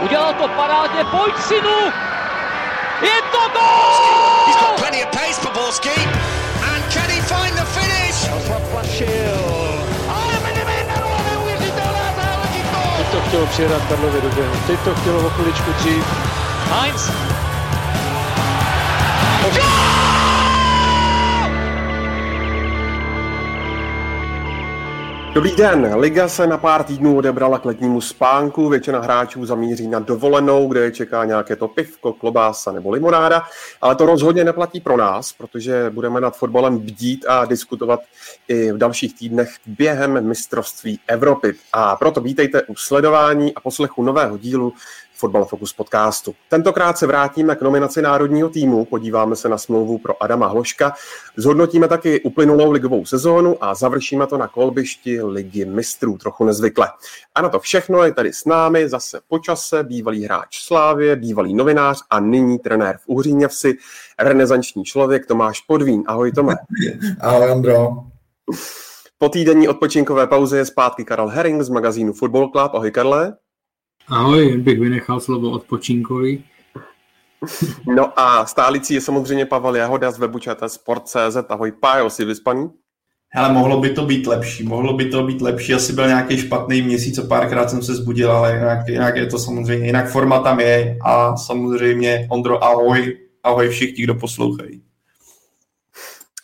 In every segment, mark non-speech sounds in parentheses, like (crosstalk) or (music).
Udělal to parádně, pojď synu! Je to gol! He's got plenty of pace for Borski. And can he find the finish? Ale Medvedev, neuvěřitelná záležitost! Teď to chtělo přijedat Karlově do běhu. Teď to chtělo o chviličku dřív. Heinz. Dobrý den, Liga se na pár týdnů odebrala k letnímu spánku, většina hráčů zamíří na dovolenou, kde je čeká nějaké to pivko, klobása nebo limonáda, ale to rozhodně neplatí pro nás, protože budeme nad fotbalem bdít a diskutovat i v dalších týdnech během mistrovství Evropy. A proto vítejte u sledování a poslechu nového dílu Fotbal Focus podcastu. Tentokrát se vrátíme k nominaci národního týmu, podíváme se na smlouvu pro Adama Hloška, zhodnotíme taky uplynulou ligovou sezónu a završíme to na kolbišti ligy mistrů, trochu nezvykle. A na to všechno je tady s námi zase počase bývalý hráč Slávě, bývalý novinář a nyní trenér v Uhříněvsi, renesanční člověk Tomáš Podvín. Ahoj Tome. (laughs) Ahoj Andro. Po týdenní odpočinkové pauze je zpátky Karel Herring z magazínu Football Club. Ahoj Karle. Ahoj, jen bych vynechal slovo odpočinkový. No a stálicí je samozřejmě Pavel Jahoda z webu Sport.cz. Ahoj Pájo, jsi vyspaný? Hele, mohlo by to být lepší, mohlo by to být lepší, asi byl nějaký špatný měsíc, a párkrát jsem se zbudil, ale jinak, jinak je to samozřejmě, jinak forma tam je a samozřejmě Ondro, ahoj, ahoj všichni, kdo poslouchají.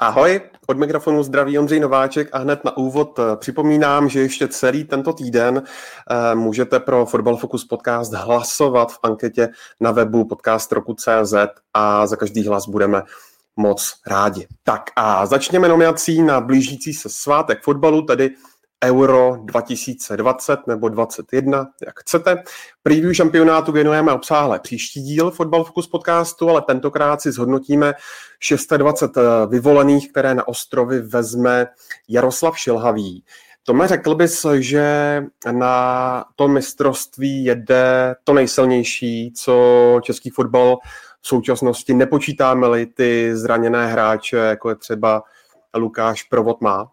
Ahoj, od mikrofonu zdraví Ondřej Nováček a hned na úvod eh, připomínám, že ještě celý tento týden eh, můžete pro Football Focus podcast hlasovat v anketě na webu podcast roku.cz a za každý hlas budeme moc rádi. Tak a začněme nominací na blížící se svátek fotbalu, tedy Euro 2020 nebo 2021, jak chcete. Preview šampionátu věnujeme obsáhle příští díl Fotbal Focus podcastu, ale tentokrát si zhodnotíme 620 eh, vyvolených, které na ostrovy vezme Jaroslav Šilhavý. Tome, řekl bys, že na to mistrovství jede to nejsilnější, co český fotbal v současnosti nepočítáme-li ty zraněné hráče, jako je třeba Lukáš Provod má?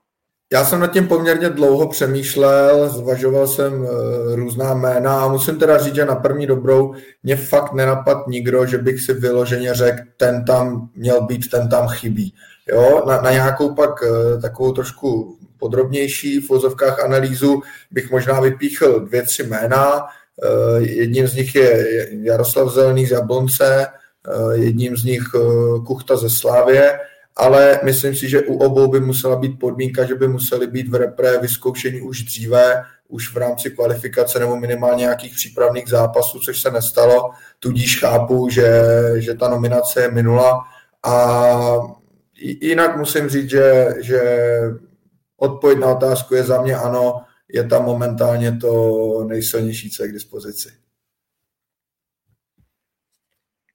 Já jsem nad tím poměrně dlouho přemýšlel, zvažoval jsem uh, různá jména a musím teda říct, že na první dobrou mě fakt nenapad nikdo, že bych si vyloženě řekl, ten tam měl být, ten tam chybí. Jo, na, na nějakou pak uh, takovou trošku podrobnější v vozovkách analýzu bych možná vypíchl dvě, tři jména. Uh, jedním z nich je Jaroslav Zelený z Jablonce, jedním z nich Kuchta ze Slávě, ale myslím si, že u obou by musela být podmínka, že by museli být v repre vyzkoušení už dříve, už v rámci kvalifikace nebo minimálně nějakých přípravných zápasů, což se nestalo. Tudíž chápu, že, že ta nominace je minula. A jinak musím říct, že, že odpověď na otázku je za mě ano, je tam momentálně to nejsilnější, co je k dispozici.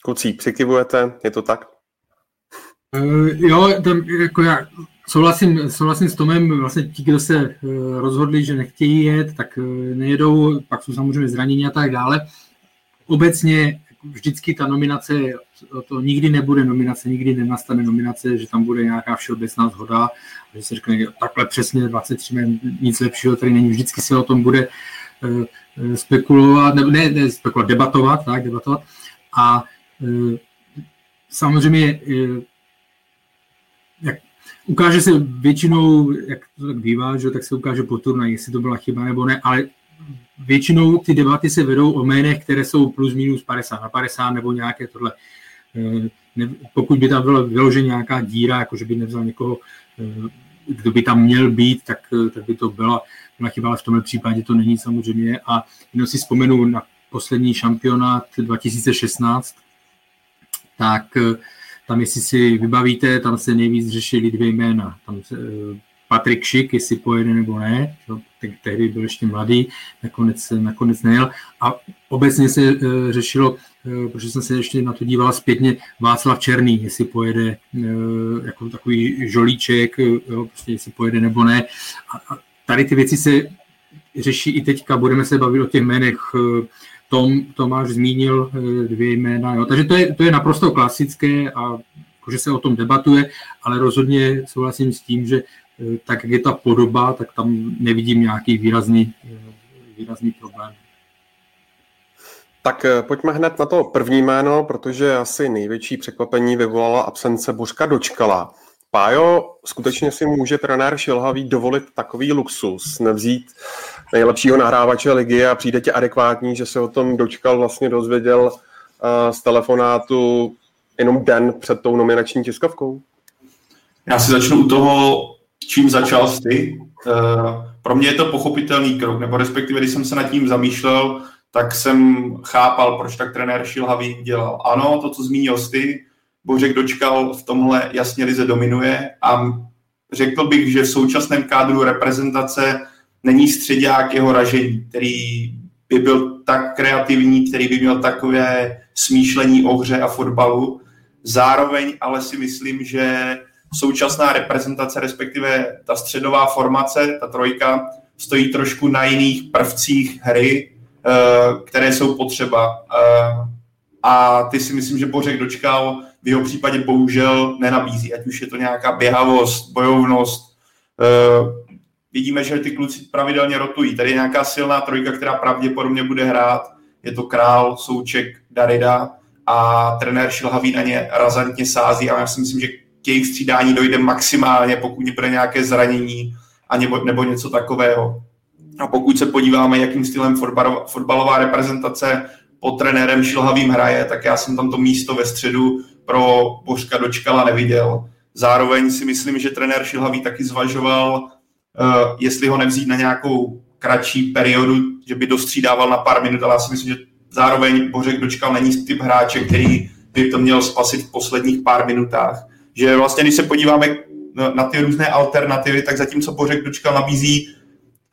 Kucí, přikivujete, je to tak? Uh, jo, tam jako já souhlasím, souhlasím s Tomem, vlastně ti, kdo se uh, rozhodli, že nechtějí jet, tak uh, nejedou, pak jsou samozřejmě zranění a tak dále. Obecně vždycky ta nominace, to, nikdy nebude nominace, nikdy nenastane nominace, že tam bude nějaká všeobecná zhoda, že se řekne, takhle přesně 23 nic lepšího tady není, vždycky se o tom bude spekulovat, ne, ne, ne spekulovat, debatovat, tak, debatovat. A samozřejmě ukáže se většinou, jak to tak bývá, že tak se ukáže po turnaji, jestli to byla chyba nebo ne, ale většinou ty debaty se vedou o jménech, které jsou plus minus 50 na 50 nebo nějaké tohle. Eh, ne, pokud by tam byla vyložena nějaká díra, jako že by nevzal někoho, eh, kdo by tam měl být, tak, eh, tak by to byla, byla chyba, ale v tomhle případě to není samozřejmě. A jenom si vzpomenu na poslední šampionát 2016, tak tam, jestli si vybavíte, tam se nejvíc řešili dvě jména. Tam se, eh, Patrik Šik, jestli pojede nebo ne, to, tehdy byl ještě mladý, nakonec, nakonec nejel. A obecně se uh, řešilo, uh, protože jsem se ještě na to dívala zpětně, Václav Černý, jestli pojede uh, jako takový žolíček, jo, prostě jestli pojede nebo ne. A, a tady ty věci se řeší i teďka, budeme se bavit o těch jménech uh, tom Tomáš zmínil eh, dvě jména. Jo. Takže to je, to je naprosto klasické a že se o tom debatuje, ale rozhodně souhlasím s tím, že eh, tak, jak je ta podoba, tak tam nevidím nějaký výrazný, eh, výrazný problém. Tak pojďme hned na to první jméno, protože asi největší překvapení vyvolala absence Božka Dočkala. Pájo, skutečně si může trenér Šilhavý dovolit takový luxus, nevzít nejlepšího nahrávače ligy a přijde ti adekvátní, že se o tom Dočkal vlastně dozvěděl uh, z telefonátu jenom den před tou nominační tiskovkou? Já si začnu u toho, čím začal ty. Uh, pro mě je to pochopitelný krok, nebo respektive, když jsem se nad tím zamýšlel, tak jsem chápal, proč tak trenér Šilhavý dělal. Ano, to, co zmínil ty, Bořek dočkal v tomhle jasně lize dominuje a řekl bych, že v současném kádru reprezentace není středák jeho ražení, který by byl tak kreativní, který by měl takové smýšlení o hře a fotbalu. Zároveň ale si myslím, že současná reprezentace, respektive ta středová formace, ta trojka, stojí trošku na jiných prvcích hry, eh, které jsou potřeba. Eh, a ty si myslím, že Bořek dočkal, v jeho případě bohužel nenabízí, ať už je to nějaká běhavost, bojovnost. Eh, vidíme, že ty kluci pravidelně rotují. Tady je nějaká silná trojka, která pravděpodobně bude hrát. Je to Král, Souček, Darida a trenér Šilhavý na ně razantně sází a já si myslím, že k jejich střídání dojde maximálně, pokud bude nějaké zranění a nebo, nebo něco takového. A pokud se podíváme, jakým stylem fotbalová reprezentace pod trenérem Šilhavým hraje, tak já jsem tam to místo ve středu pro Božka Dočkala neviděl. Zároveň si myslím, že trenér Šilhavý taky zvažoval, uh, jestli ho nevzít na nějakou kratší periodu, že by dostřídával na pár minut, ale já si myslím, že zároveň Bořek Dočkal není typ hráče, který by to měl spasit v posledních pár minutách. Že vlastně, když se podíváme na ty různé alternativy, tak zatímco Bořek Dočkal nabízí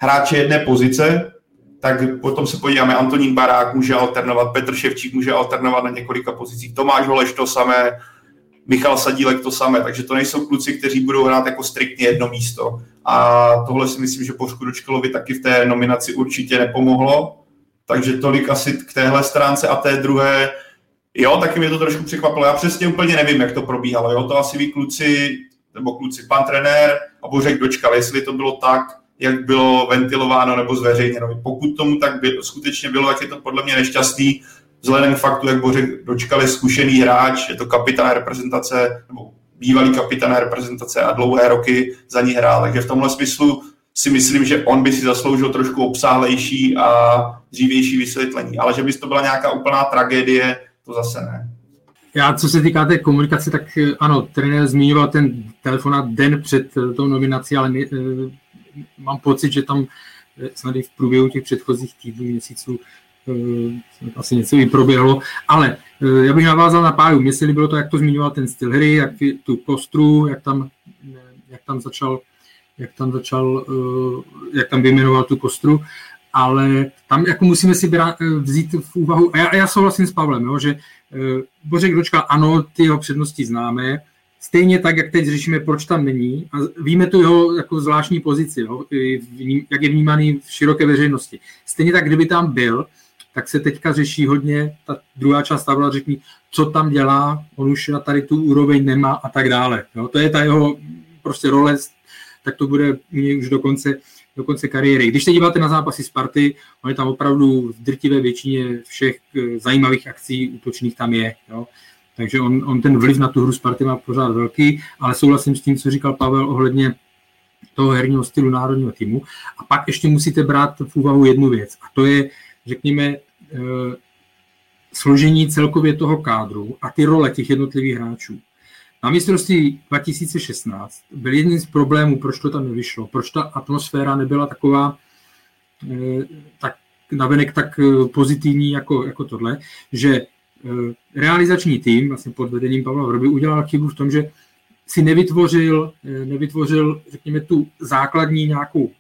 hráče jedné pozice, tak potom se podíváme, Antonín Barák může alternovat, Petr Ševčík může alternovat na několika pozicích, Tomáš Holeš to samé, Michal Sadílek to samé, takže to nejsou kluci, kteří budou hrát jako striktně jedno místo. A tohle si myslím, že Bořku Dočkalovi taky v té nominaci určitě nepomohlo. Takže tolik asi k téhle stránce a té druhé. Jo, taky mě to trošku překvapilo. Já přesně úplně nevím, jak to probíhalo. Jo, to asi ví kluci, nebo kluci, pan trenér a Bořek Dočkal, jestli to bylo tak, jak bylo ventilováno nebo zveřejněno. Pokud tomu tak by, skutečně bylo, tak je to podle mě nešťastný, vzhledem k faktu, jak Bořek dočkali zkušený hráč, je to kapitán reprezentace, nebo bývalý kapitán reprezentace a dlouhé roky za ní hrál. Takže v tomhle smyslu si myslím, že on by si zasloužil trošku obsáhlejší a dřívější vysvětlení. Ale že by to byla nějaká úplná tragédie, to zase ne. Já, co se týká té komunikace, tak eh, ano, trenér zmiňoval ten telefonát den před eh, tou nominací, ale uh, mám pocit, že tam snad i v průběhu těch předchozích týdnů, měsíců uh, asi něco i proběhlo, ale uh, já bych navázal na páju. Mně se líbilo to, jak to zmiňoval ten styl hry, jak tu postru, jak tam, jak tam začal jak tam začal, jak tam vyjmenoval tu kostru ale tam jako musíme si brát, eh, vzít v úvahu, a já, já souhlasím s Pavlem, jo, že Bořek Dočkal, ano, ty jeho přednosti známe, stejně tak, jak teď řešíme, proč tam není, a víme tu jeho jako zvláštní pozici, jo, jak je vnímaný v široké veřejnosti. Stejně tak, kdyby tam byl, tak se teďka řeší hodně, ta druhá část tabla řekni, co tam dělá, on už na tady tu úroveň nemá a tak dále. Jo. To je ta jeho prostě role, tak to bude už do konce do konce kariéry. Když se díváte na zápasy Sparty, on je tam opravdu v drtivé většině všech eh, zajímavých akcí útočných tam je. Jo. Takže on, on ten vliv na tu hru Sparty má pořád velký, ale souhlasím s tím, co říkal Pavel ohledně toho herního stylu národního týmu. A pak ještě musíte brát v úvahu jednu věc, a to je, řekněme, eh, složení celkově toho kádru a ty role těch jednotlivých hráčů. Na mistrovství 2016 byl jedním z problémů, proč to tam nevyšlo, proč ta atmosféra nebyla taková eh, tak navenek tak eh, pozitivní jako, jako tohle, že realizační tým, vlastně pod vedením Pavla Vrby, udělal chybu v tom, že si nevytvořil, nevytvořil, řekněme, tu základní nějakou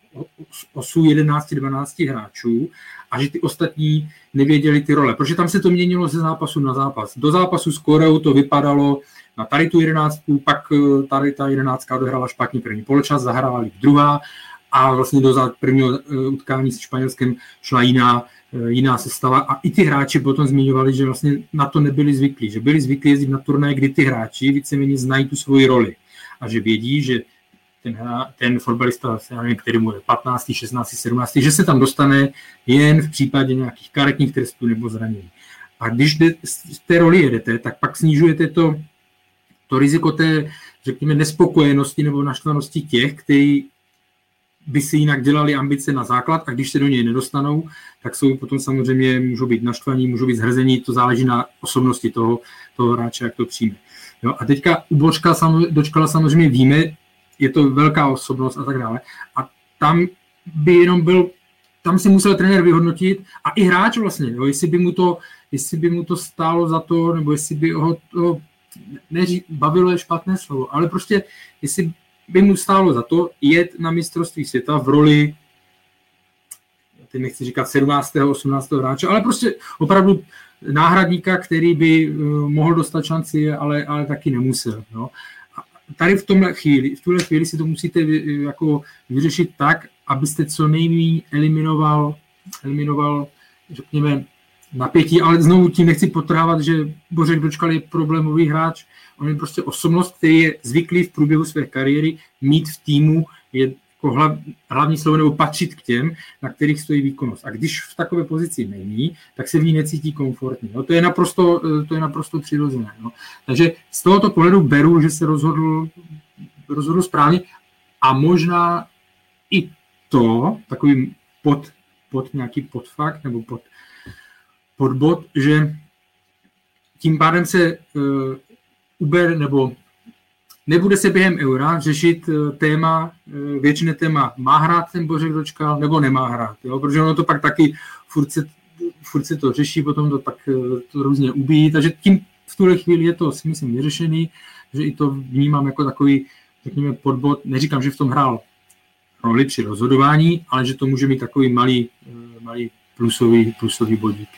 osu 11-12 hráčů a že ty ostatní nevěděli ty role. Protože tam se to měnilo ze zápasu na zápas. Do zápasu s Koreou to vypadalo, na tady tu jedenáctku, pak eh, tady ta jedenáctka dohrála špatně první poločas, zahrála druhá a vlastně do prvního eh, utkání s Španělskem šla jiná, eh, jiná sestava a i ty hráči potom zmiňovali, že vlastně na to nebyli zvyklí, že byli zvyklí jezdit na turné, kdy ty hráči víceméně znají tu svoji roli a že vědí, že ten, ten fotbalista, nevím, který mu je 15, 16, 17, že se tam dostane jen v případě nějakých karetních trestů nebo zranění. A když jde, z té roli jedete, tak pak snižujete to, to riziko té, řekněme, nespokojenosti nebo naštvanosti těch, kteří by si jinak dělali ambice na základ a když se do něj nedostanou, tak jsou potom samozřejmě, můžou být naštvaní, můžou být zhrzení, to záleží na osobnosti toho, toho hráče, jak to přijme. Jo, a teďka u Bočka dočkala samozřejmě víme, je to velká osobnost a tak dále. A tam by jenom byl, tam si musel trenér vyhodnotit a i hráč vlastně, jo, jestli by mu to, jestli by mu to stálo za to, nebo jestli by ho to, neří, bavilo je špatné slovo, ale prostě jestli by mu stálo za to jet na mistrovství světa v roli teď nechci říkat 17. 18. hráče, ale prostě opravdu náhradníka, který by uh, mohl dostat šanci, ale, ale taky nemusel. No. A tady v tomhle chvíli, v tuhle chvíli si to musíte vy, jako vyřešit tak, abyste co nejméně eliminoval, eliminoval, řekněme, napětí, ale znovu tím nechci potrávat, že Bořek Dočkal je problémový hráč, on je prostě osobnost, který je zvyklý v průběhu své kariéry mít v týmu je jako hlav, hlavní slovo nebo patřit k těm, na kterých stojí výkonnost. A když v takové pozici není, tak se v ní necítí komfortně. No, to, je naprosto, to je naprosto přirozené. No. Takže z tohoto pohledu beru, že se rozhodl, rozhodl správně a možná i to, takový pod, pod nějaký podfakt nebo pod, podbod, že tím pádem se uh, Uber nebo nebude se během eura řešit uh, téma, uh, většině téma má hrát ten Bořek Dočkal nebo nemá hrát, jo? protože ono to pak taky furt se, furt se to řeší, potom to pak to různě ubíjí, takže tím v tuhle chvíli je to si myslím vyřešený, že i to vnímám jako takový, řekněme, podbod, neříkám, že v tom hrál roli při rozhodování, ale že to může mít takový malý, malý plusový, plusový bodík.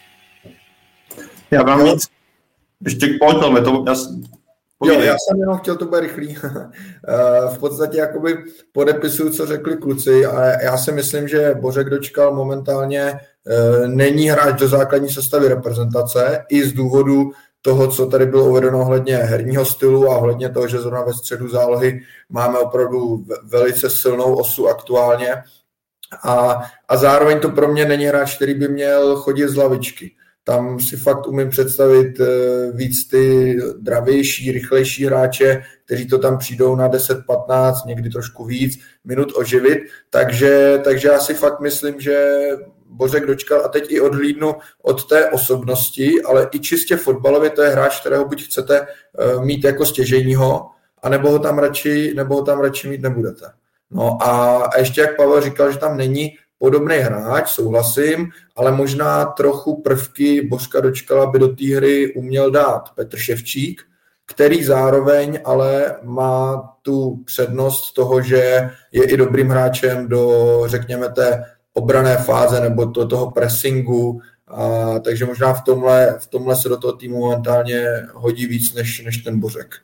Já vám víc, ještě pojď, to, já, Jo, já jsem jenom chtěl, to bude rychlý. (laughs) Eh, v podstatě jakoby podepisuju, co řekli kluci a já si myslím, že Bořek Dočkal momentálně eh, není hráč do základní sestavy reprezentace i z důvodu toho, co tady bylo uvedeno ohledně herního stylu a ohledně toho, že zrovna ve středu zálohy máme opravdu velice silnou osu aktuálně. A, a zároveň to pro mě není hráč, který by měl chodit z lavičky. Tam si fakt umím představit eh, víc ty dravější, rychlejší hráče, kteří to tam přijdou na 10-15, někdy trošku víc minut oživit. Takže, takže já si fakt myslím, že Bořek dočkal a teď i odhlídnu od té osobnosti, ale i čistě fotbalově to je hráč, kterého buď chcete eh, mít jako stěžejního, anebo ho tam radši, nebo ho tam radši mít nebudete. No a, a ještě jak Pavel říkal, že tam není podobný hráč, souhlasím, ale možná trochu prvky Božka Dočkala by do té hry uměl dát Petr Ševčík, který zároveň ale má tu přednost toho, že je i dobrým hráčem do, řekněme, té obrané fáze nebo do toho pressingu, a, takže možná v tomhle, v tomhle se do toho týmu momentálně hodí víc než, než ten Bořek.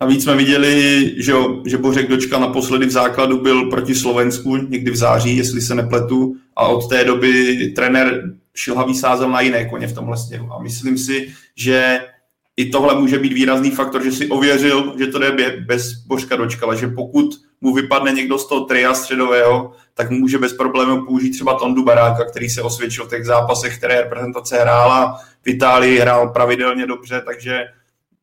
A víc jsme viděli, že, že Bořek Dočka naposledy v základu byl proti Slovensku někdy v září, jestli se nepletu, a od té doby trenér Šilhavý sázel na jiné koně v tomhle směru. A myslím si, že i tohle může být výrazný faktor, že si ověřil, že to jde bez Božka Dočkala, že pokud mu vypadne někdo z toho tria středového, tak může bez problémů použít třeba Tondu Baráka, který se osvědčil v těch zápasech, které reprezentace hrála. V Itálii hrál pravidelně dobře, takže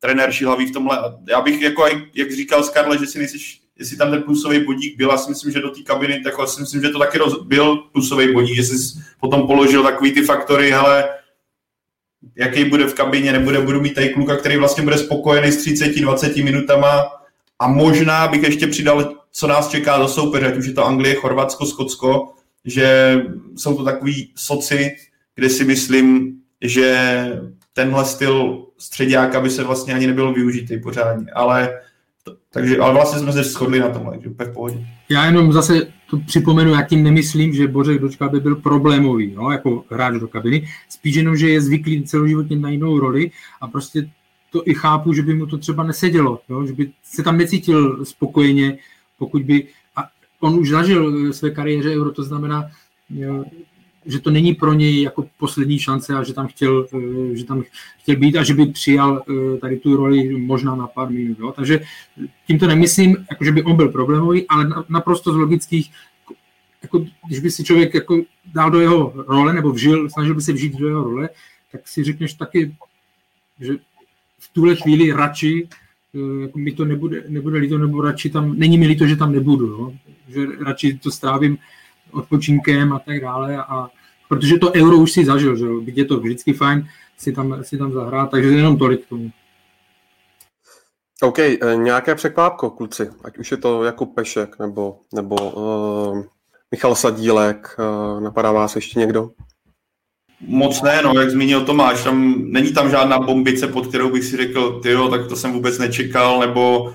trenér Šilhavý v tomhle. Já bych, jako, jak říkal Skarle, že si nejsiš, jestli tam ten plusový bodík byl, já si myslím, že do té kabiny, tak si myslím, že to taky roz, byl plusový bodík, že jsi potom položil takový ty faktory, hele, jaký bude v kabině, nebude, budu mít tady kluka, který vlastně bude spokojený s 30-20 minutama a možná bych ještě přidal, co nás čeká za soupeře, ať už je to Anglie, Chorvatsko, Skotsko, že jsou to takový soci, kde si myslím, že tenhle styl středáka by se vlastně ani nebylo využitý pořádně, ale takže, ale vlastně jsme se shodli na tomhle, že úplně v pohodě. Já jenom zase to připomenu, jak tím nemyslím, že Bořek Dočka by byl problémový, no, jako hráč do kabiny, spíš jenom, že je zvyklý celoživotně na jinou roli a prostě to i chápu, že by mu to třeba nesedělo, jo, že by se tam necítil spokojeně, pokud by, a on už zažil své kariéře Euro, to znamená, jo, že to není pro něj jako poslední šance a že tam chtěl, že tam chtěl být a že by přijal tady tu roli možná na pár minut. Jo? Takže tím to nemyslím, jako že by on byl problémový, ale naprosto z logických jako, když by si člověk jako dal do jeho role nebo vžil, snažil by se vžít do jeho role, tak si řekneš taky, že v tuhle chvíli radši eh, jako mi to nebude, nebude líto, nebo radši tam, není mi líto, že tam nebudu, jo? že radši to strávím odpočinkem a tak dále a protože to euro už si zažil, že jo? je to vždycky fajn si tam, si tam zahrát, takže jenom tolik k tomu. OK, eh, nějaké překvápko, kluci, ať už je to jako Pešek nebo, nebo uh, Michal Sadílek, uh, napadá vás ještě někdo? Moc ne, no, jak zmínil Tomáš, tam není tam žádná bombice, pod kterou bych si řekl, ty tak to jsem vůbec nečekal, nebo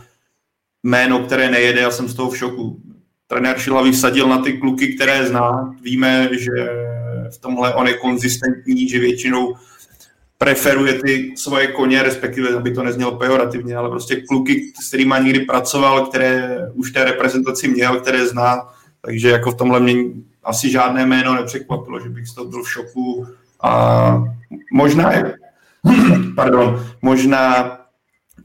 jméno, které nejede, já jsem z toho v šoku. Trenér Šilhavý vsadil na ty kluky, které zná. Víme, že v tomhle on je konzistentní, že většinou preferuje ty svoje koně, respektive, aby to neznělo pejorativně, ale prostě kluky, s kterými někdy pracoval, které už té reprezentaci měl, které zná, takže jako v tomhle mě asi žádné jméno nepřekvapilo, že bych z toho byl v šoku. A možná, (clears throat) pardon, možná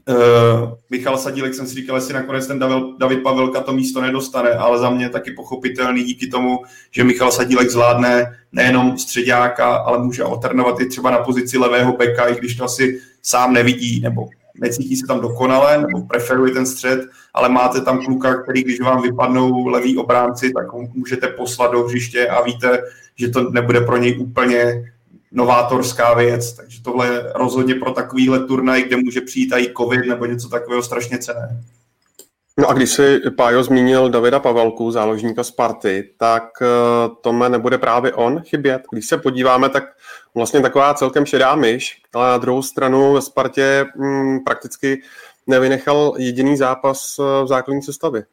uh, Michal Sadílek jsem si říkal, jestli nakonec ten David, David Pavelka to místo nedostane, ale za mě taky pochopitelný díky tomu, že Michal Sadílek zvládne nejenom středáka, ale může alternovat i třeba na pozici levého beka, i když to asi sám nevidí, nebo necítí se tam dokonale, nebo preferuje ten střed, ale máte tam kluka, který když vám vypadnou leví obránci, tak ho můžete poslat do hřiště a víte, že to nebude pro něj úplně novátorská věc. Takže tohle je rozhodně pro takovýhle turnaj, kde může přijít i covid nebo něco takového strašně cené. No a když si Pájo zmínil Davida Pavelku, záložníka Sparty, tak eh, tome nebude právě on chybět. Když se podíváme, tak vlastně taková celkem šedá myš, ale na druhou stranu ve Spartě hm, prakticky nevynechal jediný zápas eh, v základní sestavě.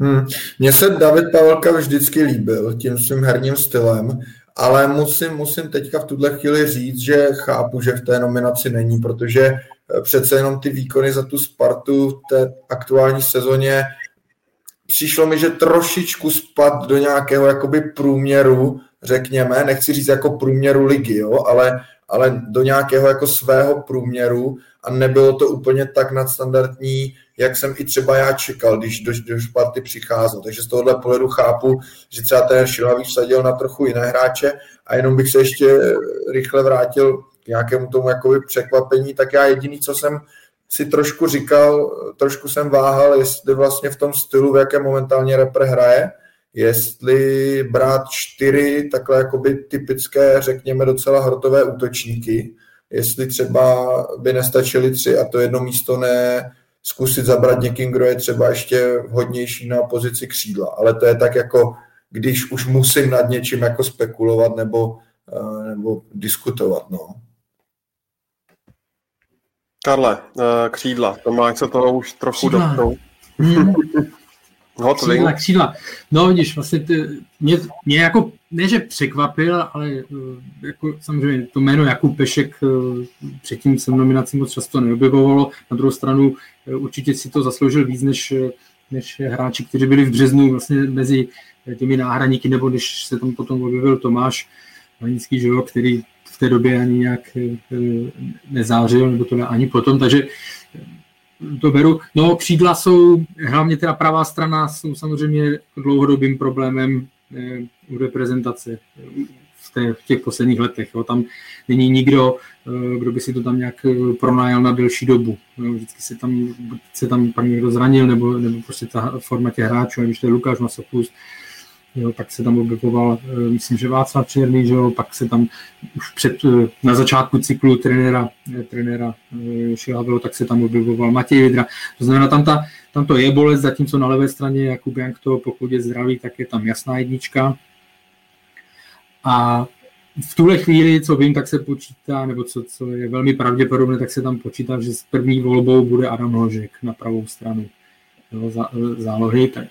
Hmm. Mně se David Pavelka vždycky líbil tím svým herním stylem, ale musím, musím teďka v tuhle chvíli říct, že chápu, že v té nominaci není, protože eh, přece jenom ty výkony za tu Spartu v té aktuální sezóně přišlo mi, že trošičku spad do nějakého jakoby průměru, řekněme, nechci říct jako průměru ligy, jo, ale, ale do nějakého jako svého průměru. A nebylo to úplně tak nadstandardní, jak jsem i třeba já čekal, když do, do Sparty přicházel. Takže z tohohle pohledu chápu, že třeba ten Šilavý vsadil na trochu jiné hráče a jenom bych se ještě rychle vrátil k nějakému tomu jakoby překvapení, tak já jediný, co jsem si trošku říkal, trošku jsem váhal, jestli vlastně v tom stylu, v jakém momentálně repre hraje, jestli brát čtyři takhle jakoby typické, řekněme docela hrotové útočníky, jestli třeba by nestačily tři a to jedno místo ne zkusit zabrat někým, kdo je třeba ještě hodnější na pozici křídla. Ale to je tak jako, když už musím nad něčím jako spekulovat nebo, eh, nebo diskutovat. No. Karle, eh, křídla, Tomáš se toho už trochu dotknul. Hmm. (laughs) No, křídla, křídla. No, vidíš, vlastně ty, mě, mě jako, ne, že překvapil, ale eh, jako samozřejmě to jméno Jakub Pešek předtím se nominací moc často neobjevovalo. Na druhou stranu určitě si to zasloužil víc než, než hráči, kteří byli v březnu vlastně mezi těmi náhradníky, nebo když se tam potom objevil Tomáš Lanický, že jo, který v té době ani nějak nezářil, nebo to ani potom, takže to beru. No, křídla jsou, hlavně teda pravá strana, jsou samozřejmě dlouhodobým problémem eh, u reprezentace té, v těch posledních letech. Jo. Tam není nikdo, eh, kdo by si to tam nějak eh, pronájel na delší dobu. Jo. Vždycky se tam, se tam pak někdo zranil, nebo, nebo prostě ta forma těch hráčů, už to je Lukáš Masopus, Jo, pak se tam objevoval, eh, myslím, že Václav Černý, že jo, pak se tam už před, na začátku cyklu trenéra, trenéra Šilavého, tak se tam objevoval Matěj Vidra. To znamená, tam, ta, tam to je bolest, zatímco na levé straně Jakub Jankto, pokud je zdravý, tak je tam jasná jednička. A v tuhle chvíli, co vím, tak se počítá, nebo co, co je velmi pravděpodobné, tak se tam počítá, že s první volbou bude Adam Hložek na pravou stranu jo, zá, zálohy. Tak,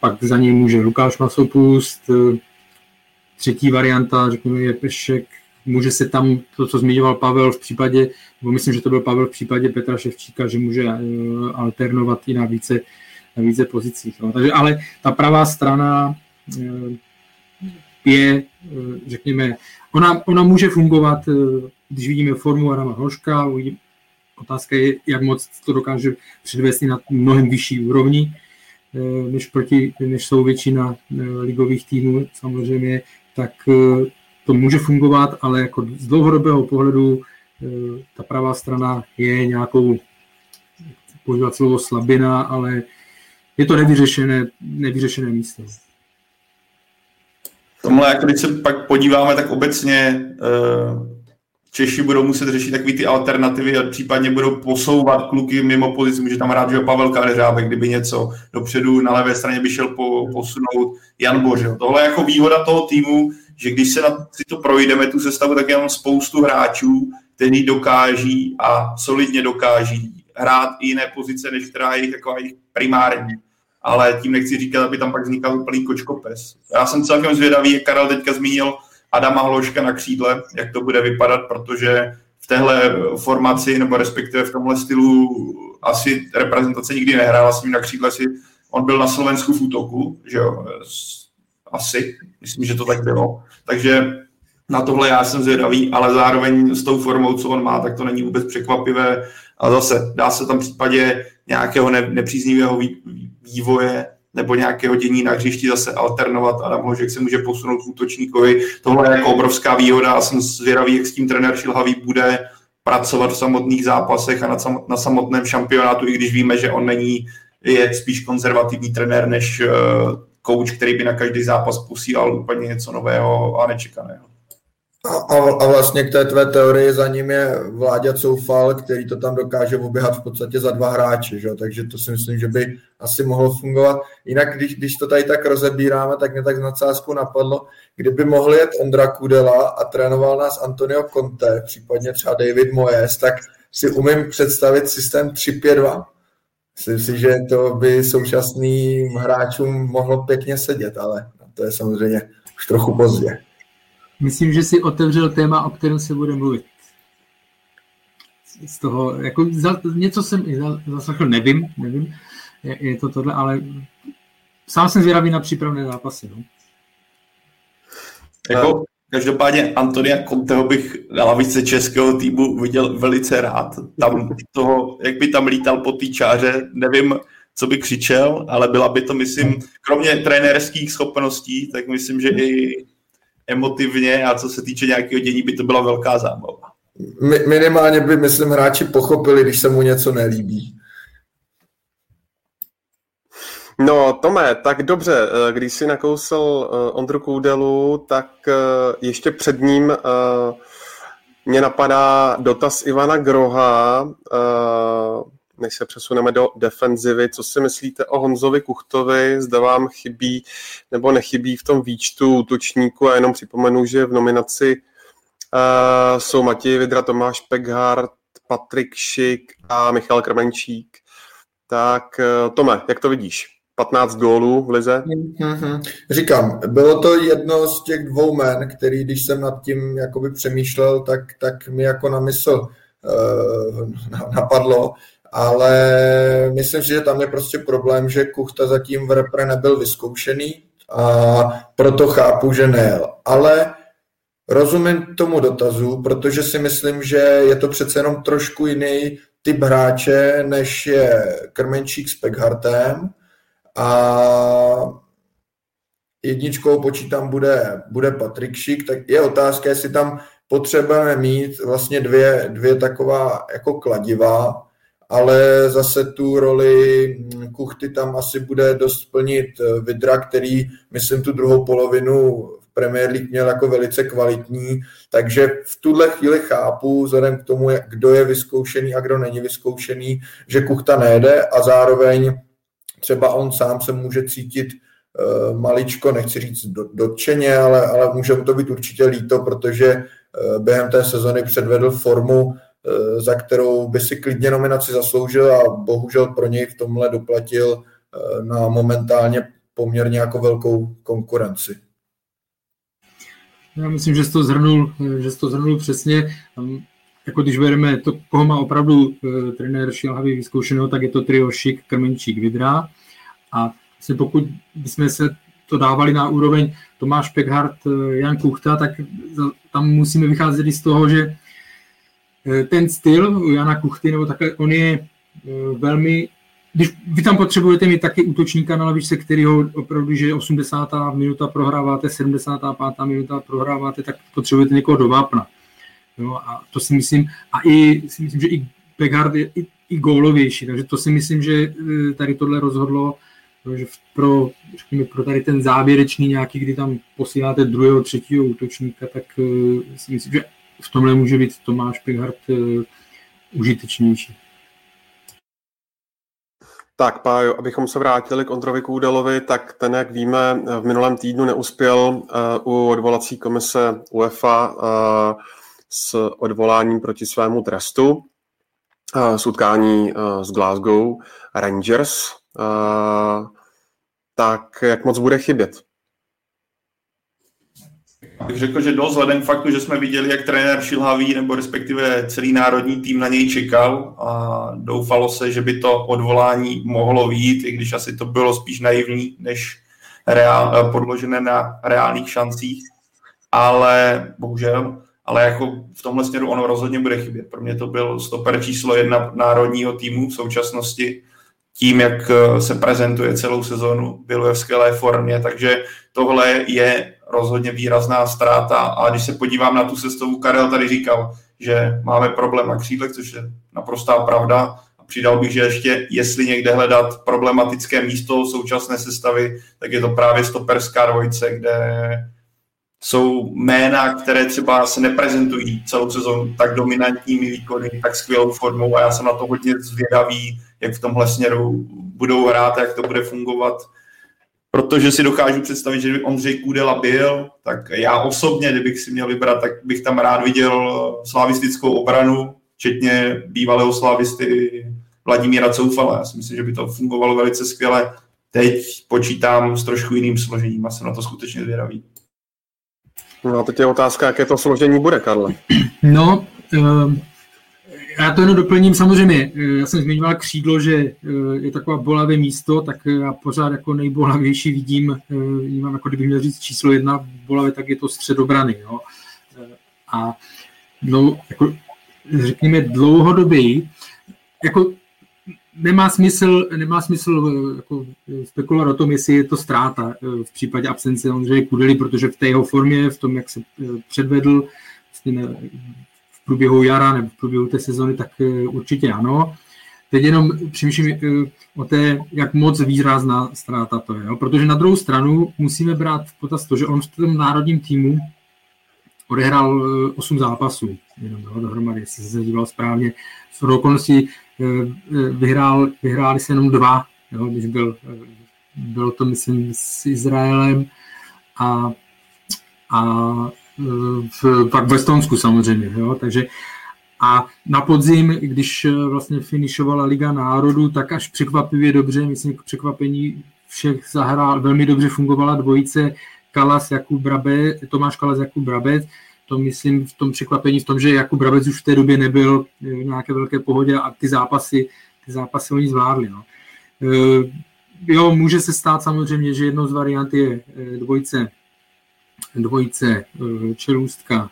pak za něj může Lukáš Masopust, třetí varianta, řekněme, je Pešek, může se tam, to, co zmiňoval Pavel v případě, nebo myslím, že to byl Pavel v případě Petra Ševčíka, že může eh, alternovat i na více, na více pozicích. No. Takže, ale ta pravá strana, eh, je, řekněme, ona, ona může fungovat, když vidíme formu Adama Hloška, otázka je, jak moc to dokáže předvést na mnohem vyšší úrovni, než, proti, než jsou většina ligových týmů samozřejmě, tak to může fungovat, ale jako z dlouhodobého pohledu ta pravá strana je nějakou, používat slovo slabina, ale je to nevyřešené, nevyřešené místo. Tomhle, jak když se pak podíváme, tak obecně uh, Češi budou muset řešit takové ty alternativy a případně budou posouvat kluky mimo pozici. Může tam hrát, že Pavel Kadeřábek, kdyby něco dopředu na levé straně by šel po, posunout Jan Bořil. Tohle je jako výhoda toho týmu, že když se na, si to projdeme, tu sestavu, tak je mám spoustu hráčů, kteří dokáží a solidně dokáží hrát i jiné pozice, než která je jako jejich primární ale tím nechci říkat, aby tam pak vznikal úplný kočkopes. Já jsem celkem zvědavý, jak Karel teďka zmínil Adama Hloška na křídle, jak to bude vypadat, protože v téhle formaci, nebo respektive v tomhle stylu asi reprezentace nikdy nehrála s ním na křídle, si on byl na Slovensku v útoku, že jo, asi, myslím, že to tak bylo. Takže na tohle já jsem zvědavý, ale zároveň s tou formou, co on má, tak to není vůbec překvapivé. A zase dá se tam v případě nějakého nepříznivého vývoje nebo nějakého dění na hřišti zase alternovat. Adam Hložek se může posunout k útočníkovi. Tohle je jako obrovská výhoda a jsem zvědavý, jak s tím trenér Šilhavý bude pracovat v samotných zápasech a na samotném šampionátu, i když víme, že on není, je spíš konzervativní trenér než kouč, eh, který by na každý zápas posílal úplně něco nového a nečekaného. A, a vlastně k té tvé teorii za ním je Vláďa Coufal, který to tam dokáže oběhat v podstatě za dva hráče, že? takže to si myslím, že by asi mohlo fungovat. Jinak, když, když to tady tak rozebíráme, tak mě tak z nadsázku napadlo, kdyby mohl jet Ondra Kudela a trénoval nás Antonio Conte, případně třeba David Moyes, tak si umím představit systém 3-5-2. Myslím si, že to by současným hráčům mohlo pěkně sedět, ale to je samozřejmě už trochu pozdě. Myslím, že si otevřel téma, o kterém se bude mluvit. Z toho, jako za, něco jsem zaslechl, nevím, nevím, je, je to tohle, ale sám jsem zvědavý na přípravné zápasy. No. Jako, každopádně Antonia Conteho bych na lavice českého týmu viděl velice rád. Tam toho, jak by tam lítal po té čáře, nevím, co by křičel, ale byla by to, myslím, kromě trenérských schopností, tak myslím, že i emotivně a co se týče nějakého dění, by to byla velká zábava. Mi, minimálně by, myslím, hráči pochopili, když se mu něco nelíbí. No, Tome, tak dobře, eh, když si nakousl eh, Ondru Koudelu, tak eh, ještě před ním mě napadá dotaz Ivana Groha, než se přesuneme do defenzivy. Co si myslíte o Honzovi Kuchtovi? Zda vám chybí nebo nechybí v tom výčtu útočníku a jenom připomenu, že v nominaci uh, jsou Matěj Vidra, Tomáš Peghart, Patrik Šik a Michal Krmenčík. Tak uh, Tome, jak to vidíš? 15 gólů v lize? Mm-hmm. Říkám, bylo to jedno z těch dvou men, který, když jsem nad tím jakoby přemýšlel, tak, tak mi jako na mysl uh, napadlo ale myslím si, že tam je prostě problém, že Kuchta zatím v repre nebyl vyzkoušený a proto chápu, že nejel. Ale rozumím tomu dotazu, protože si myslím, že je to přece jenom trošku jiný typ hráče, než je Krmenčík s Pekhartem a jedničkou počítám bude, bude Patrik Šik, tak je otázka, jestli tam potřebujeme mít vlastně dvě, dvě taková jako kladiva, ale zase tu roli Kuchty tam asi bude dost plnit eh, Vidra, který, myslím, tu druhou polovinu v Premier League měl jako velice kvalitní, takže v tuhle chvíli chápu, vzhledem k tomu, kdo je vyzkoušený a kdo není vyzkoušený, že Kuchta nejde a zároveň třeba on sám se může cítit uh, maličko, nechci říct dotčeně, ale, ale může mu to být určitě líto, protože uh, během té sezony předvedl formu, Eh, za kterou by si klidně nominaci zasloužil a bohužel pro něj v tomhle doplatil eh, na momentálně poměrně jako velkou konkurenci. Já myslím, že jsi to zhrnul, eh, že jsi to zhrnul přesně. Jako když bereme to, koho má opravdu uh, trenér Šilhavý vyzkoušeného, tak je to trio Šik, Krmenčík, Vidra. A vlastně pokud bychom se to dávali na úroveň Tomáš Pekhardt, Jan Kuchta, tak tam musíme vycházet i z toho, že ten styl Jana Kuchty, nebo takhle, on je velmi když vy tam potřebujete mít taky útočníka na lavičce, který ho opravdu, že 80. minuta prohráváte, 75. minuta prohráváte, tak potřebujete někoho do vápna. Jo, a to si myslím, a i si myslím, že i Beckhard je i, i gólovější, takže to si myslím, že e, tady tohle rozhodlo, že pro, řekněme, pro tady ten závěrečný nějaký, kdy tam posíláte druhého, třetího útočníka, tak si myslím, že v tomhle může být Tomáš Pechard uh, užitečnější. Tak, Pájo, abychom se vrátili k Ondrovi Kůdelovi, tak ten, jak víme, v minulém týdnu neuspěl uh, u odvolací komise UEFA uh, s odvoláním proti svému trestu z utkání z Glasgow Rangers. Tak jak moc bude chybět? Bych řekl, že dost vzhledem k faktu, že jsme viděli, jak trenér šilhavý nebo respektive celý národní tým na něj čekal a doufalo se, že by to odvolání mohlo výjít, i když asi to bylo spíš naivní, než reál, podložené na reálných šancích. Ale bohužel, ale jako v tomhle směru ono rozhodně bude chybět. Pro mě to byl stoper číslo jedna národního týmu v současnosti tím, jak se prezentuje celou sezonu, byl ve skvělé formě, takže tohle je rozhodně výrazná ztráta. A když se podívám na tu sestavu, Karel tady říkal, že máme problém na křídlech, což je naprostá pravda. A přidal bych, že ještě jestli někde hledat problematické místo současné sestavy, tak je to právě stoperská dvojice, kde jsou jména, které třeba se neprezentují celou sezónu tak dominantními výkony, tak skvělou formou. A já jsem na to hodně zvědavý, jak v tomhle směru budou hrát jak to bude fungovat protože si dokážu představit, že kdyby Ondřej Kůdela byl, tak já osobně, kdybych si měl vybrat, tak bych tam rád viděl slavistickou obranu, včetně bývalého slavisty Vladimíra Coufala. Já si myslím, že by to fungovalo velice skvěle. Teď počítám s trošku jiným složením a jsem na to skutečně zvědavý. No a teď je otázka, jaké to složení bude, Karle. No, uh já to jenom doplním, samozřejmě, eh, já jsem zmiňoval křídlo, že eh, je taková bolavé místo, tak eh, já pořád jako nejbolavější vidím, vnímám, jako kdybych měl říct číslo jedna bolavé, tak je to středobrany. Jo. A no, jako, řekněme dlouhodobě, jako nemá smysl, nemá smysl jako spekulovat o tom, jestli je to ztráta v případě absence Ondřeje Kudely, protože v té jeho formě, v tom, jak se předvedl, průběhu jara nebo v průběhu té sezony, tak eh, určitě ano. Teď jenom přemýšlím eh, o té, jak moc výrazná ztráta to je. Protože na druhou stranu musíme brát v potaz to, že on v tom národním týmu odehrál 8 eh, zápasů, jenom jo, dohromady, jestli se díval správně. V okolností vyhrál, vyhráli se jenom dva, jo, když byl, bylo to, myslím, s Izraelem a, a v, pak v Estonsku samozřejmě, jo, takže a na podzim, když eh, vlastně finišovala Liga národů, tak až překvapivě dobře, myslím, k překvapení všech zahrál, velmi dobře fungovala dvojice Kalas Jakub Brabec, Tomáš Kalas Jakub Brabec, to myslím v tom překvapení v tom, že Jakub Brabec už v té době nebyl eh, v nějaké velké pohodě a ty zápasy, ty zápasy oni zvládli. No. Eh, jo, může se stát samozřejmě, že jednou z variant je dvojice dvojice eh, Čelůstka,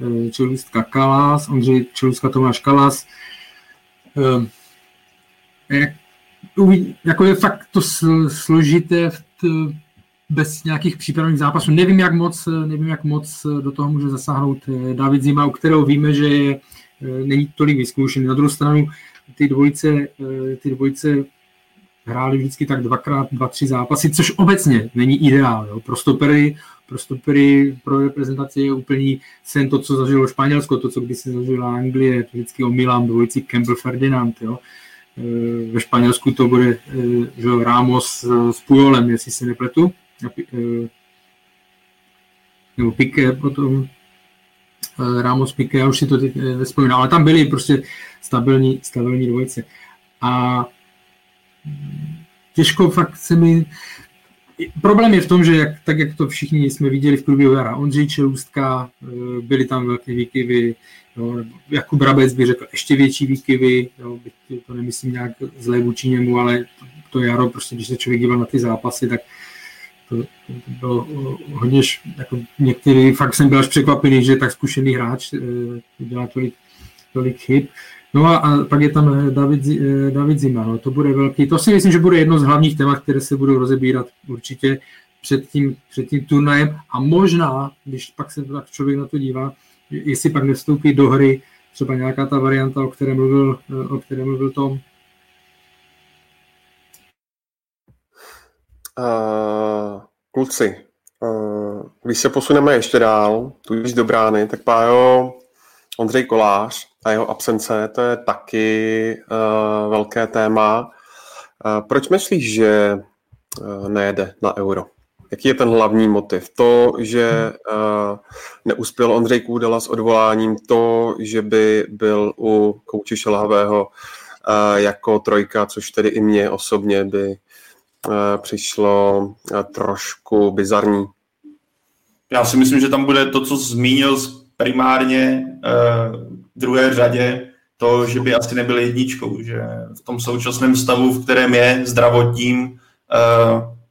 eh, Čelůstka Kalas, Ondřej Čelůstka Tomáš Kalas. Eh, jako je fakt to složité bez nějakých přípravných zápasů. Nevím, jak moc, nevím, jak moc do toho může zasáhnout David Zima, u kterého víme, že je, není tolik vyzkoušený. Na druhou stranu ty dvojice, ty dvojice hráli vždycky tak dvakrát, dva, tři zápasy, což obecně není ideál. Jo. Pro stopery pro stopery, pro reprezentaci je úplný sen to, co zažilo Španělsko, to, co kdysi zažila Anglie, to vždycky omylám dvojici Campbell Ferdinand, jo. E, ve Španělsku to bude e, že Ramos s Pujolem, jestli se nepletu, e, nebo Piqué potom, Ramos Piqué, já už si to teď nespomínám, ale tam byly prostě stabilní, stabilní dvojice. A těžko fakt se mi Problém je v tom, že jak, tak, jak to všichni jsme viděli v průběhu jara, Ondřej Čelůstka, eh, byly tam velké výkyvy, jo, Jakub Brabec by řekl ještě větší výkyvy, jo, to nemyslím nějak zlé vůči němu, ale to, to jaro, prostě když se člověk díval na ty zápasy, tak to, to bylo hodně, jako některý, fakt jsem byl až překvapený, že tak zkušený hráč dělá tolik, tolik chyb. No a, a pak je tam David, David Zima, no, to bude velký, to si myslím, že bude jedno z hlavních témat, které se budou rozebírat určitě před tím, před tím turnajem. A možná, když pak se tak člověk na to dívá, jestli pak nevstoupí do hry třeba nějaká ta varianta, o které mluvil, o které mluvil Tom. Uh, kluci, uh, když se posuneme ještě dál, tudíž do brány, tak Pájo, Ondřej Kolář a jeho absence, to je taky uh, velké téma. Uh, proč myslíš, že uh, nejede na euro? Jaký je ten hlavní motiv? To, že uh, neuspěl Ondřej Kůdela s odvoláním, to, že by byl u kouče Šelhavého uh, jako trojka, což tedy i mě osobně by uh, přišlo uh, trošku bizarní. Já si myslím, že tam bude to, co zmínil primárně druhé řadě, to, že by asi nebyl jedničkou, že v tom současném stavu, v kterém je zdravotním uh,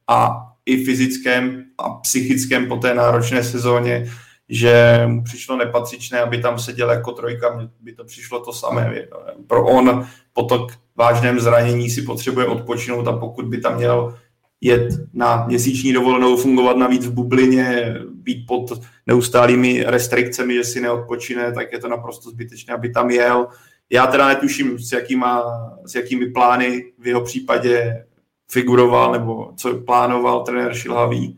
a i fyzickém a psychickém po té náročné sezóně, že mu přišlo nepatřičné, aby tam seděl jako trojka, by to přišlo to samé. Pro on po tak vážném zranění si potřebuje odpočinout a pokud by tam měl jet na měsíční dovolenou, fungovat navíc v bublině, být pod neustálými restrikcemi, že si neodpočine, tak je to naprosto zbytečné, aby tam jel. Já teda netuším, s, jakýma, s jakými plány v jeho případě figuroval nebo co plánoval trenér Šilhavý.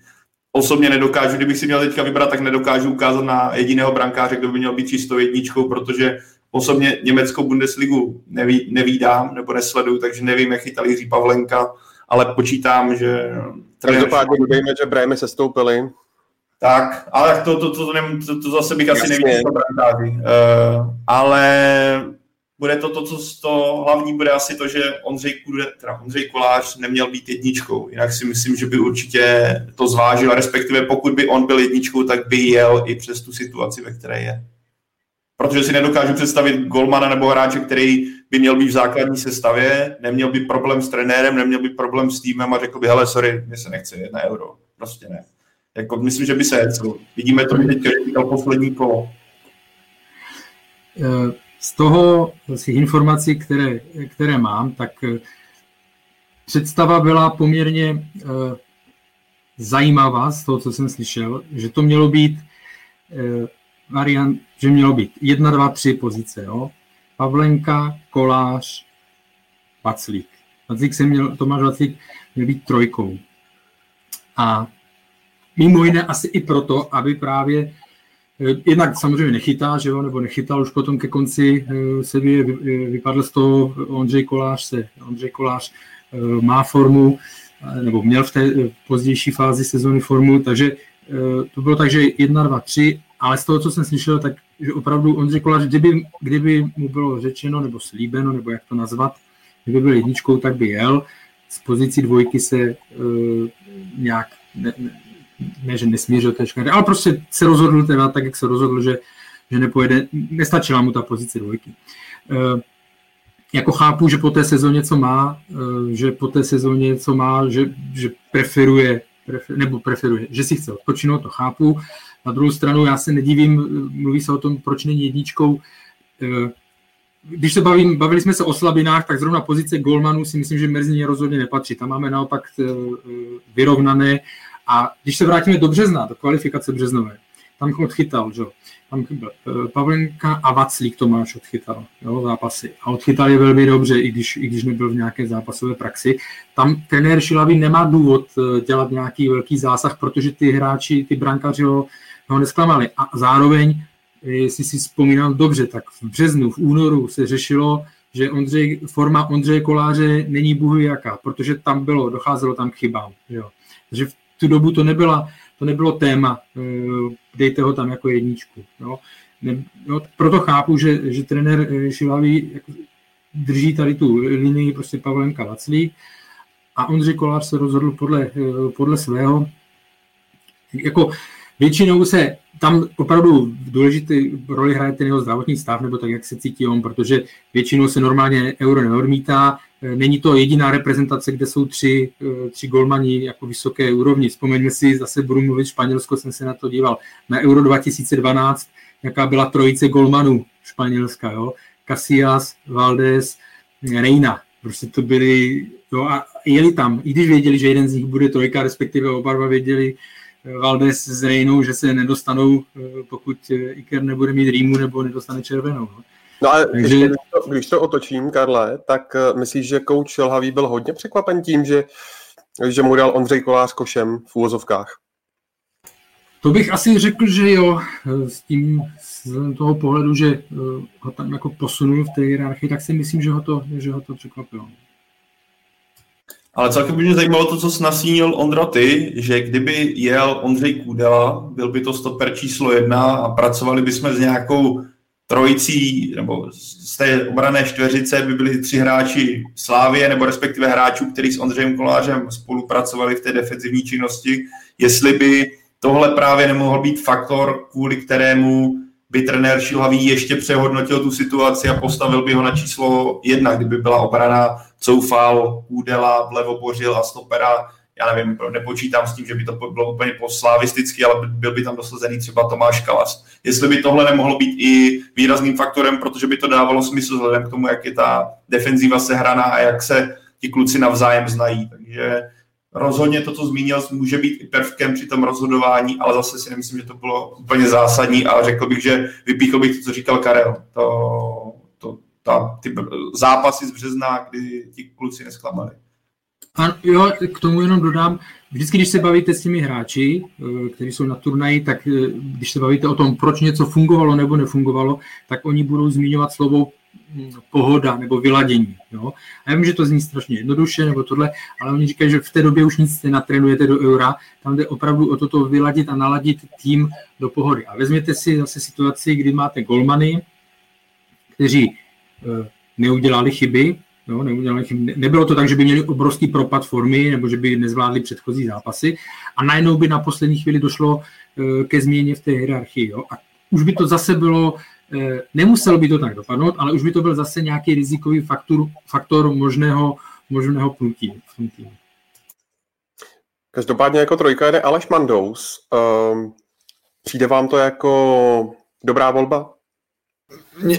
Osobně nedokážu, kdybych si měl teďka vybrat, tak nedokážu ukázat na jediného brankáře, kdo by měl být čistou jedničkou, protože osobně německou Bundesligu neví, nevídám nebo nesleduju, takže nevím, jak chytal Jiří Pavlenka, ale počítám, že... Každopádně dodejme, že Brémy se stoupili. Tak, ale to, to, to, to, to, to zase bych asi neviděl. Uh, ale bude to to, co to hlavní bude asi to, že Ondřej, Kude, teda Ondřej Kolář neměl být jedničkou. Jinak si myslím, že by určitě to zvážil, respektive pokud by on byl jedničkou, tak by jel i přes tu situaci, ve které je. Protože si nedokážu představit golmana nebo hráče, který by měl být v základní sestavě, neměl by problém s trenérem, neměl by problém s týmem a řekl by, hele, sorry, mě se nechce jedna euro. Prostě ne. Jako, myslím, že by se Vidíme to teď, poslední kolo. Uh z toho, z těch informací, které, které mám, tak eh, představa byla poměrně uh, zajímavá z toho, co jsem slyšel, že to mělo být variant, že mělo být jedna, dva, tři pozice. Jo? Pavlenka, Kolář, Vaclík. Vaclík se měl, Tomáš Vaclík měl být trojkou. A mimo jiné asi i proto, aby právě Eh, jednak samozřejmě nechytá, že jo, nebo nechytal už potom ke konci eh, se vy, vypadl z toho Ondřej Kolář, se, Ondřej Kolář eh, má formu, nebo měl v té pozdější fázi sezóny formu, takže to bylo tak, že 1, 2, 3, ale z toho, co jsem slyšel, tak že opravdu Ondřej Kolář, kdyby, kdyby mu bylo řečeno nebo slíbeno, nebo jak to nazvat, kdyby byl jedničkou, tak by jel. Z pozicí dvojky se uh, nějak ne, ne, ne, že nesmířil té ale prostě se rozhodl teda tak, jak se rozhodl, že, že nepojede, nestačila mu ta pozice dvojky. E, jako chápu, že po té sezóně, co má, e, že po té sezóně, co má, že, že preferuje, prefer, nebo preferuje, že si chce odpočinout, to chápu. Na druhou stranu já se nedivím, mluví se o tom, proč není jedničkou. E, když se bavím, bavili jsme se o slabinách, tak zrovna pozice golmanů si myslím, že mezi rozhodně nepatří. Tam máme naopak vyrovnané a když se vrátíme do března, do kvalifikace březnové, tam odchytal, že? tam eh, Pavlenka a Vaclík Tomáš odchytal jo, zápasy. A odchytal je velmi dobře, i když, i když nebyl v nějaké zápasové praxi. Tam trenér Šilavý nemá důvod eh, dělat nějaký velký zásah, protože ty hráči, ty brankaři ho, ho nesklamali. A zároveň, jestli si vzpomínám dobře, tak v březnu, v únoru se řešilo, že Ondřej, forma Ondřeje Koláře není bůh jaká, protože tam bylo, docházelo tam k chybám. Jo. Takže v tu dobu to, nebyla, to nebylo téma, eh, dejte ho tam jako jedničku. Jo. Ne, jo, proto chápu, že, že trenér eh, Šilavý jako drží tady tu linii prostě Pavlenka Vaclík a Ondřej Kolář se rozhodl podle, eh, podle svého. Jako většinou se tam opravdu důležitý roli hraje ten jeho zdravotní stav, nebo tak, jak se cítí on, protože většinou se normálně euro neodmítá, není to jediná reprezentace, kde jsou tři, tři golmani jako vysoké úrovni. Vzpomeňme si, zase budu mluvit Španělsko, jsem se na to díval, na Euro 2012, jaká byla trojice golmanů Španělska, jo? Casillas, Valdés, Reina. Prostě to byli, jo, a jeli tam, i když věděli, že jeden z nich bude trojka, respektive oba dva věděli, Valdes s Reinou, že se nedostanou, pokud Iker nebude mít rýmu nebo nedostane červenou. No. No a Takže... když, to, když to otočím, Karle, tak eh, myslíš, že kouč Lhavý byl hodně překvapen tím, že, že mu dal Ondřej Kolář košem v úvozovkách? To bych asi řekl, že jo, eh, s tím z toho pohledu, že eh, ho tam jako posunul v té hierarchii, tak si myslím, že ho to, že ho to překvapilo. Ale celkem by mě zajímalo to, co jsi nasínil Ondra ty, že kdyby jel Ondřej Kůdela, byl by to stoper číslo jedna a pracovali bychom s nějakou trojicí, nebo z té obrané čtveřice by byli tři hráči Slávie, nebo respektive hráčů, kteří s Ondřejem Kolářem spolupracovali v té defenzivní činnosti, jestli by tohle právě nemohl být faktor, kvůli kterému by trenér Šilhavý ještě přehodnotil tu situaci a postavil by ho na číslo jedna, kdyby byla obrana Coufal, Kůdela, vlevo Bořil a stopera já nevím, nepočítám s tím, že by to bylo úplně poslavisticky, ale byl by tam dosazený třeba Tomáš Kalas. Jestli by tohle nemohlo být i výrazným faktorem, protože by to dávalo smysl vzhledem k tomu, jak je ta defenzíva sehraná a jak se ti kluci navzájem znají. Takže rozhodně to, co zmínil, může být i prvkem při tom rozhodování, ale zase si nemyslím, že to bylo úplně zásadní a řekl bych, že vypíchl bych to, co říkal Karel. To, to, ta, ty zápasy z března, kdy ti kluci nesklamali. A jo, k tomu jenom dodám, vždycky, když se bavíte s těmi hráči, eh, kteří jsou na turnaji, tak eh, když se bavíte o tom, proč něco fungovalo nebo nefungovalo, tak oni budou zmiňovat slovo hm, pohoda nebo vyladění. Jo? A já vím, že to zní strašně jednoduše nebo tohle, ale oni říkají, že v té době už nic nenatrénujete do eura, tam jde opravdu o toto vyladit a naladit tým do pohody. A vezměte si zase situaci, kdy máte golmany, kteří neudělali chyby, Jo, neudělali, nebylo to tak, že by měli obrovský propad formy nebo že by nezvládli předchozí zápasy a najednou by na poslední chvíli došlo eh, ke změně v té hierarchii. Jo. A už by to zase bylo, eh, nemuselo by to tak dopadnout, ale už by to byl zase nějaký rizikový faktor, faktor možného, možného pnutí v tom týmu. Každopádně jako trojka jde Aleš Mandous. Um, přijde vám to jako dobrá volba?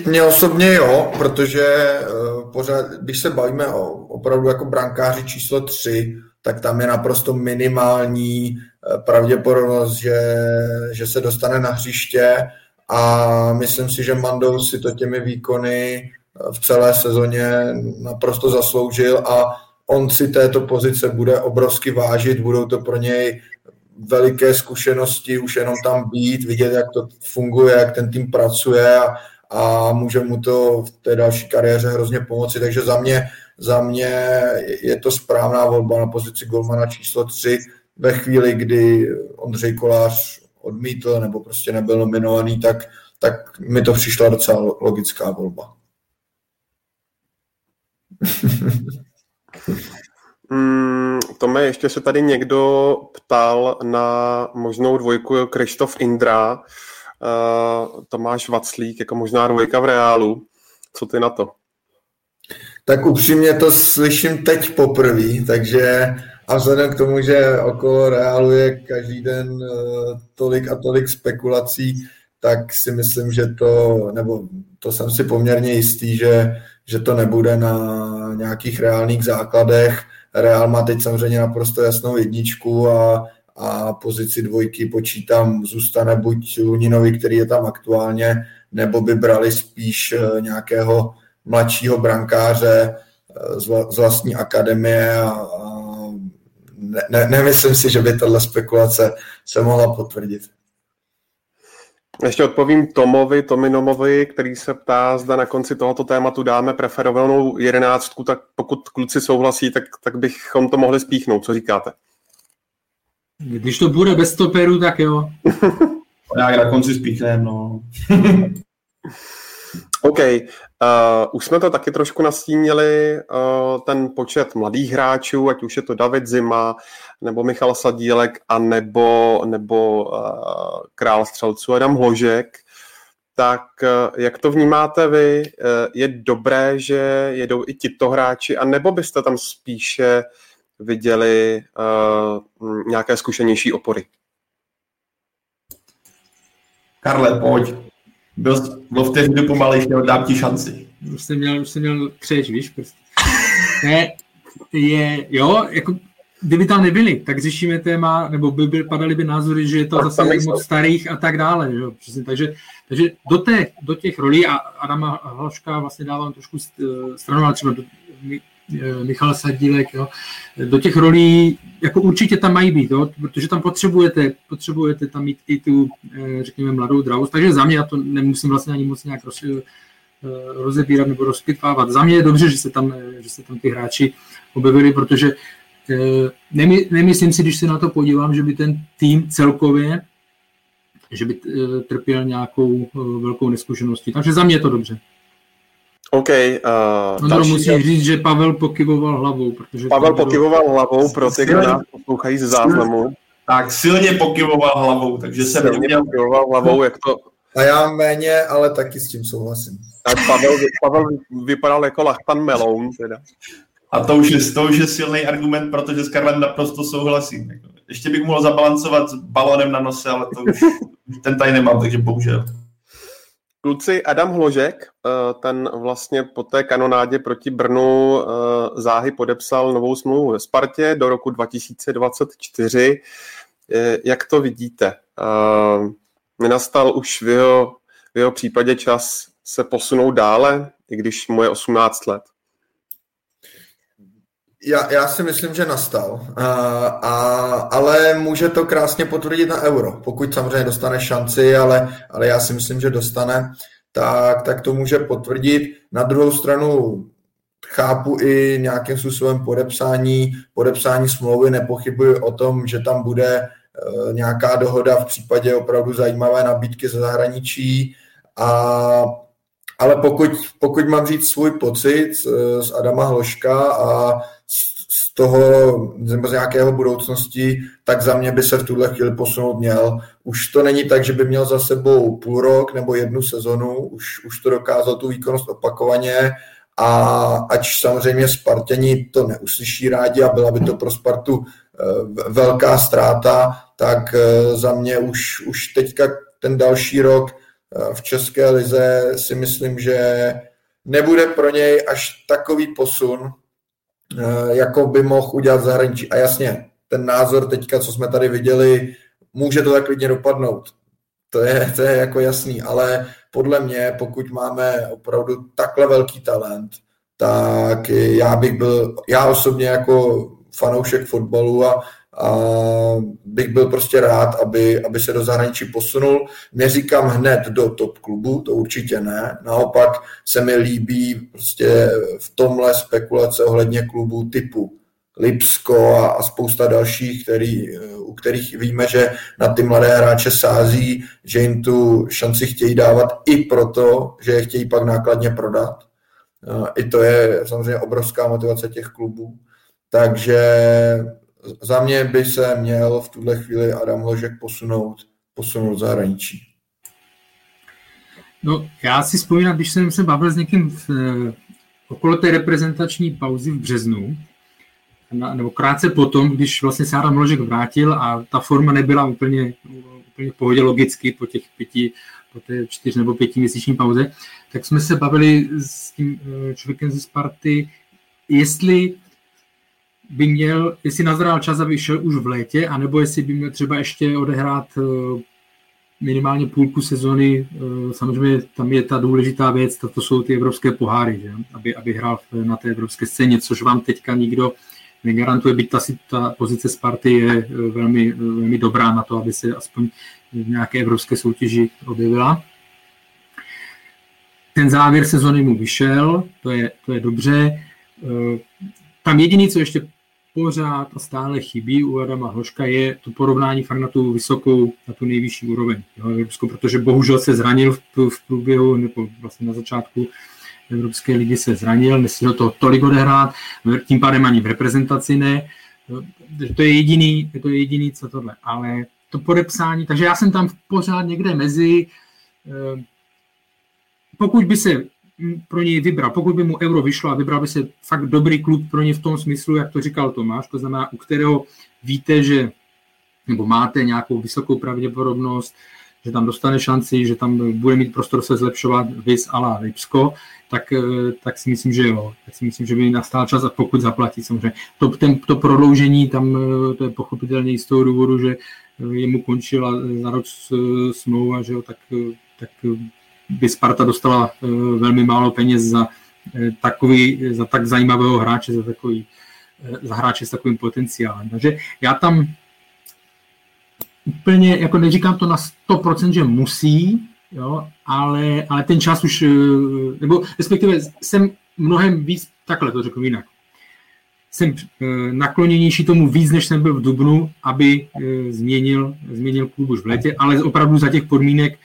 Mně osobně jo, protože uh, pořád, když se bavíme o opravdu jako brankáři číslo 3, tak tam je naprosto minimální uh, pravděpodobnost, že, že se dostane na hřiště. A myslím si, že Mandou si to těmi výkony uh, v celé sezóně naprosto zasloužil a on si této pozice bude obrovsky vážit, budou to pro něj veliké zkušenosti, už jenom tam být, vidět, jak to funguje, jak ten tým pracuje a, a může mu to v té další kariéře hrozně pomoci. Takže za mě, za mě je to správná volba na pozici golmana číslo 3 ve chvíli, kdy Ondřej Kolář odmítl nebo prostě nebyl nominovaný, tak, tak mi to přišla docela logická volba. (laughs) mm, Tome, ještě se tady někdo ptal na možnou dvojku Krištof Indra. Uh, Tomáš Vaclík jako možná dvojka v reálu. Co ty na to? Tak upřímně to slyším teď poprvé, takže a vzhledem k tomu, že okolo reálu je každý den uh, tolik a tolik spekulací, tak si myslím, že to, nebo to jsem si poměrně jistý, že, že to nebude na nějakých reálných základech. Reál má teď samozřejmě naprosto jasnou jedničku a a pozici dvojky počítám zůstane buď Luninovi, který je tam aktuálně, nebo by brali spíš eh, nějakého mladšího brankáře eh, z vlastní akademie a, ne, ne, nemyslím si, že by tahle spekulace se mohla potvrdit. Ještě odpovím Tomovi, Tominomovi, který se ptá, zda na konci tohoto tématu dáme preferovanou jedenáctku, tak pokud kluci souhlasí, tak, tak bychom to mohli spíchnout. Co říkáte? Když to bude bez stoperu, tak jo. (laughs) Já na konci spíchnem, no. (laughs) OK, uh, už jsme to taky trošku nastínili, uh, ten počet mladých hráčů, ať už je to David Zima, nebo Michal Sadílek, a nebo, nebo uh, král střelců Adam Hložek. tak jak to vnímáte vy? Je dobré, že jedou i tito hráči, a nebo byste tam spíše viděli uh, nějaké zkušenější opory? Karle, pojď. Byl, byl v té pomalejší, dám ti šanci. Už jsem měl, už jsem měl křeč, víš, prostě. Ne, je, jo, jako kdyby tam nebyli, tak řešíme téma, nebo by, by padaly by názory, že je to zase moc starých a tak dále. Jo? Přesně, takže, takže do, té, do těch rolí, a Adama Hlaška vlastně dávám trošku stranu, ale třeba do, Eh, Michal Sadílek, jo, do těch rolí jako určitě tam mají být, jo, protože tam potřebujete, potřebujete tam mít i tu, eh, řekněme, mladou drahost, takže za mě já to nemusím vlastně ani moc nějak roz, eh, rozebírat nebo rozpitvávat. Za mě je dobře, že se tam, že se tam ty hráči objevili, protože nemy, nemyslím si, když se na to podívám, že by ten tým celkově že by trpěl nějakou velkou neskušeností. Takže za mě je to dobře. OK. Uh, no, musím říct, že Pavel pokyvoval hlavou. Protože Pavel bylo... pokyvoval hlavou pro ty, kdo nás poslouchají ze záznamu. Tak silně pokyvoval hlavou, takže se silně pokyvoval hlavou, jak to... A já méně, ale taky s tím souhlasím. Tak Pavel, Pavel vypadal jako lachtan meloun, teda. A to už, je, to už je silný argument, protože s Karlem naprosto souhlasím. Ještě bych mohl zabalancovat s balonem na nose, ale to už ten tady nemám, takže bohužel. Kluci, Adam Hložek, eh, ten vlastně po té kanonádě proti Brnu eh, záhy podepsal novou smlouvu ve Spartě do roku 2024. Eh, jak to vidíte? Nenastal už v jeho, v jeho případě čas se posunout dále, i když mu je 18 let? Já, já si myslím, že nastal, a, a, ale může to krásně potvrdit na euro, pokud samozřejmě dostane šanci, ale, ale já si myslím, že dostane, tak, tak to může potvrdit. Na druhou stranu chápu i nějakým způsobem podepsání, podepsání smlouvy, nepochybuji o tom, že tam bude e, nějaká dohoda v případě opravdu zajímavé nabídky ze zahraničí, a, ale pokud, pokud mám říct svůj pocit z, z Adama Hloška a toho, z nějakého budoucnosti, tak za mě by se v tuhle chvíli posunout měl. Už to není tak, že by měl za sebou půl rok nebo jednu sezonu, už, už to dokázal tu výkonnost opakovaně a ač samozřejmě Spartěni to neuslyší rádi a byla by to pro Spartu eh, velká ztráta, tak eh, za mě už, už teďka ten další rok eh, v České lize si myslím, že nebude pro něj až takový posun, jako by mohl udělat zahraničí. A jasně, ten názor teďka, co jsme tady viděli, může to tak klidně dopadnout. To je, to je jako jasný, ale podle mě, pokud máme opravdu takhle velký talent, tak já bych byl, já osobně jako fanoušek fotbalu a a bych byl prostě rád, aby, aby se do zahraničí posunul. Neříkám hned do top klubu, to určitě ne. Naopak se mi líbí prostě v tomhle spekulace ohledně klubů typu Lipsko a, a spousta dalších, který, u kterých víme, že na ty mladé hráče sází, že jim tu šanci chtějí dávat i proto, že je chtějí pak nákladně prodat. I to je samozřejmě obrovská motivace těch klubů. Takže za mě by se měl v tuhle chvíli Adam Ložek posunout, posunout zahraničí. No, já si vzpomínám, když jsem se bavil s někým v, eh, okolo té reprezentační pauzy v březnu, nebo krátce potom, když vlastně se Adam Ložek vrátil a ta forma nebyla úplně, úplně v pohodě logicky po těch pěti, po té čtyř nebo pětiměsíční pauze, tak jsme se bavili s tím eh, člověkem ze Sparty, jestli by měl, jestli nazrál čas, aby šel už v létě, anebo jestli by měl třeba ještě odehrát eh, minimálně půlku sezony. Eh, samozřejmě tam je ta důležitá věc, to, to jsou ty evropské poháry, že? Aby, aby hrál na té evropské scéně, což vám teďka nikdo negarantuje, byť ta, ta pozice Sparty je eh, velmi, velmi dobrá na to, aby se aspoň v nějaké evropské soutěži objevila. Ten závěr sezony mu vyšel, to je, to je dobře. Tam jediný, co ještě pořád a stále chybí u Adama Hloška je to porovnání fakt na tu vysokou, na tu nejvyšší úroveň. Jo, Evropskou, protože bohužel se zranil v, v průběhu, nebo vlastně na začátku Evropské ligy se zranil, nestihl to tolik odehrát, tím pádem ani v reprezentaci ne. To je jediný, to je jediný, co tohle. Ale to podepsání, takže já jsem tam pořád někde mezi, eh, pokud by se pro něj vybral, pokud by mu euro vyšlo a vybral by se fakt dobrý klub pro ně v tom smyslu, jak to říkal Tomáš, to znamená, u kterého víte, že nebo máte nějakou vysokou pravděpodobnost, že tam dostane šanci, že tam bude mít prostor se zlepšovat vys ala Lipsko, tak, eh, tak si myslím, že jo. Tak si myslím, že by nastal čas a pokud zaplatí samozřejmě. To, ten, to prodloužení tam, eh, to je pochopitelně z toho důvodu, že eh, jemu končila za rok smlouva, že jo, tak, tak by Sparta dostala velmi málo peněz za takový, za tak zajímavého hráče, za takový za hráče s takovým potenciálem. Takže já tam úplně, jako neříkám to na 100%, že musí, jo, ale, ale ten čas už, eh, nebo respektive jsem mnohem víc, takhle to řeknu jinak, jsem eh, nakloněnější tomu víc, než jsem byl v Dubnu, aby eh, změnil, změnil klub už v létě, ale opravdu za těch podmínek,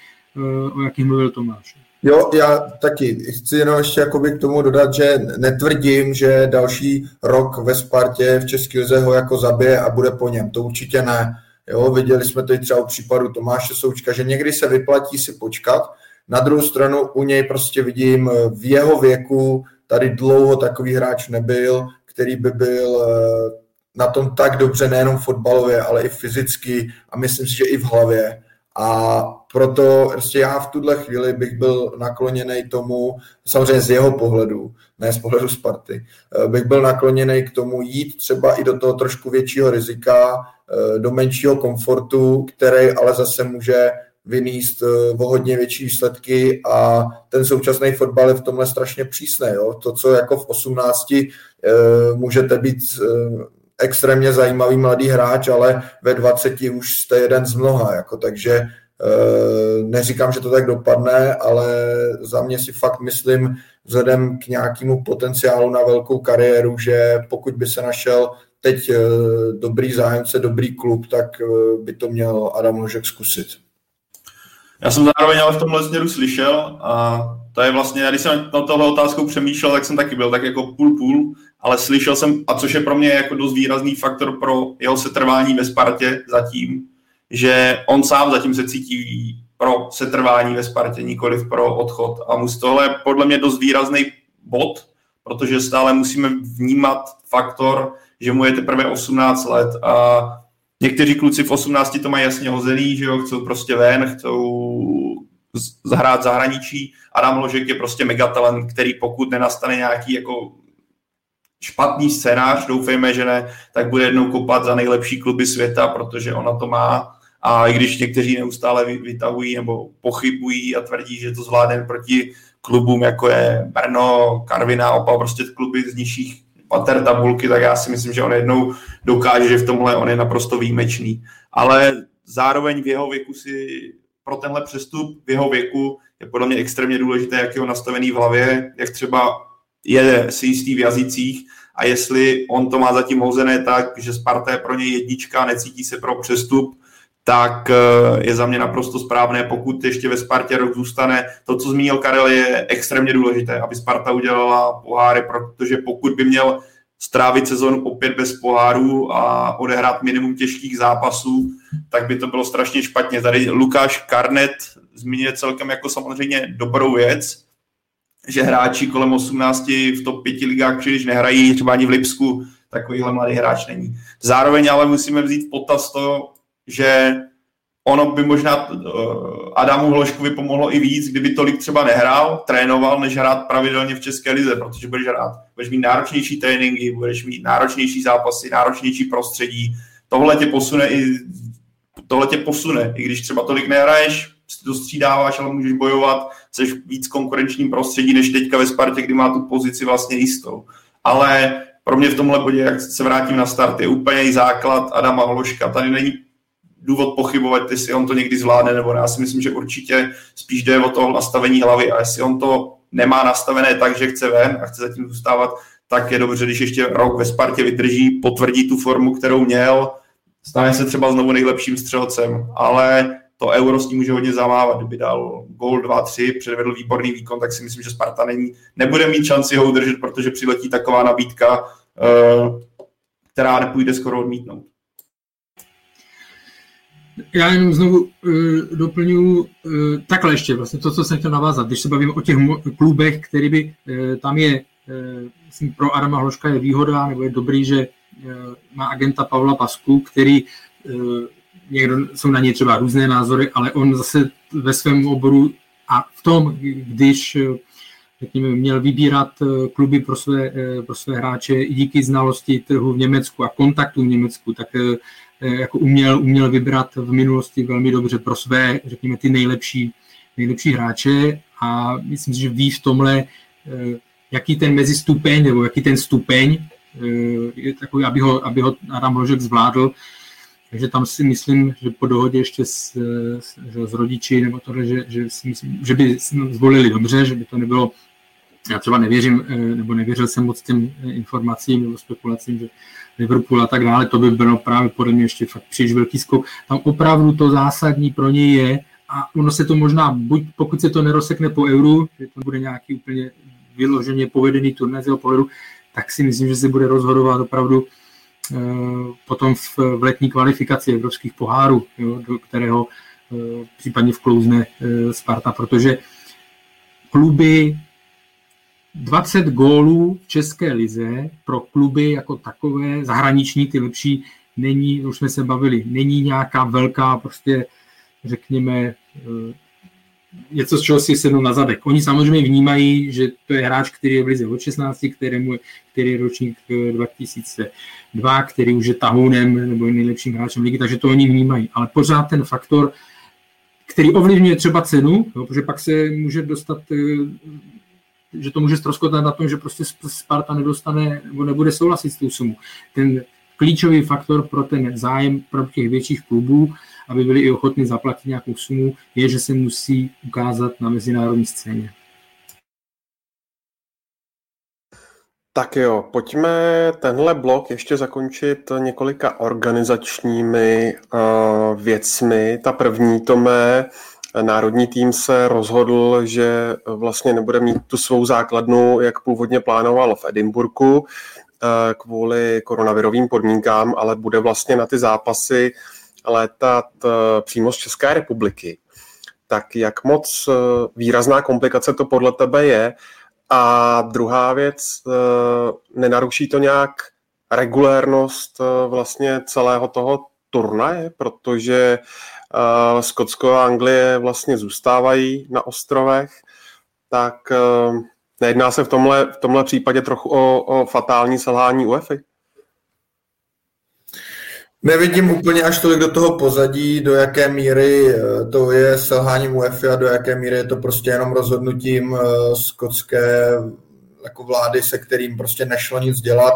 o jakých mluvil Tomáš. Jo, já taky chci jenom ještě jakoby k tomu dodat, že netvrdím, že další rok ve Spartě v České lize ho jako zabije a bude po něm. To určitě ne. Jo, viděli jsme to i třeba u případu Tomáše Součka, že někdy se vyplatí si počkat. Na druhou stranu u něj prostě vidím v jeho věku, tady dlouho takový hráč nebyl, který by byl eh, na tom tak dobře nejenom fotbalově, ale i fyzicky a myslím si, že i v hlavě. A proto prostě já v tuhle chvíli bych byl nakloněný tomu, samozřejmě z jeho pohledu, ne z pohledu Sparty, eh, bych byl nakloněný k tomu jít třeba i do toho trošku většího rizika, eh, do menšího komfortu, který ale zase může vyníst eh, o hodně větší výsledky a ten současný fotbal je v tomhle strašně přísný. To, co jako v 18 můžete být extrémně zajímavý mladý hráč, ale ve 20 už jste jeden z mnoha, jako, takže e, neříkám, že to tak dopadne, ale za mě si fakt myslím, vzhledem k nějakému potenciálu na velkou kariéru, že pokud by se našel teď e, dobrý zájemce, dobrý klub, tak e, by to měl Adam Ložek zkusit. Já jsem zároveň ale v tomhle směru slyšel a to je vlastně, když jsem na tohle otázkou přemýšlel, tak jsem taky byl tak jako půl půl, ale slyšel jsem, a což je pro mě jako dost výrazný faktor pro jeho setrvání ve Spartě zatím, že on sám zatím se cítí pro setrvání ve Spartě, nikoliv pro odchod. A musí tohle podle mě dost výrazný bod, protože stále musíme vnímat faktor, že mu je teprve 18 let a někteří kluci v 18 to mají jasně hozený, že jo, chcou prostě ven, chcou zahrát zahraničí. Adam Ložek je prostě megatalent, který pokud nenastane nějaký jako špatný scénář, doufejme, že ne, tak bude jednou kopat za nejlepší kluby světa, protože ona to má. A i když někteří neustále vytahují nebo pochybují a tvrdí, že to zvládne proti klubům, jako je Brno, Karvina, opa, prostě kluby z nižších pater tabulky, tak já si myslím, že on jednou dokáže, že v tomhle on je naprosto výjimečný. Ale zároveň v jeho věku si pro tenhle přestup v jeho věku je podle mě extrémně důležité, jak je ho nastavený v hlavě, jak třeba je si jistý v jazycích a jestli on to má zatím hozené tak, že Sparta je pro něj jednička, necítí se pro přestup, tak eh, je za mě naprosto správné, pokud ještě ve Spartě rok zůstane. To, co zmínil Karel, je extrémně důležité, aby Sparta udělala poháry, protože pokud by měl strávit sezonu opět bez poháru a odehrát minimum těžkých zápasů, tak by to bylo strašně špatně. Tady Lukáš Karnet zmínil celkem jako samozřejmě dobrou věc, že hráči kolem 18 v top 5 ligách příliš nehrají, třeba ani v Lipsku takovýhle mladý hráč není. Zároveň ale musíme vzít v potaz to, že ono by možná uh, Adamu Hloškovi pomohlo i víc, kdyby tolik třeba nehrál, trénoval, než hrát pravidelně v České lize, protože budeš hrát, budeš mít náročnější tréninky, budeš mít náročnější zápasy, náročnější prostředí. Tohle tě posune i tohle tě posune, i když třeba tolik nehraješ, dostřídáváš, ale můžeš bojovat, jsi víc konkurenčním prostředí, než teďka ve Spartě, kdy má tu pozici vlastně jistou. Ale pro mě v tomhle bodě, jak se vrátím na start, je úplně základ Adama Hloška. Tady není důvod pochybovat, jestli on to někdy zvládne nebo ne. Já si myslím, že určitě spíš jde o to nastavení hlavy a jestli on to nemá nastavené tak, že chce ven a chce zatím zůstávat, tak je dobře, když ještě rok ve Spartě vydrží, potvrdí tu formu, kterou měl, stane se třeba znovu nejlepším střelcem, ale to euro s tím může hodně zamávat. Kdyby dal gol 2-3, předvedl výborný výkon, tak si myslím, že Sparta není, nebude mít šanci ho udržet, protože přiletí taková nabídka, eh, která nepůjde skoro odmítnout. Já jenom znovu uh, doplňu uh, takhle ještě vlastně to, co jsem chtěl navázat. Když se bavím o těch klubech, který by uh, tam je, uh, myslím, pro Adama Hloška je výhoda, nebo je dobrý, že uh, má agenta Pavla Pasku, který uh, někdo, jsou na něj třeba různé názory, ale on zase ve svém oboru a v tom, když řekněme, měl vybírat kluby pro své, pro své hráče i díky znalosti trhu v Německu a kontaktu v Německu, tak jako uměl, uměl vybrat v minulosti velmi dobře pro své, řekněme, ty nejlepší, nejlepší hráče. A myslím si, že ví v tomhle, jaký ten mezistupeň, nebo jaký ten stupeň je takový, aby ho, aby ho Adam Hložek zvládl, takže tam si myslím, že po dohodě ještě s, s, s rodiči nebo tohle, že, že, si myslím, že by zvolili dobře, že by to nebylo, já třeba nevěřím, eh, nebo nevěřil jsem moc těm eh, informacím nebo spekulacím, že Liverpool a tak dále, to by bylo právě podle mě ještě fakt příliš velký skok. Tam opravdu to zásadní pro něj je, a ono se to možná, buď pokud se to nerosekne po euru, že to bude nějaký úplně vyloženě povedený turnaj z jeho pohledu, tak si myslím, že se bude rozhodovat opravdu potom v, v letní kvalifikaci evropských pohárů, jo, do kterého eh, případně vklouzne eh, Sparta, protože kluby 20 gólů v České lize pro kluby jako takové, zahraniční, ty lepší, není, už jsme se bavili, není nějaká velká, prostě řekněme, něco, z čeho si sednou na zadek. Oni samozřejmě vnímají, že to je hráč, který je v od 16, kterému, který je ročník 2002, který už je tahounem nebo je nejlepším hráčem ligy, takže to oni vnímají. Ale pořád ten faktor, který ovlivňuje třeba cenu, jo, protože pak se může dostat, eh, že to může ztroskotat na tom, že prostě Sparta nedostane nebo nebude souhlasit s tou sumu. Ten klíčový faktor pro ten zájem pro těch větších klubů aby byli i ochotni zaplatit nějakou sumu, je, že se musí ukázat na mezinárodní scéně. Tak jo, pojďme tenhle blok ještě zakončit několika organizačními uh, věcmi. Ta první, Tome, národní tým se rozhodl, že vlastně nebude mít tu svou základnu, jak původně plánoval v Edinburgu uh, kvůli koronavirovým podmínkám, ale bude vlastně na ty zápasy uh, létat eh, přímo z České republiky, tak jak moc eh, výrazná komplikace to podle tebe je? A druhá věc, eh, nenaruší to nějak regulérnost vlastně celého toho turnaje, protože Skotsko a Anglie vlastně zůstávají na ostrovech, tak nejedná se v tomhle, v tomhle případě trochu o, o fatální selhání UEFA? Nevidím úplně až tolik do toho pozadí, do jaké míry eh, to je selháním UEFA a do jaké míry je to prostě jenom rozhodnutím eh, skotské jako vlády, se kterým prostě nešlo nic dělat.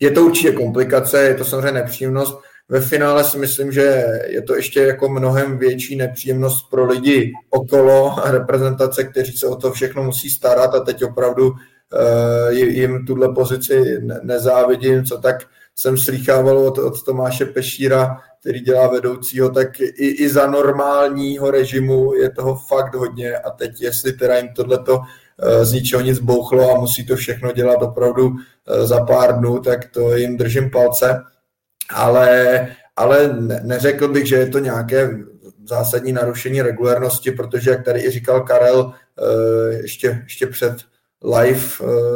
Je to určitě komplikace, je to samozřejmě nepříjemnost. Ve finále si myslím, že je to ještě jako mnohem větší nepříjemnost pro lidi okolo reprezentace, kteří se o to všechno musí starat a teď opravdu uh, jim tuhle pozici nezávidím, co tak jsem slýchával od, od Tomáše Pešíra, který dělá vedoucího, tak i, i za normálního režimu je toho fakt hodně a teď jestli teda jim tohleto eh, z ničeho nic bouchlo a musí to všechno dělat opravdu eh, za pár dnů, tak to jim držím palce. Ale, ale neřekl bych, že je to nějaké zásadní narušení regulérnosti, protože, jak tady i říkal Karel eh, ještě, ještě před live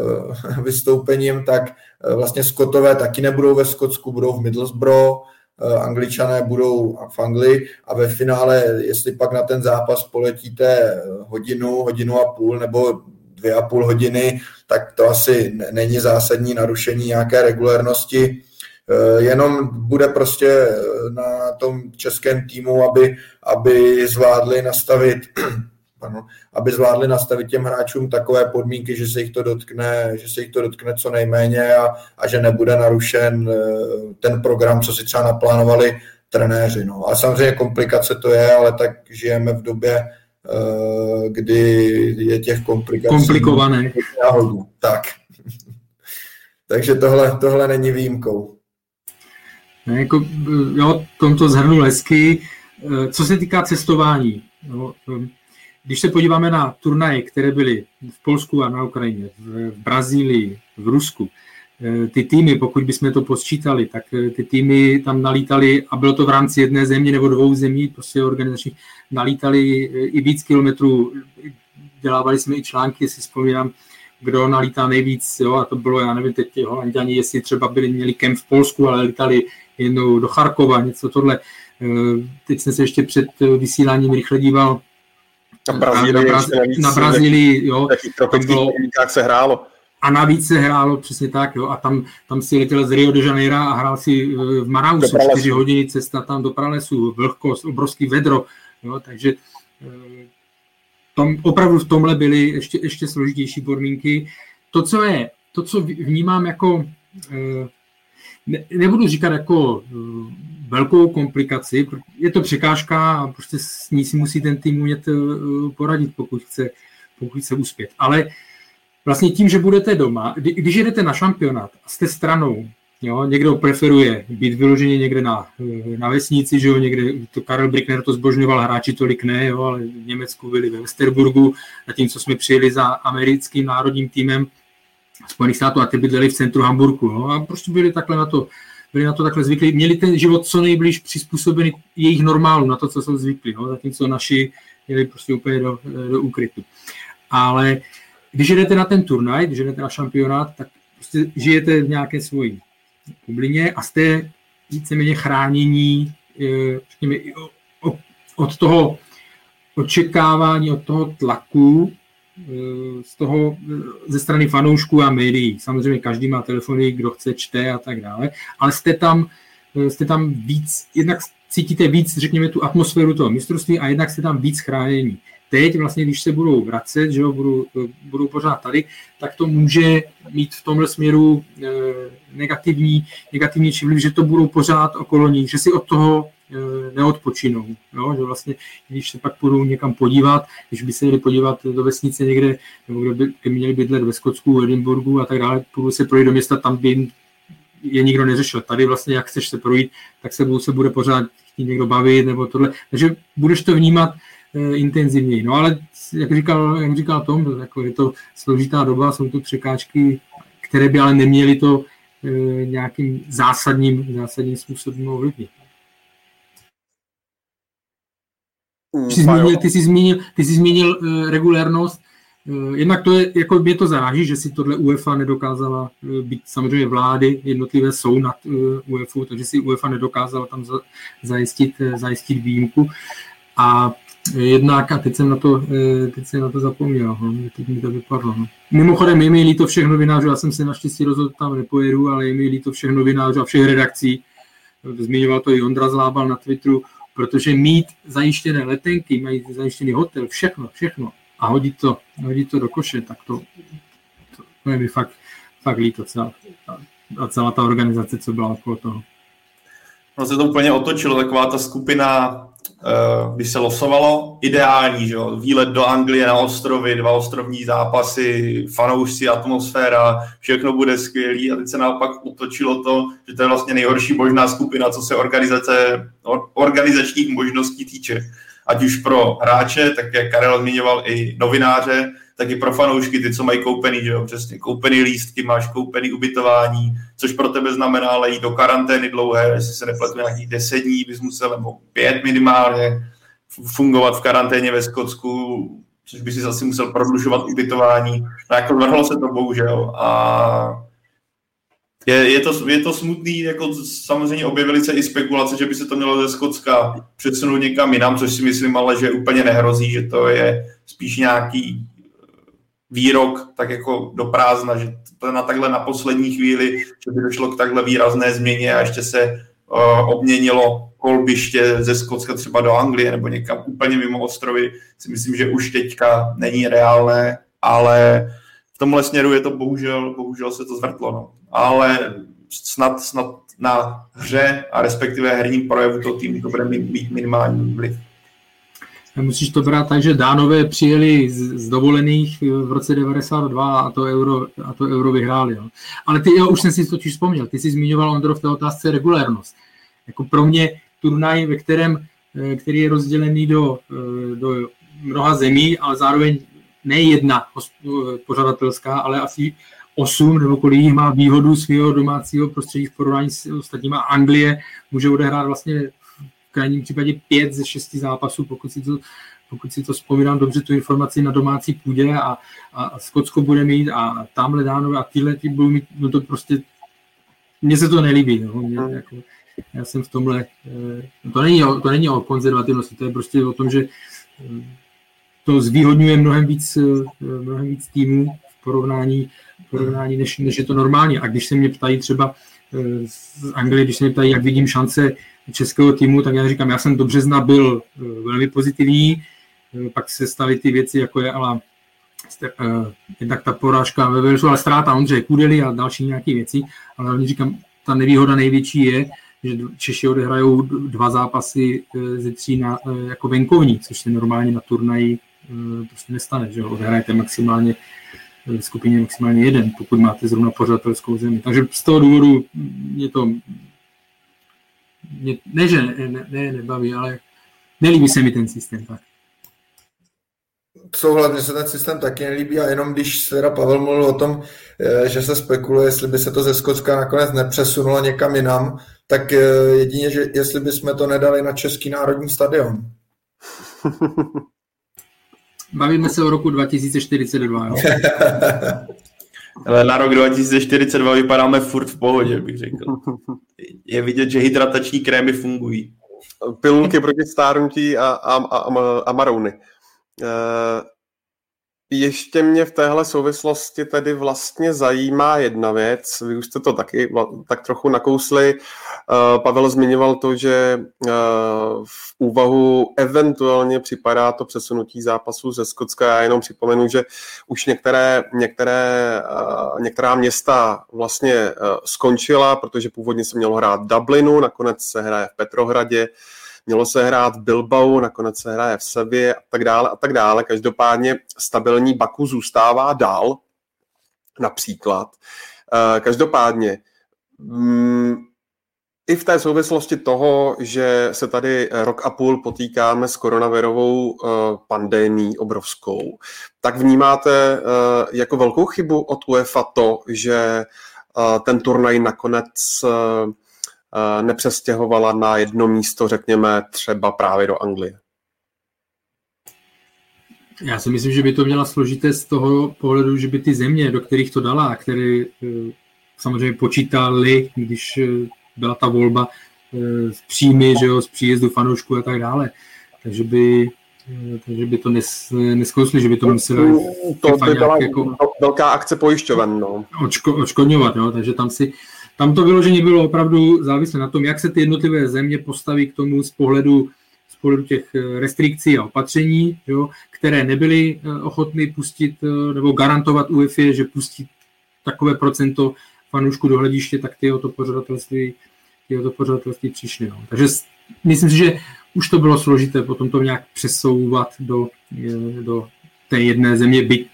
(laughs) vystoupením, tak vlastně Skotové taky nebudou ve Skotsku, budou v Middlesbrough, eh, Angličané budou v Anglii a ve finále, jestli pak na ten zápas poletíte hodinu, hodinu a půl nebo dvě a půl hodiny, tak to asi není zásadní narušení nějaké regulérnosti. Eh, jenom bude prostě na tom českém týmu, aby, aby zvládli nastavit pardon, aby zvládli nastavit těm hráčům takové podmínky, že se jich to dotkne, že se jich to dotkne co nejméně a, a že nebude narušen eh, ten program, co si třeba naplánovali trenéři. No. A samozřejmě komplikace to je, ale tak žijeme v době, eh, kdy je těch komplikací. Komplikované. Tak. (laughs) Takže tohle, tohle není výjimkou. Ne, jako, jo, tomto zhrnul hezky. Eh, co se týká cestování, jo, když se podíváme na turnaje, které byly v Polsku a na Ukrajině, v Brazílii, v Rusku, ty týmy, pokud bychom to posčítali, tak ty týmy tam nalítali, a bylo to v rámci jedné země nebo dvou zemí, prostě organizačních, nalítali i víc kilometrů, dělávali jsme i články, si vzpomínám, kdo nalítá nejvíc, jo, a to bylo, já nevím, teď Holanděni, jestli třeba byli, měli kemp v Polsku, ale lítali jednou do Charkova, něco tohle. Teď jsem se ještě před vysíláním rychle díval na Brazílii, na, Brazílii, na Brazílii jo. To bylo, se hrálo. A navíc se hrálo přesně tak, jo, a tam, tam si letěl z Rio de Janeiro a hrál si v Marausu, 4 hodiny cesta tam do pralesu, vlhkost, obrovský vedro, jo, takže tom, opravdu v tomhle byly ještě, ještě složitější podmínky. To, co je, to, co vnímám jako, ne, nebudu říkat jako velkou komplikaci, je to překážka a prostě s ní si musí ten tým umět poradit, pokud chce, pokud chce uspět. Ale vlastně tím, že budete doma, když jedete na šampionát a jste stranou, Jo, někdo preferuje být vyloženě někde na, na vesnici, že jo, někde, to Karel Brickner to zbožňoval, hráči tolik ne, jo, ale v Německu byli ve Westerburgu, zatímco jsme přijeli za americkým národním týmem Spojených států a ty bydleli v centru Hamburgu, jo, a prostě byli takhle na to, byli na to takhle zvyklí, měli ten život co nejblíž přizpůsobený jejich normálu, na to, co jsou zvyklí, jo, zatímco naši jeli prostě úplně do, do úkrytu. Ale když jdete na ten turnaj, když jdete na šampionát, tak prostě žijete v nějaké svojí bublině a jste víceméně chránění eh, řekněme, od toho očekávání, od toho tlaku z toho, eh, ze strany fanoušků a médií. Samozřejmě každý má telefony, kdo chce, čte a tak dále, ale jste tam, jste tam víc, jednak cítíte víc, řekněme, tu atmosféru toho mistrovství a jednak jste tam víc chránění teď vlastně, když se budou vracet, že jo, budou, budou pořád tady, tak to může mít v tomhle směru negativní, negativní vliv, že to budou pořád okolo nich, že si od toho neodpočinou. Jo? Že vlastně, když se pak budou někam podívat, když by se jeli podívat do vesnice někde, nebo kde by, by měli bydlet ve Skotsku, v Edinburgu a tak dále, budou se projít do města, tam by je nikdo neřešil. Tady vlastně, jak chceš se projít, tak se, se bude pořád chtít někdo bavit nebo tohle. Takže budeš to vnímat Eh, intenzivněji. No ale jak říkal, jak říkal Tom, jako je to složitá doba, jsou to překážky, které by ale neměly to e, nějakým zásadním, zásadním způsobem ovlivnit. Mm, ty jsi zmínil, ty jsi zmínil, ty jsi zmínil uh, regulérnost. Uh, jednak to je, jako mě to záží, že si tohle UEFA nedokázala uh, být samozřejmě vlády, jednotlivé jsou nad uh, UEFA, takže si UEFA nedokázala tam za, zajistit, uh, zajistit výjimku. A Jednak, a teď jsem na to, eh, teď jsem na to zapomněl, no, teď mi to vypadlo. No. Mimochodem, je mi líto všech novinářů, já jsem se naštěstí rozhodl, tam nepojedu, ale je mi líto všech novinářů a všech redakcí. Zmiňoval to i Ondra Zlábal na Twitteru, protože mít zajištěné letenky, mají zajištěný hotel, všechno, všechno a hodit to, hodit to do koše, tak to, to, to je mi fakt, fakt líto celá, a celá ta organizace, co byla okolo toho. No se to úplně otočilo, taková ta skupina Eh, když se losovalo, ideální, že jo? výlet do Anglie na ostrovy, dva ostrovní zápasy, fanoušci, atmosféra, všechno bude skvělý a teď se naopak utočilo to, že to je vlastně nejhorší možná skupina, co se organizace, organizačních možností týče. Ať už pro hráče, tak jak Karel zmiňoval, i novináře, tak i pro fanoušky, ty, co mají koupený, že jo, přesně, koupený lístky, máš koupený ubytování, což pro tebe znamená ale jít do karantény dlouhé, jestli se nepletu nějakých deset dní, bys musel, nebo pět minimálně, fungovat v karanténě ve Skotsku, což by si zase musel prodlužovat ubytování. No jako vrhlo se to bohužel a je, je, to, je to smutný, jako samozřejmě objevily se i spekulace, že by se to mělo ze Skotska přesunout někam jinam, což si myslím ale, že úplně nehrozí, že to je spíš nějaký výrok tak jako do prázdna, že to na takhle na poslední chvíli, že by došlo k takhle výrazné změně a ještě se uh, obměnilo kolbiště ze Skotska třeba do Anglie nebo někam úplně mimo ostrovy, si myslím, že už teďka není reálné, ale v tomhle směru je to bohužel, bohužel se to zvrtlo. No. Ale snad, snad na hře a respektive herním projevu toho týmu to bude mít minimální vliv. Musíš to brát tak, že Dánové přijeli z, z dovolených v roce 92 a to euro, a to euro vyhráli. Jo. Ale ty, jo, už jsem si to totiž vzpomněl, ty jsi zmiňoval, Ondro, v té otázce regulérnost. Jako pro mě turnaj, ve kterém, eh, který je rozdělený do, eh, do mnoha zemí, ale zároveň ne jedna pořadatelská, ale asi 8 nebo kolik jich má výhodu svého domácího prostředí v porovnání s ostatníma. Anglie může odehrát vlastně krajním případě 5 ze 6 zápasů, pokud si to pokud si to vzpomínám dobře, tu informaci na domácí půdě a, a Skotsko bude mít a tamhle dáno a tyhle ty budou mít, no to prostě, mně se to nelíbí, no, mě, hmm. jako, já jsem v tomhle, eh, to není, o, to není o konzervativnosti, to je prostě o tom, že eh, to zvýhodňuje mnohem víc, eh, mnohem víc týmů v porovnání, v porovnání než, než je to normální. A když se mě ptají třeba z Anglie, když se mě ptají, jak vidím šance českého týmu, tak já říkám, já jsem do března byl velmi pozitivní, pak se staly ty věci, jako je ale jednak ta porážka ve Walesu, ale ztráta Ondřeje Kudely a další nějaké věci, ale hlavně říkám, ta nevýhoda největší je, že Češi odehrajou dva zápasy ze tří na, jako venkovní, což se normálně na turnaji prostě nestane, že odehrajete maximálně v skupině maximálně jeden, pokud máte zrovna pořadatelskou zemi. Takže z toho důvodu mě to mě, ne, že ne, ne, ne, nebaví, ale nelíbí se mi ten systém tak souhlas, mně se ten systém taky nelíbí a jenom když teda Pavel mluvil o tom, eh, že se spekuluje, jestli by se to ze Skotska nakonec nepřesunulo někam jinam, tak eh, jedině, že jestli bychom to nedali na Český národní stadion. (laughs) Bavíme se o roku 2042, jo? (laughs) Ale na rok 2042 vypadáme furt v pohodě, bych řekl. Je vidět, že hydratační krémy fungují. Pilulky proti stárnutí a, a, a, a marouny. Eh, ještě mě v téhle souvislosti tedy vlastně zajímá jedna věc. Vy už jste to taky tak trochu nakousli. Eh, Pavel zmiňoval to, že eh, v úvahu eventuálně připadá to přesunutí zápasu ze Skotska. Já jenom připomenu, že už některé, některé, některá města vlastně skončila, protože původně se mělo hrát Dublinu, nakonec se hraje v Petrohradě mělo se hrát v Bilbao, nakonec se hraje v Sevě a tak dále a tak dále. Každopádně stabilní Baku zůstává dál, například. Eh, každopádně mm, i v té souvislosti toho, že se tady rok a půl potýkáme s koronavirovou uh, pandemí obrovskou, tak vnímáte uh, jako velkou chybu od UEFA to, že ten turnaj nakonec nepřestěhovala na jedno místo, řekněme, třeba právě do Anglie? Já si myslím, že by to měla složité z toho pohledu, že by ty země, do kterých to dala, které e, samozřejmě počítali, když e, byla ta volba z příjmy, že jo, z příjezdu fanoušků a tak dále. Takže by, takže by to nes, neskousli, že by to museli to by byla jako, velká akce pojišťoven, no. Očko, očkodňovat, jo, takže tam si tam to vyložení bylo opravdu závislé na tom, jak se ty jednotlivé země postaví k tomu z pohledu, z pohledu těch eh, restrikcí a opatření, jo, které nebyly eh, ochotny pustit eh, nebo garantovat UEFA, že pustí takové procento fanoušků do hlediště, tak ty to pořadatelství, ty to pořadatelství přišly. No. Takže myslím si, že už to bylo složité potom to nějak přesouvat do, do té jedné země, by,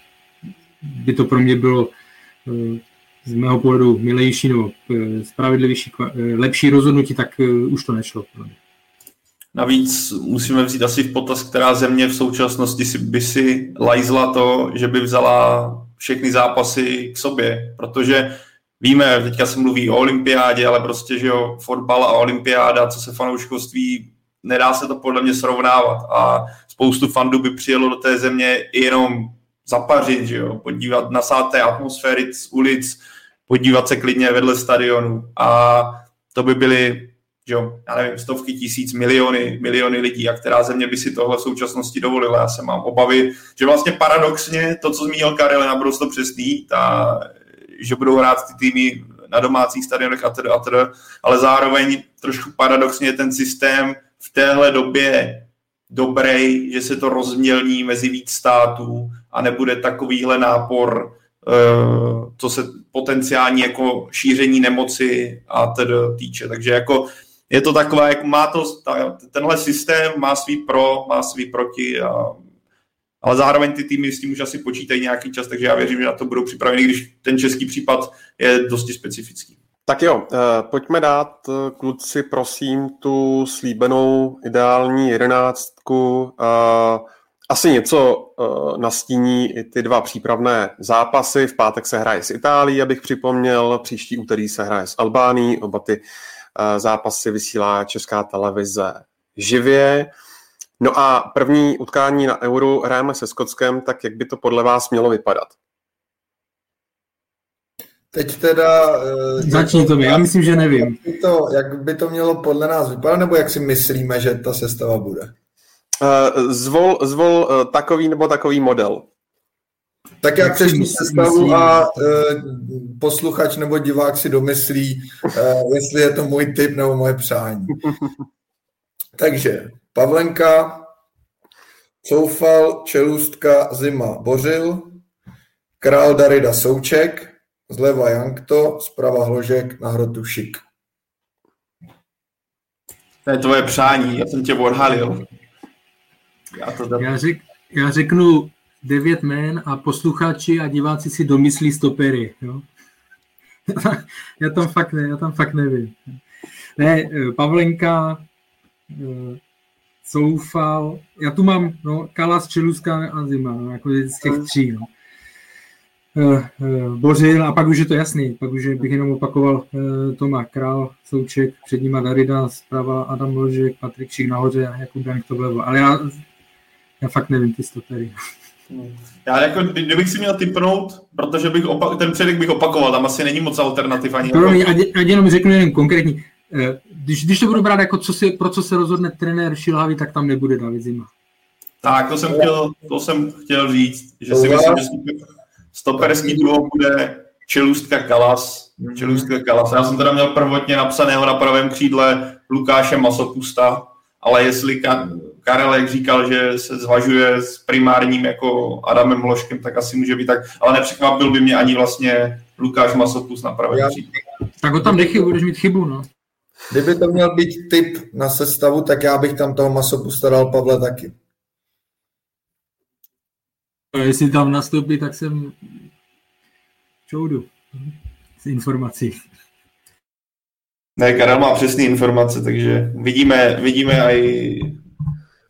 by to pro mě bylo z mého pohledu milejší nebo eh, spravedlivější, eh, lepší rozhodnutí, tak eh, už to nešlo. Navíc musíme vzít asi v potaz, která země v současnosti by si lajzla to, že by vzala všechny zápasy k sobě, protože víme, teďka se mluví o olympiádě, ale prostě, že jo, fotbal a olympiáda, co se fanouškovství, nedá se to podle mě srovnávat a spoustu fandů by přijelo do té země jenom zapařit, že jo, podívat na sáté atmosféry z ulic, podívat se klidně vedle stadionu a to by byly, že jo, já nevím, stovky tisíc, miliony, miliony lidí a která země by si tohle v současnosti dovolila. Já se mám obavy, že vlastně paradoxně to, co zmínil Karel, je naprosto přesný, ta, že budou hrát ty týmy na domácích stadionech a tedy, a ale zároveň trošku paradoxně ten systém v téhle době dobrý, že se to rozmělní mezi víc států a nebude takovýhle nápor, eh, co se potenciální jako šíření nemoci a tedy týče. Takže jako je to taková, jak má to, tenhle systém má svý pro, má svý proti, a, ale zároveň ty týmy s tím už asi počítají nějaký čas, takže já věřím, že na to budou připraveni, když ten český případ je dosti specifický. Tak jo, eh, pojďme dát eh, kluci, prosím, tu slíbenou ideální jedenáctku Asi něco uh, nastíní i ty dva přípravné zápasy. V pátek se hraje s Itálií, abych připomněl. Příští úterý se hraje s Albánií. Oba ty uh, zápasy vysílá Česká televize živě. No a první utkání na Euro hrajeme se Skotskem, tak jak by to podle vás mělo vypadat? Teď teda... Uh, Začni to mi, já myslím, že nevím. Jak by, to, jak by to mělo podle nás vypadat, nebo jak si myslíme, že ta sestava bude? Uh, zvol, zvol uh, takový nebo takový model. Tak já přešlu sestavu a uh, posluchač nebo divák si domyslí, jestli je to můj typ nebo moje přání. (laughs) Takže Pavlenka, Coufal, Čelůstka, Zima, Bořil, Král Darida Souček, zleva Jankto, zprava Hložek, na hrotu Šik. To je tvoje přání, já jsem tě odhalil. Já, to já, řek, já řeknu devět jmén a posluchači a diváci si domyslí stopery. Jo? (laughs) já, tam fakt ne, já tam fakt nevím. Ne, eh, Pavlenka, eh, Soufal, já tu mám no, Kalas, Čeluska a Zima, no, jako z těch tří. No. Uh, Bořil a pak už je to jasný, pak už bych jenom opakoval Toma Král, Souček, před nima Darida, zprava Adam Ložek, Patrik Šik nahoře a Jakub Danek to vlevo. Ale já, já fakt nevím ty stopery. Já jako, kdybych si měl typnout, protože bych opak, ten předek bych opakoval, tam asi není moc alternativ ani. Pro mě, ať, ať jenom řeknu jen konkrétní. Když, když to budu brát jako co si, pro co se rozhodne trenér Šilhavy, tak tam nebude David Zima. Tak, to jsem chtěl, to jsem chtěl říct, že si myslím, že stoperský duo bude Čelůstka Kalas. Mhm. Čelůstka Kalas. Já jsem teda měl prvotně napsaného na pravém křídle Lukáše Masopusta, ale jestli Karel, jak říkal, že se zvažuje s primárním jako Adamem Ložkem, tak asi může být tak, ale nepřekvapil by mě ani vlastně Lukáš Masopus na křídle. Tak ho tam nechy, budeš mít chybu, no. Kdyby to měl být typ na sestavu, tak já bych tam toho Masopusta dal Pavle taky. A jestli tam nastoupí, tak jsem čoudu z informací. Ne, Karel má přesné informace, takže vidíme, vidíme i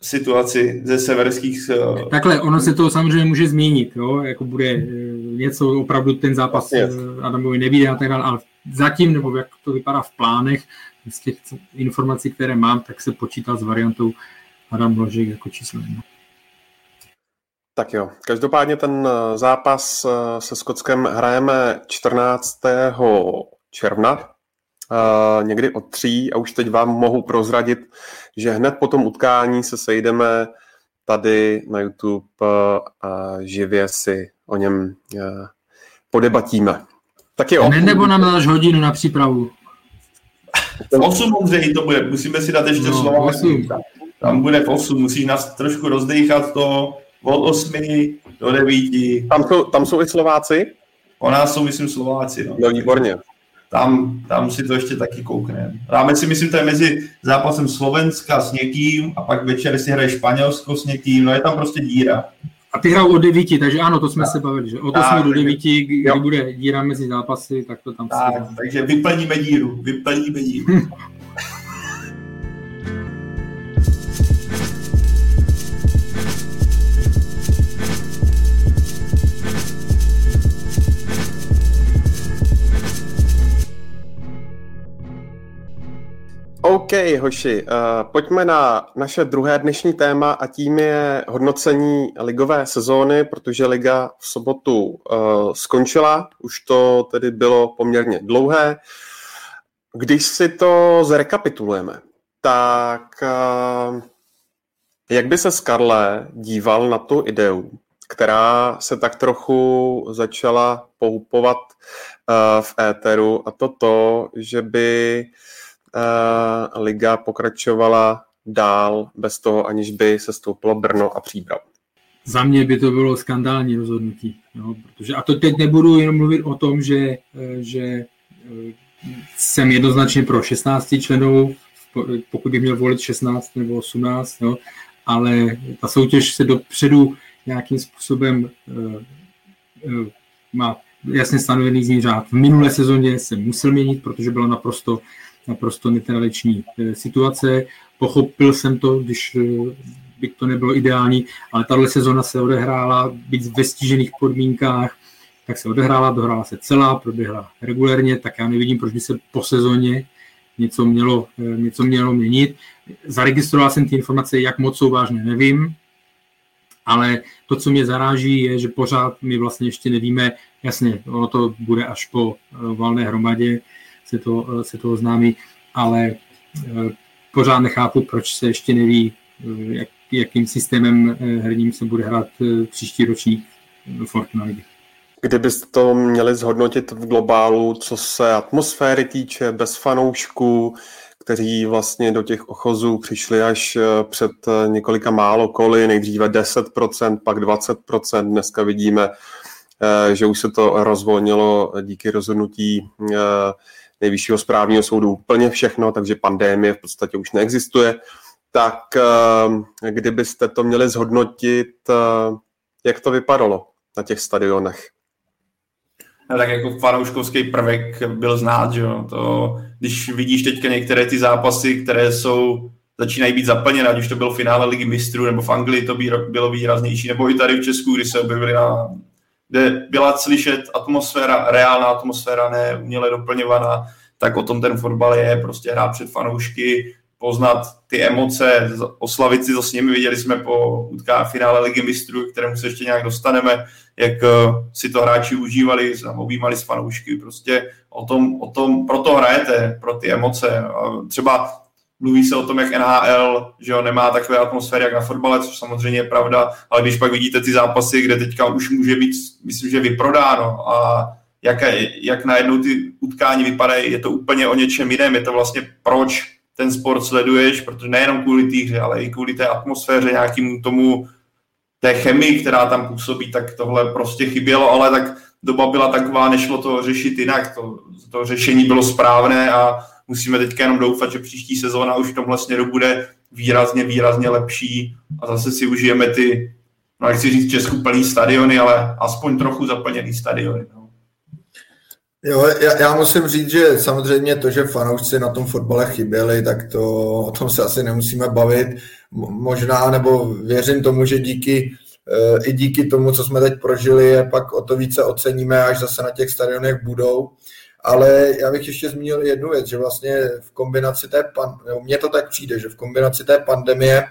situaci ze severských... Eh, Takhle, ono se to samozřejmě může změnit, jo? jako bude eh, něco, opravdu ten zápas. Eh, Adamovi nevíde a tak dále, ale zatím, nebo jak to vypadá v plánech, z těch informací, které mám, tak se počítá s variantou Adam Ložek jako číslo jedna. Tak jo, každopádně ten zápas se Skotskem hrajeme 14. června, uh, někdy od tří a už teď vám mohu prozradit, že hned po tom utkání se sejdeme tady na YouTube a živě si o něm podebatíme. Tak jo. Ne, nebo nám dáš hodinu na přípravu. 8 Ondřej to bude, musíme si dát ještě no, slova. Tam bude v 8, musíš nás trošku rozdechat to, od 8 do 9. Tam jsou, tam jsou i Slováci? O nás jsou, myslím, Slováci. No. no výborně. Tam, tam si to ještě taky koukneme. Dáme si, myslím, to je mezi zápasem Slovenska s někým a pak večer si hraje Španělsko s někým, no je tam prostě díra. A ty hrajou o devíti, takže ano, to jsme tak. se bavili, že od 8 do 9, kdy jo. bude díra mezi zápasy, tak to tam tak, si Takže vyplníme díru, vyplníme díru. (laughs) OK, hoši, uh, pojďme na naše druhé dnešní téma a tím je hodnocení ligové sezóny, protože liga v sobotu uh, skončila, už to tedy bylo poměrně dlouhé. Když si to zrekapitulujeme, tak uh, jak by se Skarle díval na tu ideu, která se tak trochu začala poupovat uh, v éteru a to to, že by uh, liga pokračovala dál bez toho, aniž by se stoupilo Brno a Příbram. Za mě by to bylo skandální rozhodnutí. Jo, protože, a to teď nebudu jenom mluvit o tom, že, eh, že eh, jsem jednoznačně pro 16 členů, pokud by měl volit 16 nebo 18, jo, ale ta soutěž se dopředu nějakým způsobem má jasně stanovený jízdní řád. V minulé sezóně se musel měnit, protože bylo naprosto naprosto netradiční eh, situace. Pochopil jsem to, když eh, byť to nebylo ideální, ale tahle sezona se odehrála, být ve stížených podmínkách, tak se odehrála, dohrála se celá, proběhla regulérně, tak já nevidím, proč by se po sezóně něco mělo, eh, něco mělo měnit. Zaregistroval jsem ty informace, jak moc jsou vážné, nevím, ale to, co mě zaráží, je, že pořád my vlastně ještě nevíme, jasně, ono to bude až po valné hromadě, se to, eh, se to oznámí, ale pořád nechápu, proč se ještě neví, jak, jakým systémem herním se bude hrát příští ročník Fortuna ligy. Kdybyste to měli zhodnotit v globálu, co se atmosféry týče, bez fanoušků, kteří vlastně do těch ochozů přišli až eh, před eh, několika málo koly, nejdříve 10%, pak 20%, dneska vidíme, eh, že už se to rozvolnilo díky rozhodnutí nejvyššího správního soudu úplně všechno, takže pandémie v podstatě už neexistuje. Tak kdybyste to měli zhodnotit, jak to vypadalo na těch stadionech? tak jako fanouškovský prvek byl znát, že jo. To, když vidíš teďka některé ty zápasy, které jsou začínají být zaplněné, ať už to bylo finále ligy mistrů, nebo v Anglii to bylo výraznější, nebo i tady v Česku, kdy se objevili na, kde byla slyšet atmosféra, reálná atmosféra, ne uměle doplňovaná, tak o tom ten fotbal je, prostě hrát před fanoušky, poznat ty emoce, oslavit si to s nimi. Viděli jsme po utká finále Ligy mistrů, kterému se ještě nějak dostaneme, jak eh, si to hráči užívali, objímali s fanoušky. Prostě o tom, o tom, proto hrajete, pro ty emoce. A třeba mluví se o tom, jak NHL že jo, nemá takové atmosféry jak na fotbale, což samozřejmě je pravda, ale když pak vidíte ty zápasy, kde teďka už může být, myslím, že vyprodáno a jak, jak najednou ty utkání vypadají, je to úplně o něčem jiném. Je to vlastně proč ten sport sleduješ, protože nejenom kvůli té hře, ale i kvůli té atmosféře, nějakým tomu té chemii, která tam působí, tak tohle prostě chybělo, ale tak doba byla taková, nešlo to řešit jinak. To, to řešení bylo správné a musíme teďka jenom doufat, že příští sezóna už v tomhle směru bude výrazně, výrazně lepší a zase si užijeme ty, no nechci říct Česku plný stadiony, ale aspoň trochu zaplněný stadiony. No. Jo, já, já musím říct, že samozřejmě to, že fanoušci na tom fotbale chyběli, tak to o tom se asi nemusíme bavit. Možná, nebo věřím tomu, že díky eh, i díky tomu, co jsme teď prožili, je pak o to více oceníme, až zase na těch stadionech budou. Ale já bych ještě zmínil jednu věc, že vlastně v kombinaci té, pan, mně to tak přijde, že v kombinaci té pandemie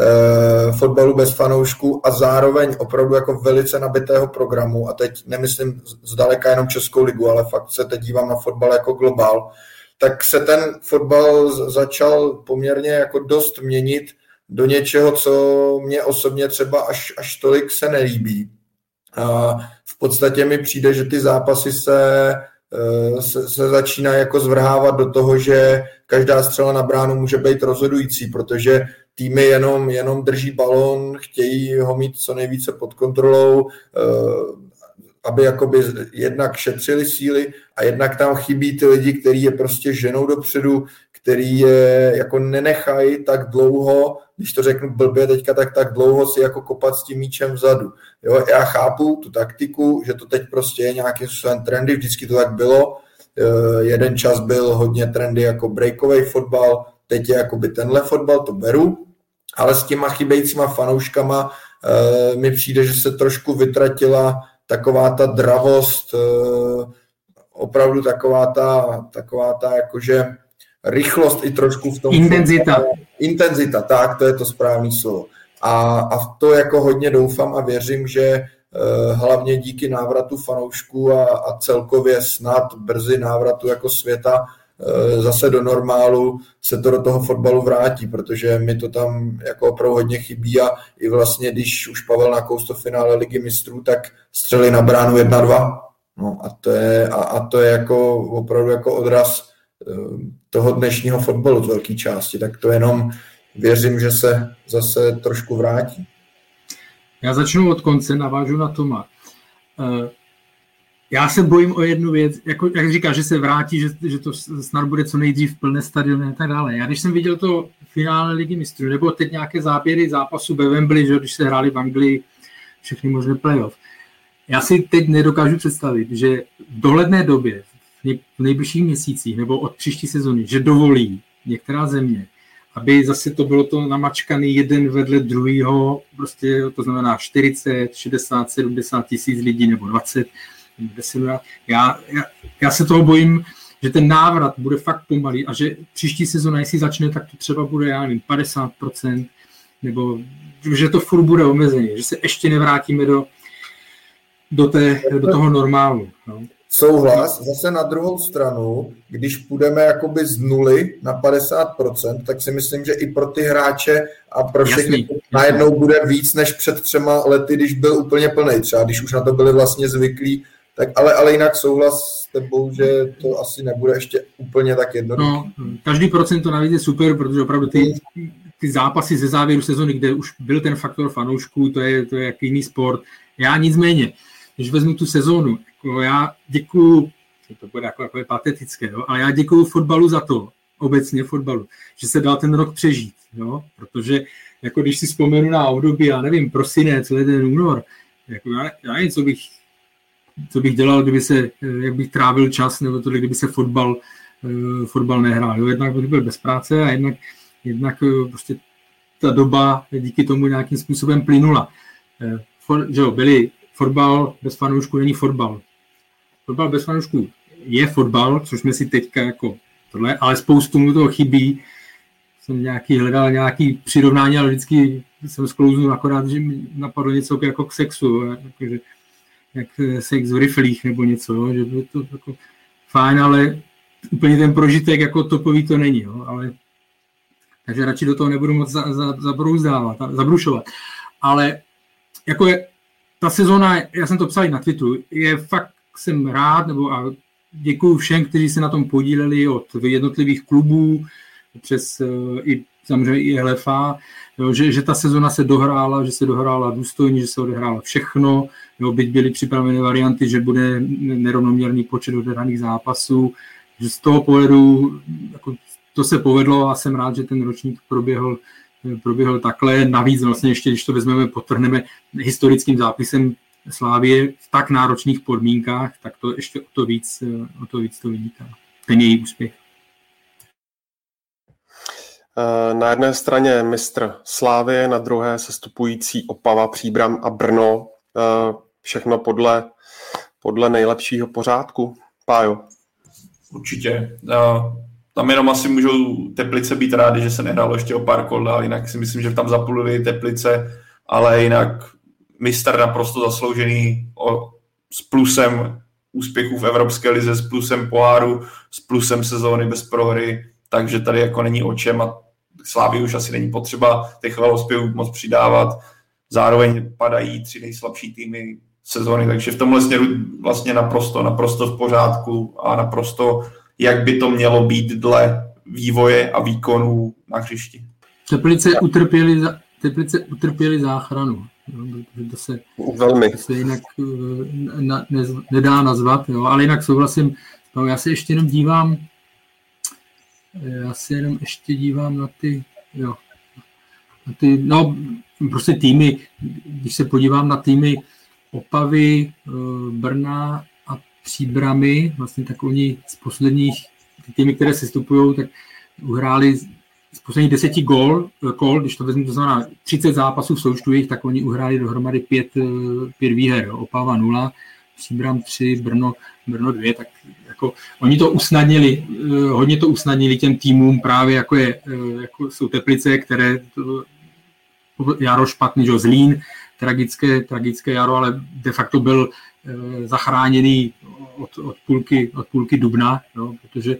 Eh, fotbalu bez fanoušků a zároveň opravdu jako velice nabitého programu a teď nemyslím zdaleka jenom Českou ligu, ale fakt se teď dívám na fotbal jako globál, tak se ten fotbal začal poměrně jako dost měnit do něčeho, co mě osobně třeba až, až tolik se nelíbí. A v podstatě mi přijde, že ty zápasy se, se, se začíná jako zvrhávat do toho, že každá střela na bránu může být rozhodující, protože týmy jenom, jenom drží balon, chtějí ho mít co nejvíce pod kontrolou, eh, aby jakoby jednak šetřili síly a jednak tam chybí ty lidi, kteří je prostě ženou dopředu, který je jako nenechají tak dlouho, když to řeknu blbě teďka, tak tak dlouho si jako kopat s tím míčem vzadu. Jo, já chápu tu taktiku, že to teď prostě je nějakým způsobem trendy, vždycky to tak bylo. Eh, jeden čas byl hodně trendy jako breakový fotbal, teď je jakoby tenhle fotbal, to beru, ale s těma chybějícíma fanouškama e, mi přijde, že se trošku vytratila taková ta dravost, e, opravdu taková ta, taková ta jakože rychlost i trošku v tom... Intenzita. Fotbale. Intenzita, tak, to je to správné slovo. A, a v to jako hodně doufám a věřím, že e, hlavně díky návratu fanoušků a, a celkově snad brzy návratu jako světa Eh, zase do normálu se to do toho fotbalu vrátí, protože mi to tam jako opravdu hodně chybí a i vlastně, když už Pavel nakous to finále ligy mistrů, tak střeli na bránu 1-2. No a to je, a, a to je jako opravdu jako odraz eh, toho dnešního fotbalu z velké části, tak to jenom věřím, že se zase trošku vrátí. Já začnu od konce, navážu na Toma. Eh, já se bojím o jednu věc, jako, jak říká, že se vrátí, že, že to snad bude co nejdřív plné stadiony a tak dále. Já když jsem viděl to finále ligy mistrů, nebo teď nějaké záběry zápasu ve Wembley, že když se hráli v Anglii všechny možné playoff, já si teď nedokážu představit, že v dohledné době, v nejbližších měsících nebo od příští sezóny, že dovolí některá země, aby zase to bylo to namačkaný jeden vedle druhého, prostě to znamená 40, 60, 70 tisíc lidí nebo 20, 10, já, já, já se toho bojím, že ten návrat bude fakt pomalý a že příští sezóna, jestli začne, tak to třeba bude, já nevím, 50%, nebo že to furt bude omezeně, že se ještě nevrátíme do, do, té, do toho normálu. No. Souhlas, zase na druhou stranu, když půjdeme jakoby z nuly na 50%, tak si myslím, že i pro ty hráče a pro všechny jasný, najednou jasný. bude víc než před třema lety, když byl úplně plný, třeba když už na to byli vlastně zvyklí, tak ale, ale jinak souhlas s tebou, že to asi nebude ještě úplně tak jednoduché. No, každý procent to navíc je super, protože opravdu ty, ty zápasy ze závěru sezony, kde už byl ten faktor fanoušků, to je, to je jak jiný sport. Já nicméně, když vezmu tu sezónu, jako já děkuju, to bude jako, jako patetické, jo, ale já děkuju fotbalu za to, obecně fotbalu, že se dal ten rok přežít, jo, protože jako když si vzpomenu na období, já nevím, prosinec, leden, únor, jako já, já nevím, co bych, co bych dělal, kdyby se, jak bych trávil čas, nebo to, kdyby se fotbal, uh, fotbal nehrál. Jo. Jednak bych byl bez práce a jednak, jednak uh, prostě ta doba díky tomu nějakým způsobem plynula. Že jo, byli fotbal bez fanoušků není fotbal fotbal bez fanoušků je fotbal, což jsme si teďka jako tohle, ale spoustu mu toho chybí. Jsem nějaký hledal nějaký přirovnání, ale vždycky jsem sklouznul akorát, že mi napadlo něco jako k sexu, jakože, jak sex v riflích nebo něco, že by to jako fajn, ale úplně ten prožitek jako topový to není, jo, ale takže radši do toho nebudu moc za, za, zabrouzdávat, zabrušovat. Ale jako je, ta sezóna, já jsem to psal na Twitteru, je fakt jsem rád, nebo a děkuji všem, kteří se na tom podíleli od jednotlivých klubů přes uh, i samozřejmě i LFA, jo, že, že ta sezona se dohrála, že se dohrála důstojně, že se odehrála všechno, jo, byť byly připraveny varianty, že bude nerovnoměrný počet odehraných zápasů, že z toho pohledu jako, to se povedlo a jsem rád, že ten ročník proběhl, proběhl takhle. Navíc vlastně ještě, když to vezmeme, potrhneme historickým zápisem Slávě v tak náročných podmínkách, tak to ještě o to víc, o to, víc to vyniká. Ten její úspěch. Eh, na jedné straně mistr Slávě, na druhé sestupující Opava, Příbram a Brno. Eh, všechno podle, podle nejlepšího pořádku. Pájo. Určitě. Tam jenom asi můžou Teplice být rádi, že se nehrálo ještě o pár kol ale jinak si myslím, že tam zapůlili Teplice, ale jinak mistr naprosto zasloužený o, s plusem úspěchů v Evropské lize, s plusem poháru, s plusem sezóny bez prohry, takže tady jako není o čem a Slávy už asi není potřeba těch chvalospěvů moc přidávat. Zároveň padají tři nejslabší týmy sezóny, takže v tomhle směru vlastně naprosto, naprosto v pořádku a naprosto, jak by to mělo být dle vývoje a výkonů na hřišti. Teplice utrpěli, Teplice utrpěli záchranu jo, protože to se, Velmi. To se jinak eh, na, ne, nedá nazvat, jo, ale jinak souhlasím. No, já se ještě jenom dívám, já se jenom ještě dívám na ty, jo, na ty, no, prostě týmy, když se podívám na týmy Opavy, eh, Brna Příbramy, vlastně tak oni z posledních, týmy, které se stupují, tak uhráli z posledních deseti gol, kol, když to vezmu, to znamená 30 zápasů v součtu jich, tak oni uhráli dohromady pět, eh, pět výher. Opava nula, Příbram 3, Brno, Brno 2, tak jako oni to usnadnili, eh, hodně to usnadnili těm týmům právě jako, je, eh, jako jsou Teplice, které to, jaro špatný, že Zlín, tragické, tragické jaro, ale de facto byl zachráněný od, od, půlky, od půlky dubna, no, protože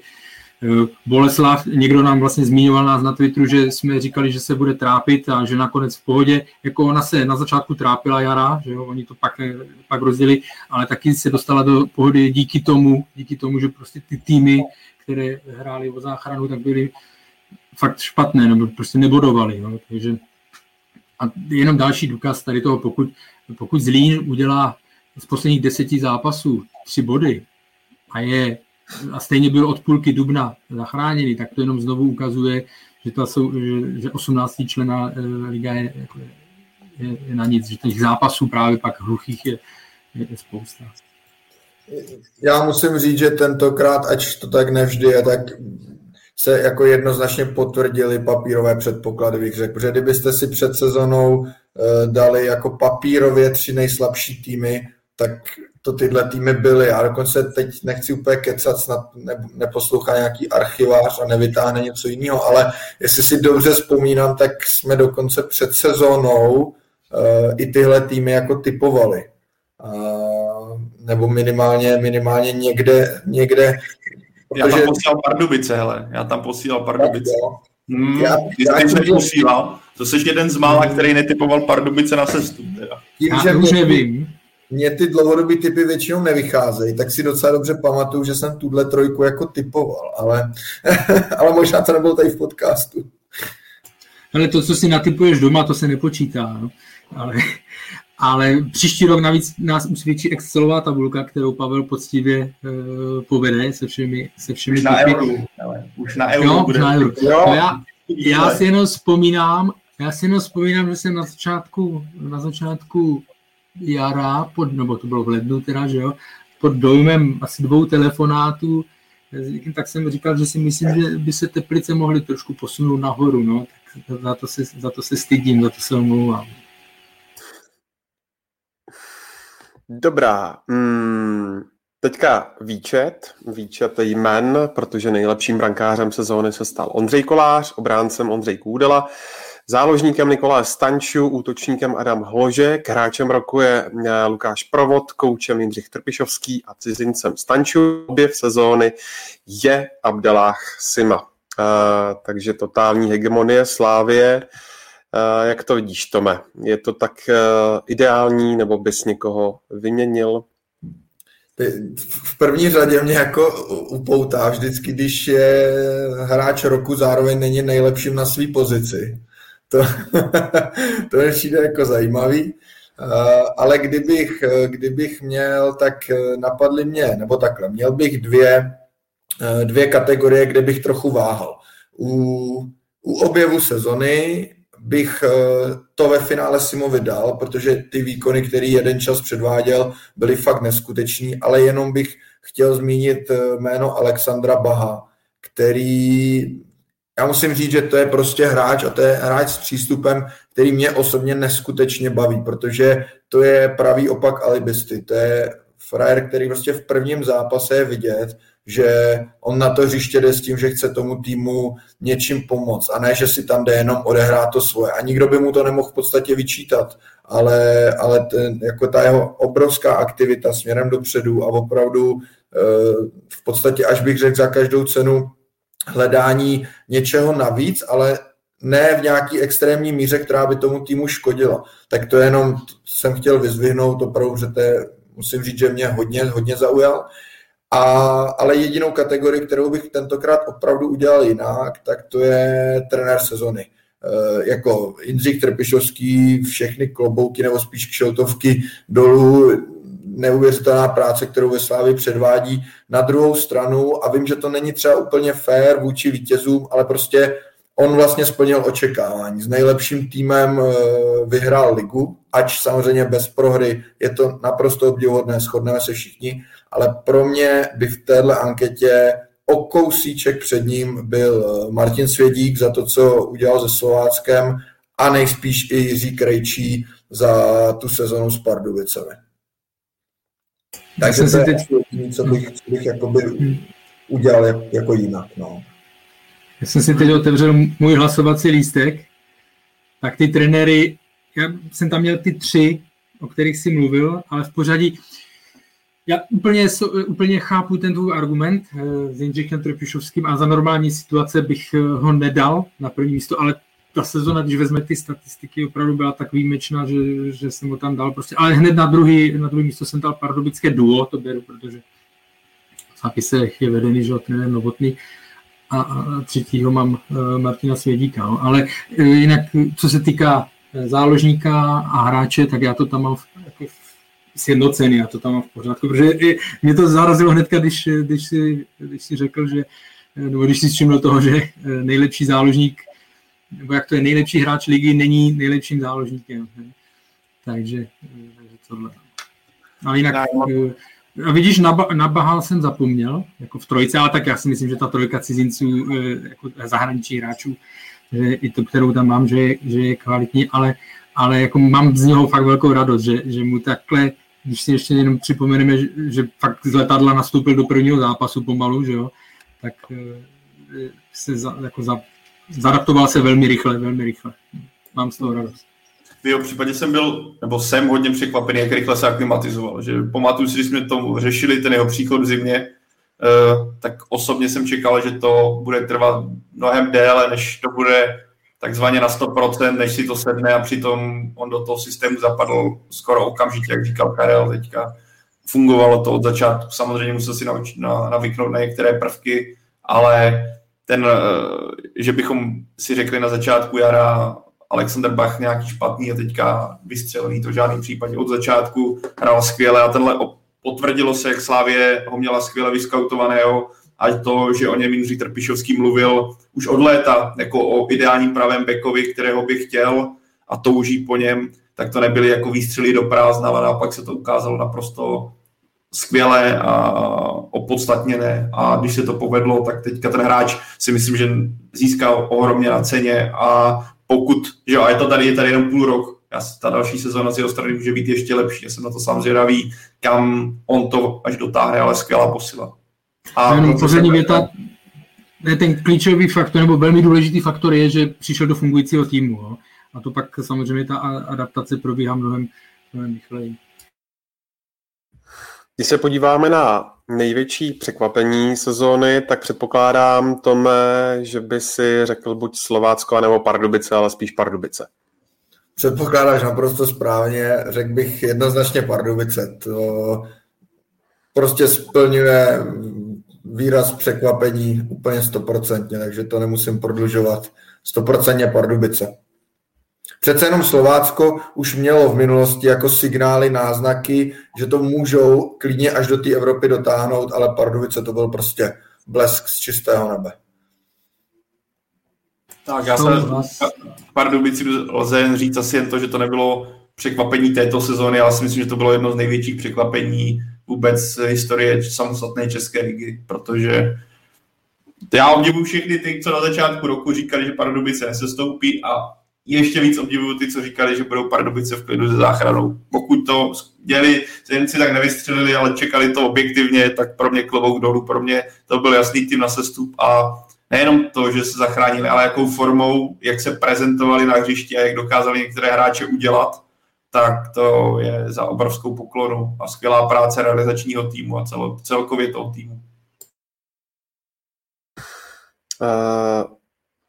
Eh, Boleslav, někdo nám vlastně zmiňoval nás na Twitteru, že jsme říkali, že se bude trápit a že nakonec v pohodě, jako ona se na začátku trápila jara, že jo, oni to pak, eh, pak rozdělili, ale taky se dostala do pohody díky tomu, díky tomu, že prostě ty týmy, které hrály o záchranu, tak byly fakt špatné, nebo prostě nebodovali, no, takže a jenom další důkaz tady toho, pokud, pokud Zlín udělá z posledních deseti zápasů tři body a je a stejně byl od půlky dubna zachráněný, tak to jenom znovu ukazuje, že, ta jsou, že, že 18. člena e, liga je, jako je, je, je na nic, že těch zápasů právě pak hluchých je, je, je spousta. Já musím říct, že tentokrát, ač to tak nevždy je, tak se jako jednoznačně potvrdili papírové předpoklady, bych řekl. Protože kdybyste si před sezonou dali jako papírově tři nejslabší týmy, tak to tyhle týmy byly. Já dokonce teď nechci úplně kecat, snad ne, neposlouchá nějaký archivář a nevytáhne něco jiného, ale jestli si dobře vzpomínám, tak jsme dokonce před sezónou uh, i tyhle týmy jako typovali. Uh, nebo minimálně, minimálně někde, někde Protože... Já tam posílal Pardubice, hele. Já tam posílal Pardubice. Hmm, já, já, já posílal. To jsi jeden z mála, který netypoval Pardubice na cestu. Teda. Tím, já že už nevím mě ty dlouhodobé typy většinou nevycházejí, tak si docela dobře pamatuju, že jsem tuhle trojku jako typoval, ale, (laughs) ale možná to nebylo tady v podcastu. Ale to, co si natypuješ doma, to se nepočítá. No. Ale, ale příští rok navíc nás usvědčí Excelová tabulka, kterou Pavel poctivě uh, povede se všemi, se všemi už na euro, ale už na euro. Jo, bude. na euro. Jo. No já, já si jenom vzpomínám, já si jenom vzpomínám, že jsem na začátku, na začátku jara, pod, nebo to bylo v lednu teda, že jo, pod dojmem asi dvou telefonátů, tak jsem říkal, že si myslím, že by se Teplice mohly trošku posunout nahoru, no, tak za to se, za to se stydím, za to se omlouvám. Dobrá. Hmm, teďka výčet, výčet jmen, protože nejlepším brankářem sezóny se stal Ondřej Kolář, obráncem Ondřej Kůdela, Záložníkem Nikola Stanču, útočníkem Adam Hložek, hráčem roku je eh, Lukáš Provod, koučem Jindřich Trpišovský a cizincem Stanču. Objev sezóny je Abdelách Sima. Uh, takže totální hegemonie Slávie. Uh, jak to vidíš, Tome? Je to tak uh, ideální, nebo bys někoho vyměnil? V první řadě mě jako upoutá vždycky, když je hráč roku zároveň není nejlepším na své pozici. To, (laughs) to je přijde jako zajímavý. Eh, ale kdybych, eh, kdybych měl, tak eh, napadly mě, nebo takhle, měl bych dvě, dvě kategorie, kde bych trochu váhal. U, u objevu sezony bych to ve finále Simovi dal, protože ty výkony, který jeden čas předváděl, byly fakt neskuteční, ale jenom bych chtěl zmínit jméno Alexandra Baha, který já musím říct, že to je prostě hráč a to je hráč s přístupem, který mě osobně neskutečně baví, protože to je pravý opak alibisty. To je frajer, který prostě v prvním zápase je vidět, že on na to hřiště jde s tím, že chce tomu týmu něčím pomoct a ne, že si tam jde jenom odehrát to svoje. A nikdo by mu to nemohl v podstatě vyčítat, ale, ale ten, jako ta jeho obrovská aktivita směrem dopředu a opravdu eh, v podstatě, až bych řekl za každou cenu, hledání něčeho navíc, ale ne v nějaký extrémní míře, která by tomu týmu škodila. Tak to jenom jsem chtěl vyzvihnout, opravdu, že to je, musím říct, že mě hodně, hodně zaujal. A, ale jedinou kategorii, kterou bych tentokrát opravdu udělal jinak, tak to je trenér sezony. E, jako Jindřich Trpišovský, všechny klobouky nebo spíš kšeltovky dolů, neuvěřitelná práce, kterou ve Slávě předvádí na druhou stranu a vím, že to není třeba úplně fair vůči vítězům, ale prostě on vlastně splnil očekávání. S nejlepším týmem eh, vyhrál ligu, ač samozřejmě bez prohry je to naprosto obdivuhodné, shodneme se všichni, ale pro mě by v téhle anketě o kousíček před ním byl eh, Martin Svědík za to, co udělal se Slováckem a nejspíš i Jiří Krejčí za tu sezonu s Pardubicemi. Takže to je teď... co bych, co bych jakoby udělal jako jinak. No. Já jsem si teď otevřel můj hlasovací lístek, tak ty trenéry, já jsem tam měl ty tři, o kterých jsi mluvil, ale v pořadí, já úplně, úplně chápu ten tvůj argument eh, s Jindřichem Trepišovským a za normální situace bych eh, ho nedal na první místo, ale ta sezona, když vezme ty statistiky, opravdu byla tak výjimečná, že, že jsem ho tam dal prostě. Ale hned na druhý, na druhý místo jsem dal pardubické duo, to beru, protože v zápisech je vedený, že trenér Novotný a, a třetího mám uh, Martina Svědíka. No. Ale uh, jinak, co se týká uh, záložníka a hráče, tak já to tam mám v, jako sjednocený, já to tam mám v pořádku, protože i, mě to zarazilo hnedka, když, když, si, když si řekl, že nebo když si všiml toho, že nejlepší záložník nebo jak to je nejlepší hráč ligy, není nejlepším záložníkem. Takže, takže tohle. Ale jinak, eh, A vidíš, na, na Bahal jsem zapomněl, jako v trojce, ale tak já si myslím, že ta trojka cizinců, eh, jako zahraničních hráčů, že i to, kterou tam mám, že je, že je kvalitní, ale, ale jako mám z něho fakt velkou radost, že, že mu takhle, když si ještě jenom připomeneme, že, že fakt z letadla nastoupil do prvního zápasu pomalu, že jo, tak eh, se za, jako za, zadaptoval se velmi rychle, velmi rychle. Mám z toho radost v jeho případě jsem byl, nebo jsem hodně překvapený, jak rychle se aklimatizoval. Že pamatuju si, když jsme to řešili, ten jeho příchod v zimě, eh, tak osobně jsem čekal, že to bude trvat mnohem déle, než to bude takzvaně na 100%, než si to sedne a přitom on do toho systému zapadl skoro okamžitě, jak říkal Karel teďka. Fungovalo to od začátku, samozřejmě musel si naučit, na, navyknout na některé prvky, ale ten, eh, že bychom si řekli na začátku jara, Alexander Bach nějaký špatný a teďka vystřelený, to v žádném případě. Od začátku hrál skvěle a tenhle potvrdilo se, jak Slávě ho měla skvěle vyskautovaného a to, že o něm Jindřich Trpišovský mluvil už od léta jako o ideálním pravém bekovi, kterého by chtěl a touží po něm, tak to nebyly jako výstřely do prázdna, ale naopak se to ukázalo naprosto skvělé a opodstatněné a když se to povedlo, tak teďka ten hráč si myslím, že získal ohromně na ceně a pokud, že jo, a je to tady, je tady jenom půl rok, já, ta další sezóna z jeho strany může být ještě lepší, já jsem na to sám zvědavý, kam on to až dotáhne, ale skvělá posila. A jenom poslední věta, ne, ten klíčový faktor, nebo velmi důležitý faktor je, že přišel do fungujícího týmu. Jo? A to pak samozřejmě ta adaptace probíhá mnohem, mnohem rychleji. Když se podíváme na největší překvapení sezóny, tak předpokládám, Tome, že by si řekl buď Slovácko, nebo Pardubice, ale spíš Pardubice. Předpokládáš naprosto správně, řekl bych jednoznačně Pardubice. To prostě splňuje výraz překvapení úplně stoprocentně, takže to nemusím prodlužovat. Stoprocentně Pardubice. Přece jenom Slovácko už mělo v minulosti jako signály, náznaky, že to můžou klidně až do té Evropy dotáhnout, ale Pardubice to byl prostě blesk z čistého nebe. Tak já se Pardubici lze jen říct asi jen to, že to nebylo překvapení této sezóny, ale si myslím, že to bylo jedno z největších překvapení vůbec historie samostatné České ligy, protože já obdivuji všechny ty, co na začátku roku říkali, že Pardubice nesestoupí a ještě víc obdivuju ty, co říkali, že budou Pardubice v klidu se záchranou. Pokud to děli, si tak nevystřelili, ale čekali to objektivně, tak pro mě klobouk dolů, pro mě to byl jasný tým na sestup a nejenom to, že se zachránili, ale jakou formou, jak se prezentovali na hřišti a jak dokázali některé hráče udělat, tak to je za obrovskou poklonu a skvělá práce realizačního týmu a celo, celkově toho týmu. Uh,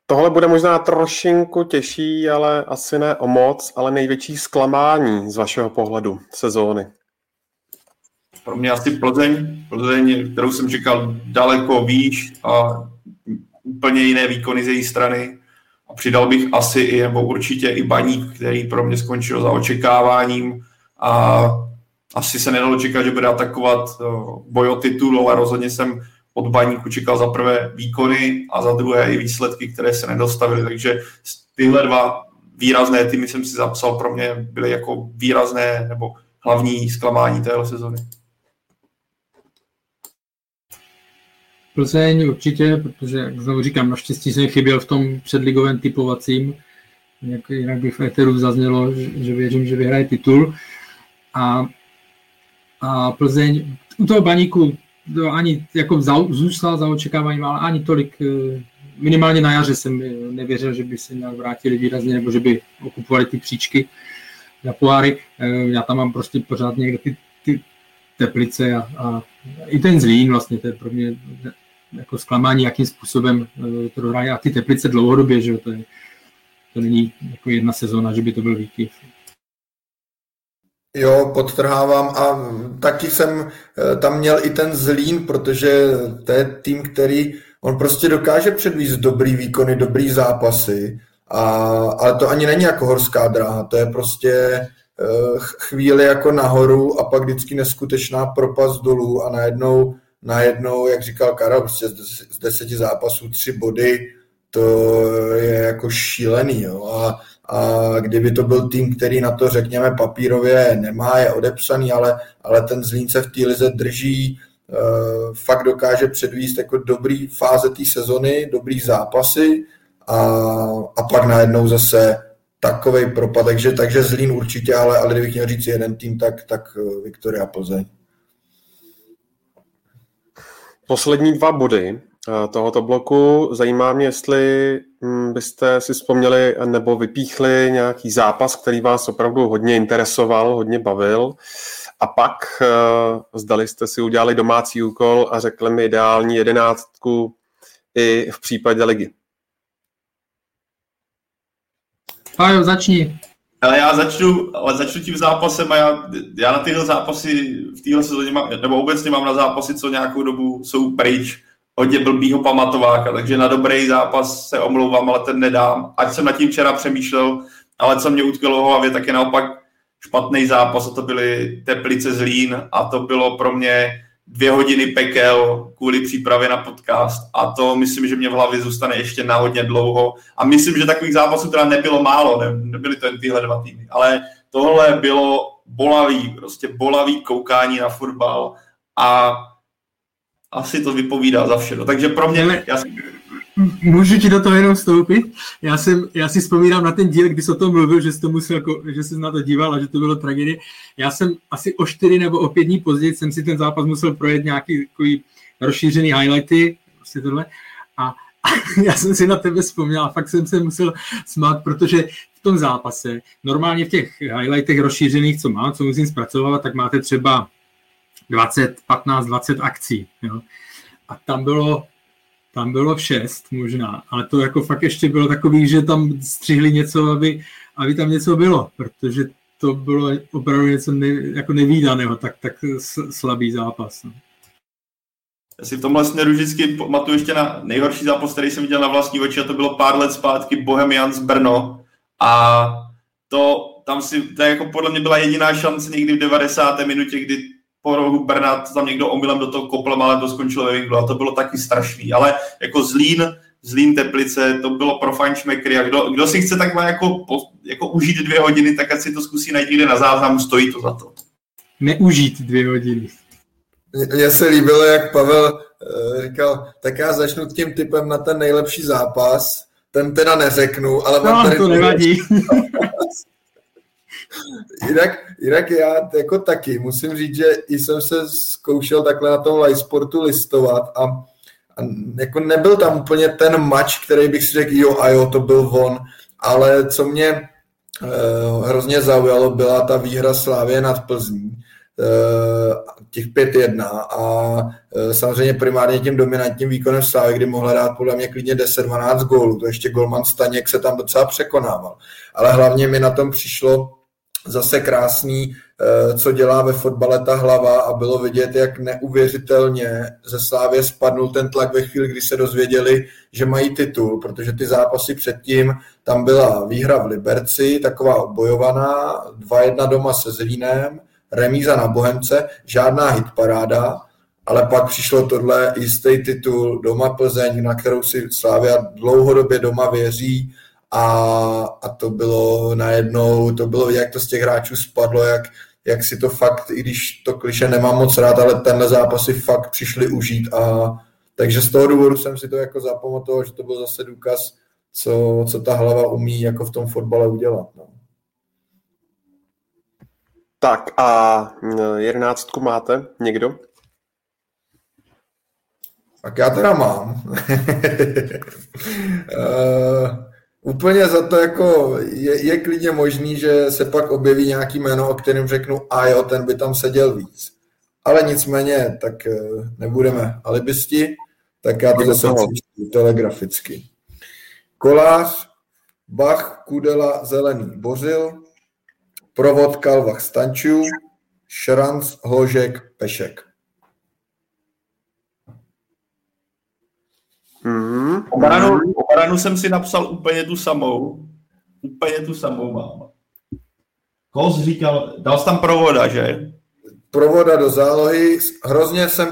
Tohle bude možná trošinku těžší, ale asi ne o moc, ale největší zklamání z vašeho pohledu sezóny. Pro mě asi Plzeň, Plzeň, kterou jsem čekal daleko výš a úplně jiné výkony z její strany. A přidal bych asi i, nebo určitě i Baník, který pro mě skončil za očekáváním a asi se nedalo čekat, že bude atakovat eh, boj o titul, ale rozhodně jsem od baníku čekal za prvé výkony a za druhé i výsledky, které se nedostavily. Takže tyhle dva výrazné týmy jsem si zapsal, pro mě byly jako výrazné nebo hlavní zklamání téhle sezony. Plzeň určitě, protože, jak znovu říkám, naštěstí jsem chyběl v tom předligovém typovacím, jinak, jinak by v Eteru zaznělo, že, že věřím, že vyhraje titul. A, a Plzeň, u toho baníku to ani jako za, zůstal za očekáváním, ale ani tolik, eh, minimálně na jaře jsem eh, nevěřil, že by se nějak vrátili výrazně, nebo že by okupovali ty příčky na poháry. Eh, já tam mám prostě pořád někde ty, ty teplice a, a i ten zlín vlastně, to je pro mě jako zklamání, jakým způsobem to dohraje. A ty teplice dlouhodobě, že to, je, to není jako jedna sezóna, že by to byl výkyv. Jo, podtrhávám a taky jsem eh, tam měl i ten zlín, protože to je tým, který on prostě dokáže předvízt dobrý výkony, dobrý zápasy, a, ale to ani není jako horská dráha, to je prostě eh, chvíli jako nahoru a pak vždycky neskutečná propast dolů a najednou, najednou jak říkal Karel, prostě z deseti zápasů tři body, to je jako šílený. Jo. A, a kdyby to byl tým, který na to, řekněme, papírově nemá, je odepsaný, ale, ale ten Zlín se v té lize drží, uh, fakt dokáže předvíst jako dobrý fáze té sezony, dobrý zápasy a, a pak najednou zase takový propad, takže, takže Zlín určitě, ale, ale kdybych měl říct jeden tým, tak, tak eh, Viktoria Plzeň. Poslední dva body eh, tohoto bloku. Zajímá mě, jestli hm, byste si vzpomněli nebo vypíchli nějaký zápas, který vás opravdu hodně interesoval, hodně bavil. A pak eh, zdali jste si udělali domácí úkol a řekli mi ideální jedenáctku i v případě ligy. Pájo, začni. Ale já začnu, ale začnu tím zápasem a já, já na tyhle zápasy v téhle sezóně mám, nebo obecně mám na zápasy, co nějakou dobu jsou pryč, hodně blbýho pamatováka, takže na dobrý zápas se omlouvám, ale ten nedám. Ať jsem nad tím včera přemýšlel, ale co mě utkalo v hlavě, tak je naopak špatný zápas a to byly Teplice Zlín a to bylo pro mě dvě hodiny pekel kvůli přípravě na podcast a to myslím, že mě v hlavě zůstane ještě na hodně dlouho a myslím, že takových zápasů teda nebylo málo, ne, nebyly to jen tyhle dva týmy, ale tohle bylo bolavý, prostě bolavý koukání na fotbal a asi to vypovídá za všechno. Takže pro mě... Já si... Můžu ti do toho jenom vstoupit? Já, jsem, já si vzpomínám na ten díl, kdy jsi o tom mluvil, že jsi, to musel, jako, že jsi na to díval a že to bylo tragédie. Já jsem asi o čtyři nebo o pět dní později jsem si ten zápas musel projet nějaký takový rozšířený highlighty, vlastně tohle. A, a (laughs) já jsem si na tebe vzpomněl a fakt jsem se musel smát, protože v tom zápase, normálně v těch highlightech rozšířených, co mám, co musím zpracovat, tak máte třeba 20, 15, 20 akcí. Jo? A tam bylo tam bylo šest možná, ale to jako fakt ještě bylo takový, že tam střihli něco, aby, aby tam něco bylo, protože to bylo opravdu něco ne, jako nevýdaného, tak, tak slabý zápas. No. Já si v tomhle směru vždycky pamatuju ještě na nejhorší zápas, který jsem viděl na vlastní oči, a to bylo pár let zpátky Bohemians Brno. A to tam si, to jako podle mě byla jediná šance někdy v 90. minutě, kdy po rohu Brna tam někdo omylem do toho koplem, ale to skončilo ve a to bylo taky strašný. Ale jako Zlín, Zlín Teplice, to bylo pro fančmekry a kdo, kdo si chce takhle jako, jako užít dvě hodiny, tak ať si to zkusí najít někde na záznamu, stojí to za to. Neužít dvě hodiny. Mně se líbilo, jak Pavel uh, říkal, tak já začnu tím typem na ten nejlepší zápas, ten teda neřeknu, ale mám no, tady... to nevadí. (laughs) (laughs) jinak, jinak já jako taky musím říct, že jsem se zkoušel takhle na tom live sportu listovat a, a jako nebyl tam úplně ten mač, který bych si řekl, jo a jo, to byl on, ale co mě eh, hrozně zaujalo, byla ta výhra Slávě nad Plzní, eh, těch 5-1 a eh, samozřejmě primárně tím dominantním výkonem Slávy, kdy mohla dát podle mě klidně 10-12 gólů, to ještě golman Staněk se tam docela překonával. Ale hlavně mi na tom přišlo zase krásný, eh, co dělá ve fotbale ta hlava a bylo vidět, jak neuvěřitelně ze Slávě spadnul ten tlak ve chvíli, kdy se dozvěděli, že mají titul, protože ty zápasy předtím, tam byla výhra v Liberci, taková obojovaná, 2-1 doma se Zlínem, remíza na Bohemce, žádná hitparáda, ale pak přišlo tohle jistý titul doma Plzeň, na kterou si Slávia dlouhodobě doma věří, a, a to bylo najednou, to bylo jak to z těch hráčů spadlo, jak, jak si to fakt, i když to kliše nemám moc rád, ale tenhle zápas si fakt přišli užít a takže z toho důvodu jsem si to jako zapamatoval, že to byl zase důkaz, co, co ta hlava umí jako v tom fotbale udělat. No. Tak a jedenáctku máte někdo? Tak já teda mám. uh, (laughs) Úplně za to jako je, je klidně možný, že se pak objeví nějaký jméno, o kterém řeknu, a jo, ten by tam seděl víc. Ale nicméně, tak eh, nebudeme alibisti, tak já to zase telegraficky. Kolář, Bach, Kudela, Zelený, Bořil, Provod, Kalvach, Stančů, Šranc, Hložek, Pešek. Mm-hmm. O, baranu, o baranu jsem si napsal úplně tu samou. Úplně tu samou mám. Koho jsi říkal? Dal jsi tam provoda, že? Provoda do zálohy. Hrozně jsem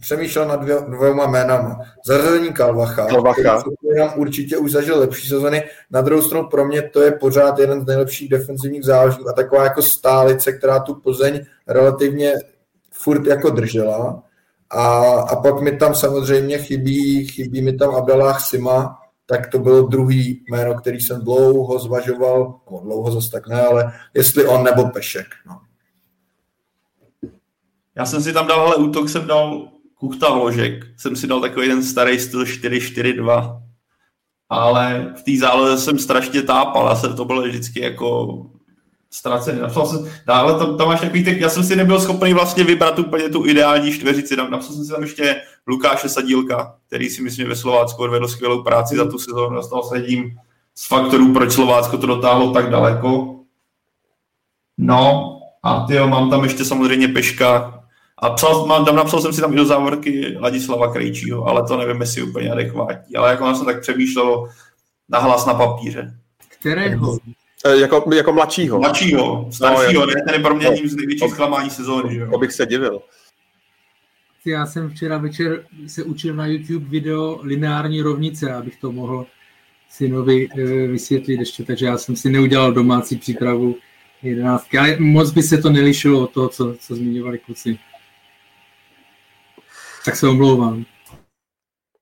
přemýšlel nad dvě, dvěma jménama. Zařazení Kalvacha, Kalvacha. který nám určitě už zažil lepší sezony. Na druhou stranu pro mě to je pořád jeden z nejlepších defenzivních záložníků a taková jako stálice, která tu Plzeň relativně furt jako držela. A, a pak mi tam samozřejmě chybí, chybí mi tam Abdelah Sima, tak to bylo druhý jméno, který jsem dlouho zvažoval, no, dlouho zase tak ne, ale jestli on nebo Pešek. No. Já jsem si tam dal, ale útok jsem dal Kuchta Vložek. Jsem si dal takový ten starý styl 4-4-2. Ale v té záloze jsem strašně tápal. Já jsem to bylo vždycky jako ztracený. Napsal jsem, dále tam, tam máš takový těch, já jsem si nebyl schopný vlastně vybrat úplně tu ideální čtveřici. Napsal jsem si tam ještě Lukáše Sadílka, který si myslím ve Slovácku odvedl skvělou práci za tu sezónu. Dostal se jedním z faktorů, proč Slovácko to dotáhlo tak daleko. No a ty mám tam ještě samozřejmě Peška, a psal, mám, tam napsal jsem si tam i do závorky Ladislava Krejčího, ale to nevím, jestli úplně adekvátní. Ale jako jsem tak přemýšlel na hlas na papíře. Kterého? E, jako, jako mladšího. Mladšího, staršího, no, ne, ten je pro mě jedním z největších zklamání sezóny. Že To bych se divil. Já jsem včera večer se učil na YouTube video lineární rovnice, abych to mohl synovi e, vysvětlit ještě, takže já jsem si neudělal domácí přípravu jedenáctky, ale moc by se to nelišilo od toho, co, co zmiňovali kluci. Tak se omlouvám.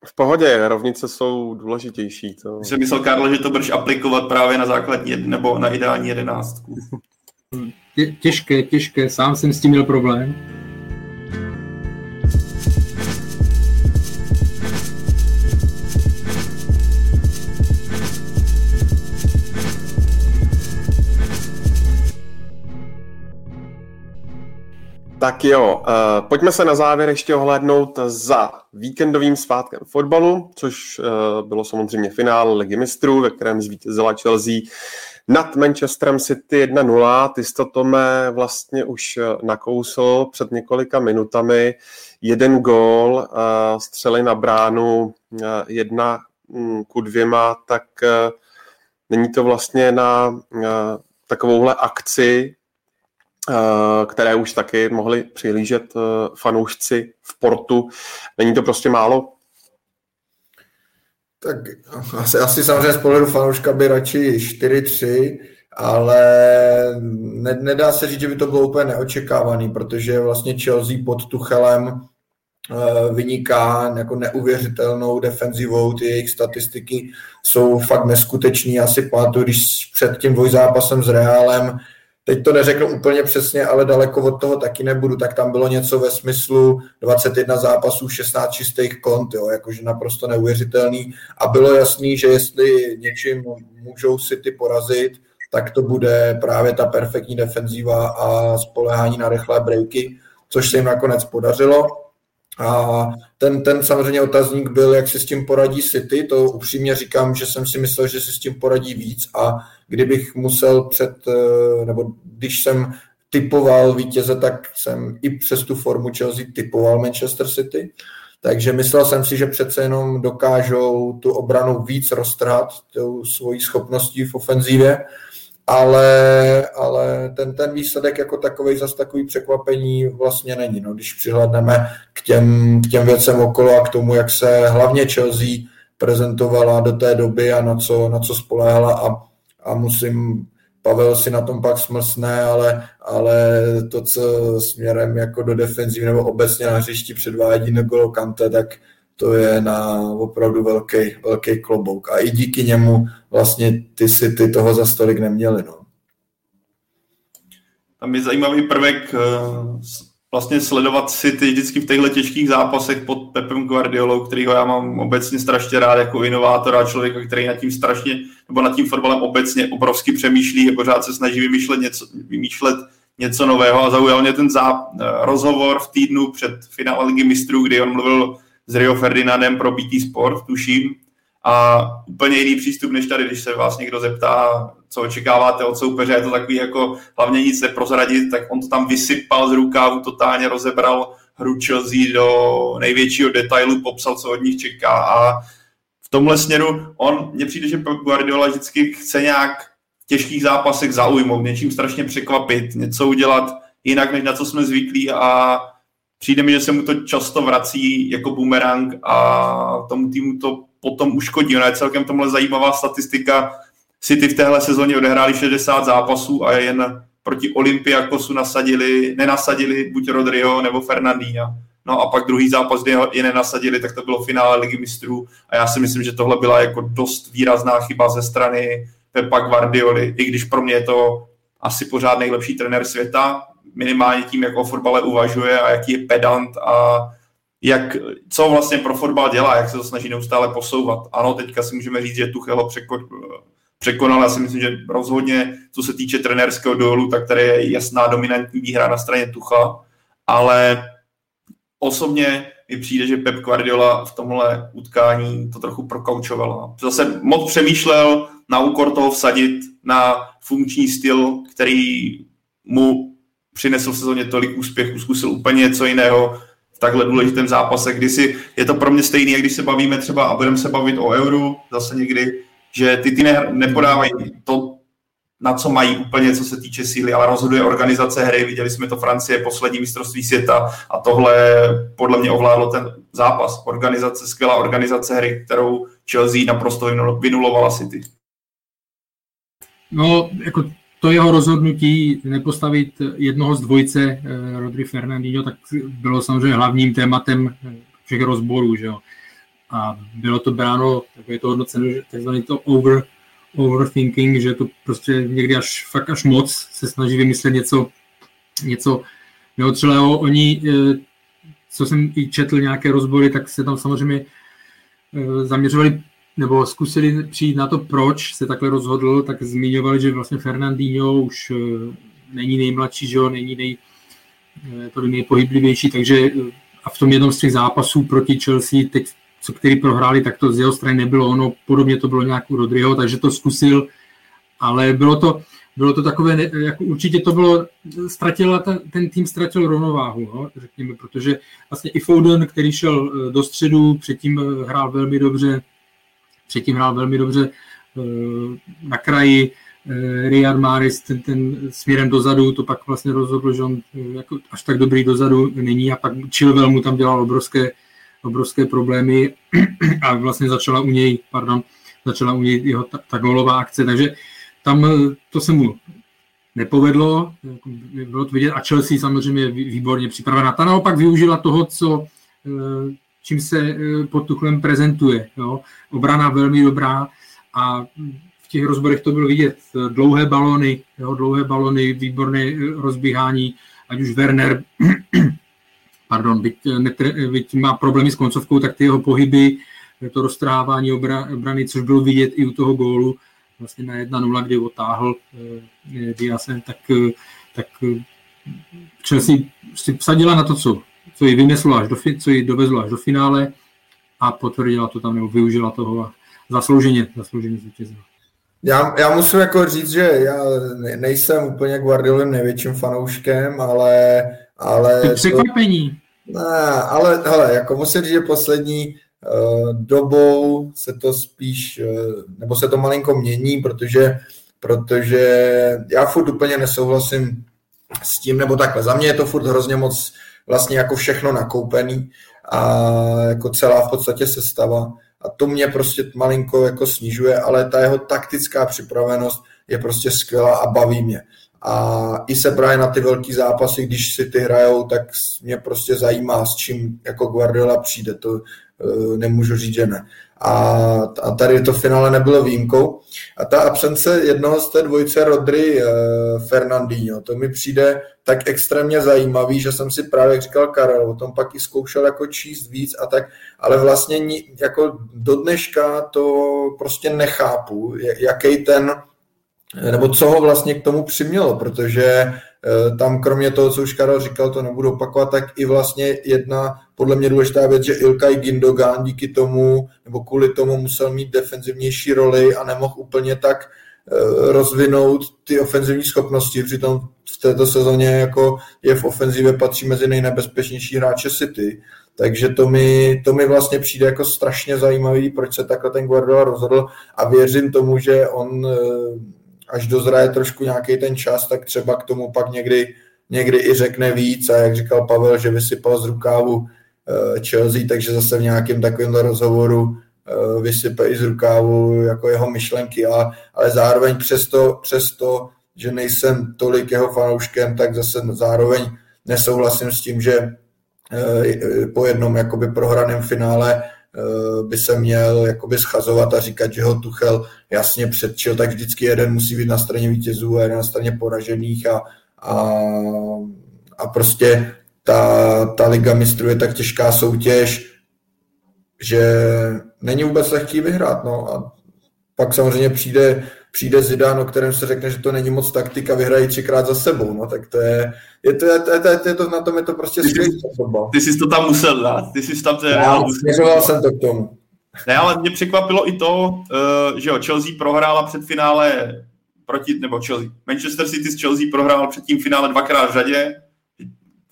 V pohodě, rovnice jsou důležitější. To... Jsem myslel, Karlo, že to budeš aplikovat právě na základní jed, nebo na ideální jedenáctku. Tě, těžké, těžké, sám jsem s tím měl problém. Tak jo, uh, pojďme se na závěr ještě ohlédnout za víkendovým svátkem fotbalu, což uh, bylo samozřejmě finál Ligy mistrů, ve kterém zvítězila Chelsea nad Manchesterem City 1-0. Ty jsi to, Tome, vlastně už nakousl před několika minutami. Jeden gól, střely na bránu, jedna um, ku dvěma, tak není to vlastně na uh, takovouhle akci Eh, které už taky mohli přihlížet eh, fanoušci v portu. Není to prostě málo? Tak asi, asi samozřejmě z pohledu fanouška by radši 4-3, ale ne, nedá se říct, že by to bylo úplně neočekávaný, protože vlastně Chelsea pod Tuchelem uh, vyniká jako neuvěřitelnou defenzivou, ty jejich statistiky jsou fakt neskutečný. Já si pamatuju, když před tím dvojzápasem s Realem teď to neřeknu úplně přesně, ale daleko od toho taky nebudu, tak tam bylo něco ve smyslu 21 zápasů, 16 čistých kont, jo, jakože naprosto neuvěřitelný a bylo jasný, že jestli něčím můžou City porazit, tak to bude právě ta perfektní defenzíva a spolehání na rychlé breaky, což se jim nakonec podařilo. A ten, ten samozřejmě otazník byl, jak si s tím poradí City, to upřímně říkám, že jsem si myslel, že si s tím poradí víc a kdybych musel před, eh, nebo když jsem typoval vítěze, tak jsem i přes tu formu Chelsea typoval Manchester City. Takže myslel jsem si, že přece jenom dokážou tu obranu víc roztrhat tou svojí schopností v ofenzívě ale, ale ten, ten výsledek jako takový zase takový překvapení vlastně není. No, když přihledneme k těm, k těm věcem okolo a k tomu, jak se hlavně Chelsea prezentovala do té doby a na co, na co spoléhala a, a musím, Pavel si na tom pak smlsne, ale, ale to, co směrem jako do defenzivy nebo obecně na hřišti předvádí N'Golo Kante, tak to je na opravdu velký, velký klobouk. A i díky němu vlastně ty si ty toho za stolik neměli. No. Tam je zajímavý prvek eh, vlastně sledovat si ty vždycky v těchto těžkých zápasech pod Pepem Guardiolou, kterýho já mám obecně strašně rád jako inovátora, člověka, který nad tím strašně, nebo nad tím fotbalem obecně obrovsky přemýšlí a pořád se snaží vymýšlet něco, vymýšlet něco nového a zaujal mě ten zá, eh, rozhovor v týdnu před finále Ligy mistrů, kdy on mluvil s Rio Ferdinandem pro BT Sport, tuším, a úplně jiný přístup, než tady, když se vás někdo zeptá, co očekáváte od soupeře, je to takový jako hlavně nic neprozradit, tak on to tam vysypal z rukávu, totálně rozebral hru Chelsea do největšího detailu, popsal, co od nich čeká. A v tomhle směru on, mně přijde, že Guardiola vždycky chce nějak v těžkých zápasech zaujmout, něčím strašně překvapit, něco udělat jinak, než na co jsme zvyklí a přijde mi, že se mu to často vrací jako boomerang a tomu týmu to potom uškodí. Ona je celkem tomhle zajímavá statistika. City v téhle sezóně odehráli 60 zápasů a jen proti Olympiakosu nasadili, nenasadili buď Rodriho nebo Fernandína. No a pak druhý zápas, kdy je nenasadili, tak to bylo finále ligy mistrů a já si myslím, že tohle byla jako dost výrazná chyba ze strany Pepa Guardioli, i když pro mě je to asi pořád nejlepší trenér světa, minimálně tím, jak o fotbale uvažuje a jaký je pedant a jak, co vlastně pro fotbal dělá, jak se to snaží neustále posouvat. Ano, teďka si můžeme říct, že Tuchel ho překonal. Já si myslím, že rozhodně, co se týče trenérského dolu, tak tady je jasná dominantní výhra na straně Tucha, ale osobně mi přijde, že Pep Guardiola v tomhle utkání to trochu prokaučoval. Zase moc přemýšlel na úkor toho vsadit na funkční styl, který mu přinesl v sezóně tolik úspěchů, zkusil úplně něco jiného v takhle důležitém zápase, kdy si, je to pro mě stejný, jak když se bavíme třeba a budeme se bavit o euru zase někdy, že ty ty ne, nepodávají to, na co mají úplně, co se týče síly, ale rozhoduje organizace hry. Viděli jsme to Francie, poslední mistrovství světa a tohle podle mě ovládlo ten zápas. Organizace, skvělá organizace hry, kterou Chelsea naprosto vynulovala City. No, jako to jeho rozhodnutí nepostavit jednoho z dvojce eh, Rodri Fernandinho, tak bylo samozřejmě hlavním tématem všech rozborů, že jo. A bylo to bráno, je to hodnoceno, takzvaný to over, overthinking, že to prostě někdy až fakt až moc se snaží vymyslet něco, něco neotřelého. Oni, eh, co jsem i četl nějaké rozbory, tak se tam samozřejmě eh, zaměřovali nebo zkusili přijít na to, proč se takhle rozhodl, tak zmiňovali, že vlastně Fernandinho už eh, není nejmladší, že jo, není nej, to nejpohyblivější, takže a v tom jednom z těch zápasů proti Chelsea, teď co který prohráli, tak to z jeho strany nebylo ono, podobně to bylo nějak u Rodryho, takže to zkusil, ale bylo to, bylo to takové, jako určitě to bylo, ztratila ten, ten tým ztratil rovnováhu, no, řekněme, protože vlastně i Foden, který šel eh, do středu, předtím eh, hrál velmi dobře, předtím hrál velmi dobře eh, na kraji, Riyad Maris, ten, ten směrem dozadu, to pak vlastně rozhodl, že on jako až tak dobrý dozadu není a pak Chilwell mu tam dělal obrovské obrovské problémy (clears throat) a vlastně začala u něj, pardon, začala u něj jeho ta, ta golová akce, takže tam eh, to se mu nepovedlo, jako bylo to vidět a Chelsea samozřejmě výborně připravená. Ta naopak využila toho, co, eh, čím se eh, pod Tuchlem prezentuje. Jo. Obrana velmi dobrá a v těch rozborech to bylo vidět. Dlouhé balony, jo, dlouhé balony, výborné rozbíhání, ať už Werner (clears throat) pardon, byť, netre, eh, byť má problémy s koncovkou, tak ty jeho pohyby, to roztrhávání obrany, což bylo vidět i u toho gólu, vlastně na 1-0, kdy otáhl Diasem, tak, tak Chelsea si vsadila na to, co, co ji vyneslo až do, co ji dovezlo až do finále a potvrdila to tam, nebo využila toho a zaslouženě, zaslouženě zvítězila. Já, já musím jako říct, že já nejsem úplně Guardiolim největším fanouškem, ale ale to překvapení. To, ne, ale hele, jako musím říct, že poslední uh, dobou se to spíš, uh, nebo se to malinko mění, protože, protože já furt úplně nesouhlasím s tím, nebo takhle, za mě je to furt hrozně moc vlastně jako všechno nakoupený a jako celá v podstatě sestava. A to mě prostě malinko jako snižuje, ale ta jeho taktická připravenost je prostě skvělá a baví mě. A i se právě na ty velký zápasy, když si ty hrajou, tak mě prostě zajímá, s čím jako Guardiola přijde, to uh, nemůžu říct, že ne. A, a tady to finále nebylo výjimkou. A ta absence jednoho z té dvojice Rodry uh, Fernandinho, to mi přijde tak extrémně zajímavý, že jsem si právě, říkal Karel, o tom pak i zkoušel jako číst víc a tak, ale vlastně jako do dneška to prostě nechápu, jaký ten nebo co ho vlastně k tomu přimělo, protože eh, tam kromě toho, co už Karel říkal, to nebudu opakovat, tak i vlastně jedna podle mě důležitá věc, že Ilkay Gindogan díky tomu, nebo kvůli tomu musel mít defenzivnější roli a nemohl úplně tak eh, rozvinout ty ofenzivní schopnosti, přitom v této sezóně jako je v ofenzivě patří mezi nejnebezpečnější hráče City, takže to mi, to mi vlastně přijde jako strašně zajímavý, proč se takhle ten Guardiola rozhodl. A věřím tomu, že on eh, až dozraje trošku nějaký ten čas, tak třeba k tomu pak někdy někdy i řekne víc. A jak říkal Pavel, že vysypal z rukávu Chelsea, takže zase v nějakém takovémhle rozhovoru vysype i z rukávu jako jeho myšlenky, a, ale zároveň přesto, přesto, že nejsem tolik jeho fanouškem, tak zase zároveň nesouhlasím s tím, že po jednom jakoby prohraném finále Eh, by se měl jakoby schazovat a říkat, že ho Tuchel jasně předčil, tak vždycky jeden musí být na straně vítězů a jeden na straně poražených a, a, a prostě ta, ta liga mistrů je tak těžká soutěž, že není vůbec lehký vyhrát. No. A pak samozřejmě přijde přijde Zidán, o kterém se řekne, že to není moc taktika, vyhrají třikrát za sebou, no tak to je, je to, je to, je to, je to na tom je to prostě skvělý Ty jsi to tam musel dát, ty jsi tam to Já, směřoval jsem to k tomu. Ne, ale mě překvapilo i to, eh, že jo, Chelsea prohrála před finále proti, nebo Chelsea, Manchester City s Chelsea prohrál před tím finále dvakrát v řadě,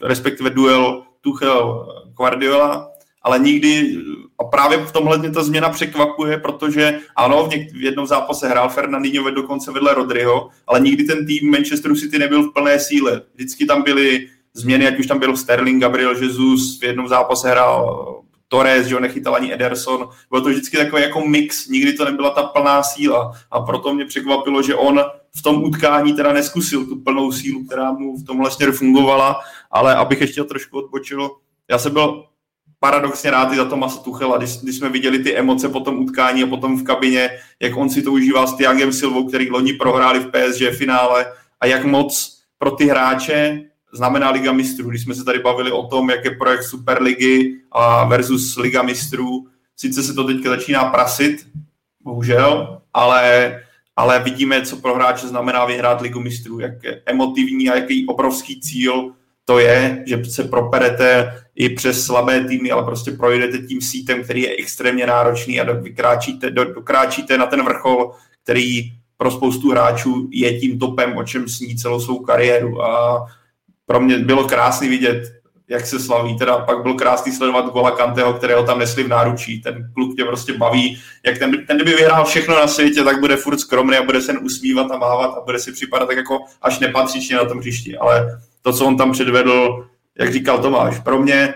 respektive duel Tuchel Guardiola, ale nikdy a právě v tomhle mě ta změna překvapuje, protože ano, v, něk- v jednom zápase hrál Fernandinho dokonce vedle Rodryho, ale nikdy ten tým Manchesteru City nebyl v plné síle. Vždycky tam byly změny, ať už tam byl Sterling, Gabriel Jesus, v jednom zápase hrál Torres, že ho nechytal ani Ederson. Bylo to vždycky takový jako mix, nikdy to nebyla ta plná síla. A proto mě překvapilo, že on v tom utkání teda neskusil tu plnou sílu, která mu v tomhle směru fungovala, ale abych ještě trošku odbočil, já jsem byl paradoxně rád i za Tomasa Tuchela, když, když jsme viděli ty emoce po tom utkání a potom v kabině, jak on si to užíval s Tiagem Silvou, který loni prohráli v PSG finále a jak moc pro ty hráče znamená Liga mistrů. Když jsme se tady bavili o tom, jak je projekt Superligy a versus Liga mistrů, sice se to teďka začíná prasit, bohužel, ale, ale vidíme, co pro hráče znamená vyhrát Ligu mistrů, jak emotivní a jaký obrovský cíl to je, že se properete i přes slabé týmy, ale prostě projdete tím sítem, který je extrémně náročný a vykráčíte, do, dokráčíte na ten vrchol, který pro spoustu hráčů je tím topem, o čem sní celou svou kariéru. A pro mě bylo krásný vidět, jak se slaví. Teda pak byl krásný sledovat Gola Kanteho, kterého tam nesli v náručí. Ten kluk tě prostě baví. Jak ten, ten kdyby vyhrál všechno na světě, tak bude furt skromný a bude se usmívat a mávat a bude si připadat tak jako až nepatřičně na tom hřišti. Ale to, co on tam předvedl, jak říkal Tomáš, pro mě,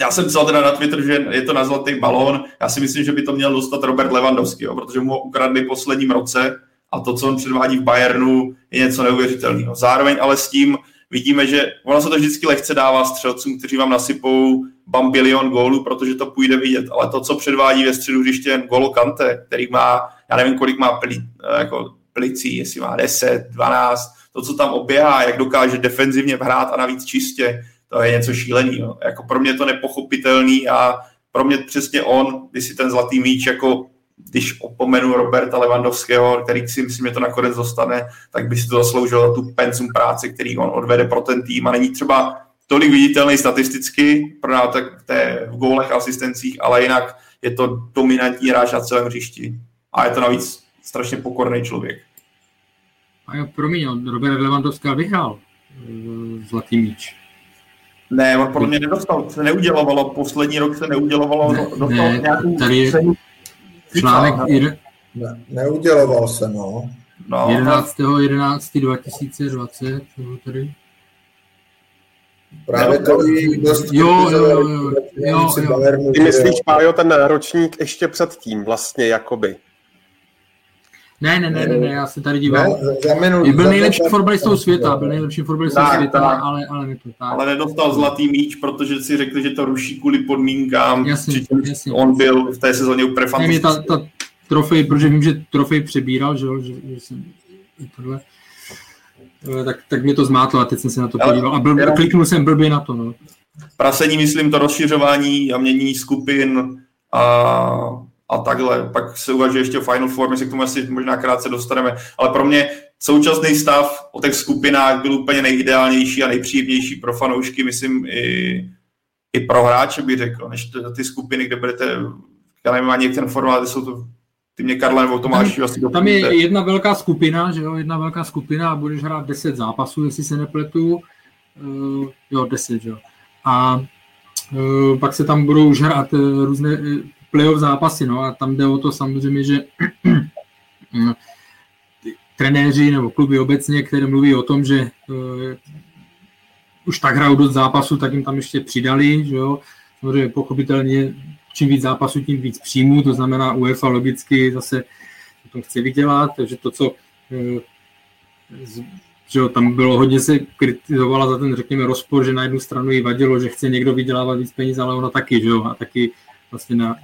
já jsem psal teda na Twitter, že je to na zlatý balón, já si myslím, že by to měl dostat Robert Lewandowski, jo, protože mu ho ukradli v posledním roce a to, co on předvádí v Bayernu, je něco neuvěřitelného. Zároveň ale s tím vidíme, že ono se to vždycky lehce dává střelcům, kteří vám nasypou bambilion gólů, protože to půjde vidět, ale to, co předvádí ve středu hřiště Golo Kante, který má, já nevím, kolik má pli, jako plicí, jestli má 10, 12, to, co tam oběhá, jak dokáže defenzivně hrát a navíc čistě, to je něco šíleného. Jako pro mě to nepochopitelný a pro mě přesně on, když si ten zlatý míč jako když opomenu Roberta Levandovského, který si myslím, že to nakonec dostane, tak by si to zasloužil tu penzum práce, který on odvede pro ten tým a není třeba tolik viditelný statisticky pro nás tak té, v gólech a asistencích, ale jinak je to dominantní hráč na celém hřišti. A je to navíc strašně pokorný člověk. A jo, promiň, Robert Lewandowski vyhrál uh, zlatý míč. Ne, on podle mě nedostal, se neudělovalo, poslední rok se neudělovalo, ne, dostal ne, nějakou tady je článek, jed... ne, neuděloval se, no. no 11. 11. 2020, tady. Právě to i dost jo, jo, jo, jo, jo, jo. Ty myslíš, Pájo, ten ročník ještě před tím vlastně, jakoby? Ne, ne, ne, ne, ne, já se tady dívám. Ne, byl nejlepší fotbalistou světa, byl nejlepší fotbalistou světa, tak. ale, ale ne to tak. Ale nedostal zlatý míč, protože si řekli, že to ruší kvůli podmínkám. Jasně, jasně. On byl v té sezóně úplně fantastický. ta, ta trofej, protože vím, že trofej přebíral, že, že, že jsem tohle. Eh, tak, tak mě to zmátlo a teď jsem se na to podíval. A blb, kliknul jsem blbě na to. No. Prasení, myslím, to rozšiřování a mění skupin a a takhle. Pak se uvažuje ještě o Final Four, my se k tomu asi možná krátce dostaneme. Ale pro mě současný stav o těch skupinách byl úplně nejideálnější a nejpříjemnější pro fanoušky, myslím i, i pro hráče bych řekl, než ty skupiny, kde budete, já nevím ani jak ten formát, jsou to ty mě Karla nebo Tomáš asi Tam je jedna velká skupina, že jo, jedna velká skupina a budeš hrát 10 zápasů, jestli se nepletu. Uh, jo, 10, že jo. A uh, pak se tam budou už hrát uh, různé playoff zápasy, no a tam jde o to samozřejmě, že (clears throat) trenéři nebo kluby obecně, které mluví o tom, že eh, už tak hrajou dost zápasů, tak jim tam ještě přidali, že jo. Samozřejmě pochopitelně čím víc zápasů, tím víc příjmů, to znamená UEFA logicky zase to chce vydělat, takže to, co eh, že jo, tam bylo hodně se kritizovala za ten, řekněme, rozpor, že na jednu stranu jí vadilo, že chce někdo vydělávat víc peněz, ale ona taky, že jo, a taky vlastně na,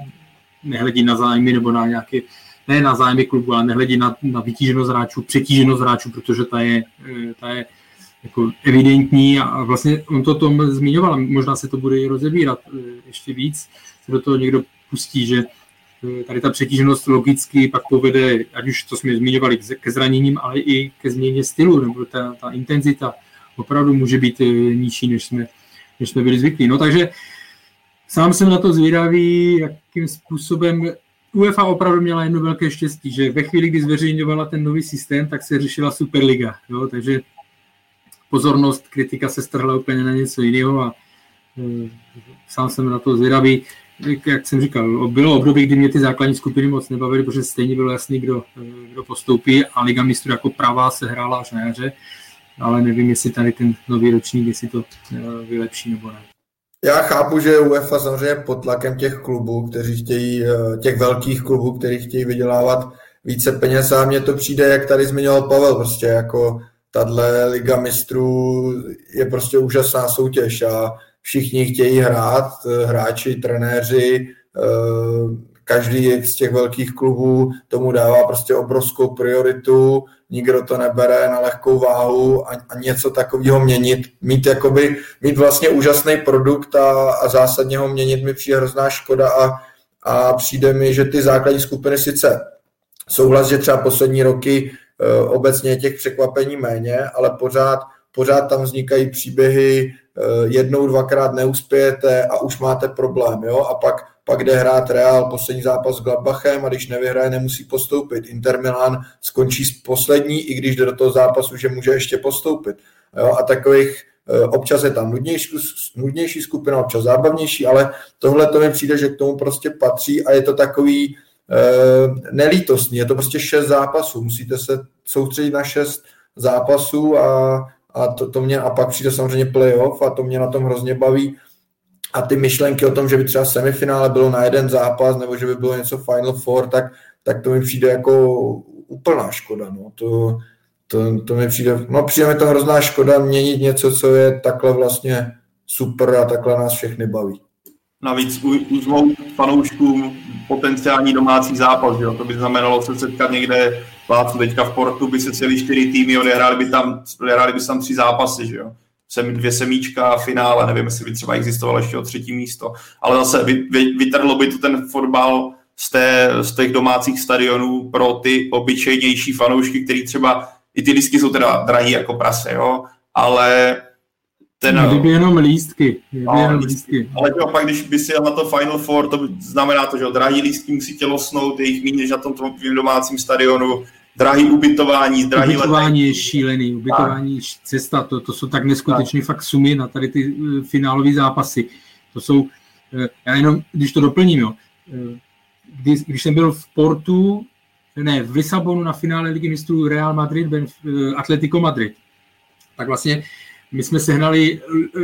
nehledí na zájmy nebo na nějaké, ne na zájmy klubu, ale nehledí na, na vytíženost hráčů, přetíženost hráčů, protože ta je, eh, ta je jako evidentní a vlastně on to tom zmiňoval, možná se to bude i rozebírat eh, ještě víc, se do toho někdo pustí, že eh, tady ta přetíženost logicky pak povede, ať už to jsme zmiňovali, ke zraněním, ale i ke změně stylu, nebo ta, ta intenzita opravdu může být nižší, než jsme, než jsme byli zvyklí. No takže sám jsem na to zvědavý, jakým způsobem UEFA opravdu měla jedno velké štěstí, že ve chvíli, kdy zveřejňovala ten nový systém, tak se řešila Superliga. Jo? Takže pozornost, kritika se strhla úplně na něco jiného a e, sám jsem na to zvědavý. Jak jsem říkal, bylo období, kdy mě ty základní skupiny moc nebavily, protože stejně bylo jasný, kdo, e, kdo postoupí a Liga mistrů jako pravá se hrála až na jaře, ale nevím, jestli tady ten nový ročník, jestli to e, vylepší nebo ne. Já chápu, že UEFA samozřejmě pod tlakem těch klubů, kteří chtějí, eh, těch velkých klubů, kteří chtějí vydělávat více peněz. A mně to přijde, jak tady zmiňoval Pavel, prostě jako tahle Liga mistrů je prostě úžasná soutěž a všichni chtějí hrát, eh, hráči, trenéři, eh, každý z těch velkých klubů tomu dává prostě obrovskou prioritu, nikdo to nebere na lehkou váhu a, a něco takového měnit, mít jakoby, mít vlastně úžasný produkt a, a zásadně ho měnit mi přijde hrozná škoda a, a přijde mi, že ty základní skupiny sice souhlas, že třeba poslední roky e, obecně těch překvapení méně, ale pořád, pořád tam vznikají příběhy, e, jednou, dvakrát neuspějete a už máte problém, jo, a pak pak jde hrát Real poslední zápas s Gladbachem a když nevyhraje, nemusí postoupit. Inter Milan skončí s poslední, i když jde do toho zápasu, že může ještě postoupit. Jo? A takových eh, občas je tam nudnější, nudnější skupina, občas zábavnější, ale tohle to mi přijde, že k tomu prostě patří a je to takový uh, nelítostný. Je to prostě šest zápasů. Musíte se soustředit na šest zápasů a, a, to, to mě, a pak přijde samozřejmě playoff a to mě na tom hrozně baví a ty myšlenky o tom, že by třeba semifinále bylo na jeden zápas, nebo že by bylo něco Final Four, tak, tak to mi přijde jako úplná škoda. No. To, to, to mi přijde, no přijde mi to hrozná škoda měnit něco, co je takhle vlastně super a takhle nás všechny baví. Navíc uzmou fanouškům potenciální domácí zápas, jo? to by znamenalo se setkat někde Plácu teďka v Portu, by se celý čtyři týmy odehráli by tam, odehráli by tam tři zápasy, že jo sem, dvě semíčka, finále, nevím, jestli by třeba existovalo ještě o třetí místo, ale zase vy, vy, vytrhlo by to ten fotbal z, té, z těch domácích stadionů pro ty obyčejnější fanoušky, který třeba, i ty lístky jsou teda drahý jako prase, jo, ale ten... No, kdyby jenom lístky. Kdyby no, jenom lístky. Ale jo, pak když by si jel na to Final Four, to znamená to, že drahý lístky musí tě losnout, je jich méně než na tom tvým domácím stadionu, drahý ubytování, drahý Ubytování letek. je šílený, ubytování, tak. cesta, to, to jsou tak neskutečné tak. fakt sumy na tady ty uh, finálové zápasy. To jsou, uh, já jenom, když to doplním, jo, uh, když, když jsem byl v Portu, ne, v Lisabonu na finále ligy mistrů Real Madrid, ben, uh, Atletico Madrid, tak vlastně my jsme sehnali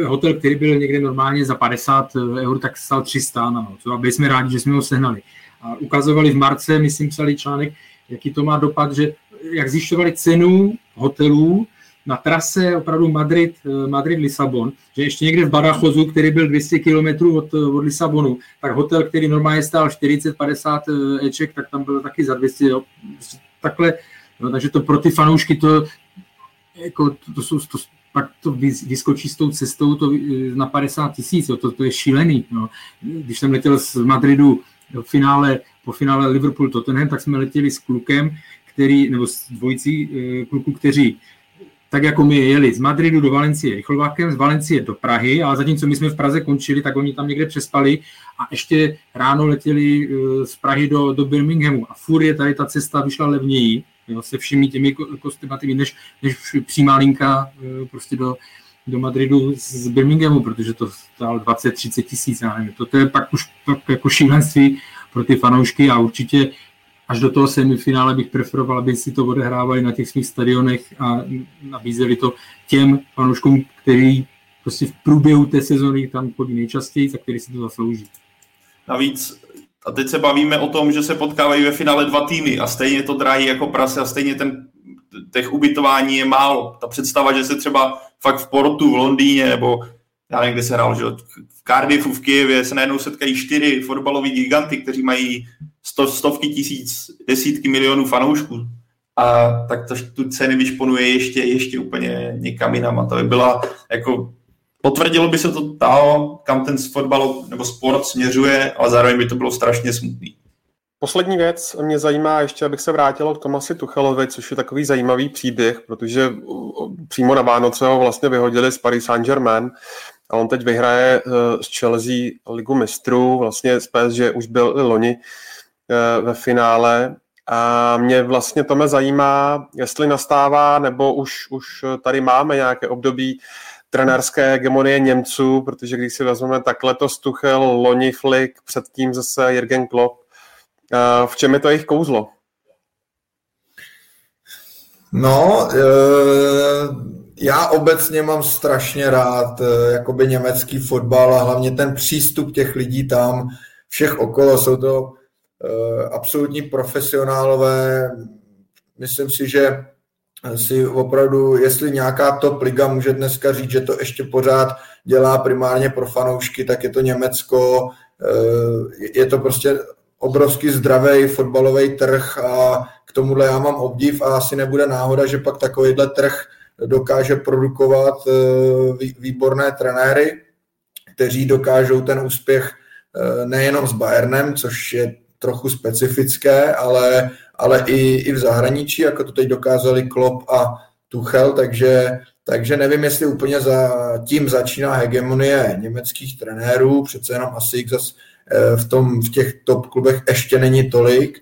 hotel, který byl někde normálně za 50 eur, tak stal 300 na noc. A byli jsme rádi, že jsme ho sehnali. A ukazovali v marce, myslím, psali článek, jaký to má dopad, že jak zjišťovali cenu hotelů na trase opravdu Madrid, eh, Madrid-Lisabon, že ještě někde v Badachozu, který byl 200 km od, eh, od Lisabonu, tak hotel, který normálně stál 40-50 eh, eček, tak tam byl taky za 200, jo. takhle, no, takže to pro ty fanoušky to, jako, to, to jsou, to, pak to vyskočí s tou cestou to na 50 tisíc, to, to je šílený. No. Když jsem letěl z Madridu finále po finále Liverpool Tottenham, tak jsme letěli s klukem, který, nebo s dvojicí eh, kluků, kteří tak jako my jeli z Madridu do Valencie rychlovákem, z Valencie do Prahy, ale zatímco my jsme v Praze končili, tak oni tam někde přespali a ještě ráno letěli eh, z Prahy do, do Birminghamu. A furt je tady ta cesta vyšla levněji, jo, se všemi těmi kostýmaty, než, než přímá linka eh, prostě do, do Madridu z Birminghamu, protože to stálo 20-30 tisíc, já nevím. To, to je pak už pak jako šílenství pro ty fanoušky a určitě až do toho semifinále bych preferoval, aby si to odehrávali na těch svých stadionech a nabízeli to těm fanouškům, který prostě v průběhu té sezóny tam chodí nejčastěji, za který si to zaslouží. Navíc a teď se bavíme o tom, že se potkávají ve finále dva týmy a stejně to dráhý jako prase a stejně ten, těch ubytování je málo. Ta představa, že se třeba fakt v Portu, v Londýně nebo já nevím, kde se hrál, že v Cardiffu, v Kijevě se najednou setkají čtyři fotbaloví giganty, kteří mají sto, stovky tisíc, desítky milionů fanoušků. A tak to, tu ceny vyšponuje ještě, ještě úplně někam jinam. A to by byla jako potvrdilo by se to toho, kam ten fotbal nebo sport směřuje, ale zároveň by to bylo strašně smutný. Poslední věc mě zajímá ještě, abych se vrátil k Tomasi Tuchelovi, což je takový zajímavý příběh, protože přímo na Vánoce ho vlastně vyhodili z Paris Saint-Germain a on teď vyhraje eh, s Chelsea ligu mistrů, vlastně z PSG už byl i loni eh, ve finále. A mě vlastně to mě zajímá, jestli nastává, nebo už, už tady máme nějaké období trenérské hegemonie Němců, protože když si vezmeme tak letos Tuchel, loni Flick, předtím zase Jürgen Klopp, v čem je to jejich kouzlo? No, já obecně mám strašně rád eh, jakoby německý fotbal a hlavně ten přístup těch lidí tam, všech okolo, jsou to uh, absolutní profesionálové. Myslím si, že si opravdu, jestli nějaká top liga může dneska říct, že to ještě pořád dělá primárně pro fanoušky, tak je to Německo. Je to prostě obrovský zdravý fotbalový trh a k tomuhle já mám obdiv a asi nebude náhoda, že pak takovýhle trh dokáže produkovat eh, výborné trenéry, kteří dokážou ten úspěch eh, nejenom s Bayernem, což je trochu specifické, ale, ale i, i v zahraničí, jako to teď dokázali Klopp a Tuchel, takže, takže nevím, jestli úplně za tím začíná hegemonie německých trenérů, přece jenom asi jich zas eh, v, tom, v těch top klubech ještě není tolik,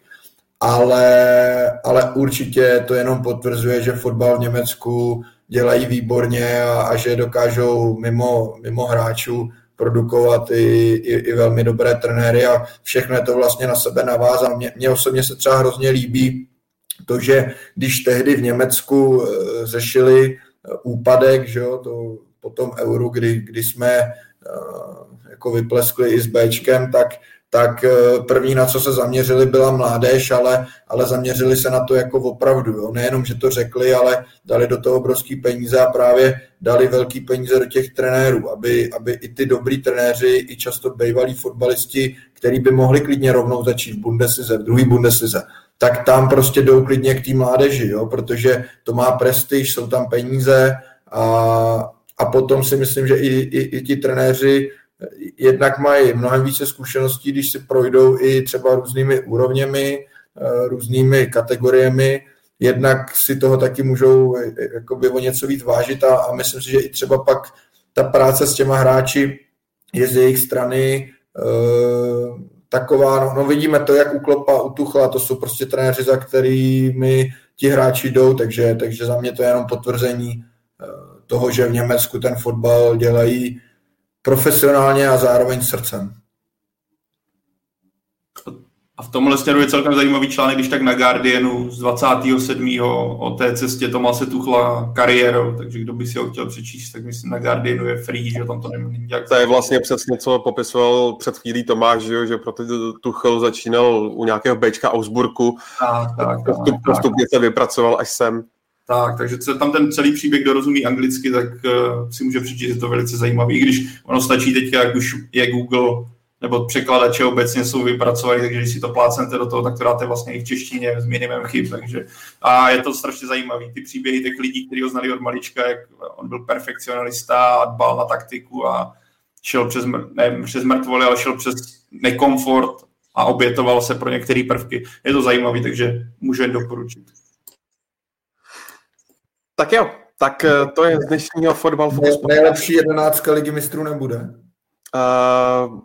ale, ale určitě to jenom potvrzuje, že fotbal v Německu dělají výborně a, a že dokážou mimo, mimo hráčů produkovat i, i, i velmi dobré trenéry a všechno je to vlastně na sebe navázá. Mně, mně osobně se třeba hrozně líbí to, že když tehdy v Německu eh, řešili eh, úpadek, že jo, to po tom euru, kdy, kdy jsme eh, jako vypleskli i s Bčkem, tak tak eh, první, na co se zaměřili, byla mládež, ale, ale zaměřili se na to jako opravdu. Jo. Nejenom, že to řekli, ale dali do toho obrovský peníze a právě dali velký peníze do těch trenérů, aby, aby i ty dobrý trenéři, i často bývalí fotbalisti, který by mohli klidně rovnou začít v Bundeslize, v druhý Bundeslize, tak tam prostě jdou klidně k té mládeži, jo, protože to má prestiž, jsou tam peníze a, a potom si myslím, že i, i, i ti trenéři jednak mají mnohem více zkušeností, když si projdou i třeba různými úrovněmi, eh, různými kategoriemi, jednak si toho taky můžou eh, jakoby o něco víc vážit a, a myslím si, že i třeba pak ta práce s těma hráči je z jejich strany uh, taková, no, no vidíme to, jak u Klopa, u Tuchla, to jsou prostě trenéři, za kterými ti hráči jdou, takže, takže za mě to je jenom potvrzení toho, že v Německu ten fotbal dělají profesionálně a zároveň srdcem. A v tomhle směru je celkem zajímavý článek, když tak na Guardianu z 27. o té cestě Tomase Tuchla kariérou, takže kdo by si ho chtěl přečíst, tak myslím na Guardianu je free, že tam to nějak... To je vlastně přesně, co popisoval před chvílí Tomáš, že, že proto Tuchel začínal u nějakého Bčka Augsburgu, tak, tak, postup, tak, postupně tak. se vypracoval až sem. Tak, takže se tam ten celý příběh, kdo rozumí anglicky, tak uh, si může přečíst, je to velice zajímavý. I když ono stačí teď, jak už je Google nebo překladače obecně jsou vypracovaný, takže když si to plácnete do toho, tak to dáte vlastně i v češtině s minimem chyb. Takže, a je to strašně zajímavý. Ty příběhy těch lidí, kteří ho znali od malička, jak on byl perfekcionalista a dbal na taktiku a šel přes, ne přes mrtvoly, ale šel přes nekomfort a obětoval se pro některé prvky. Je to zajímavý, takže můžu jen doporučit. Tak jo, tak eh, to je z dnešního Fotbal Focus. Nejlepší jedenáctka ligy mistrů nebude. Uh,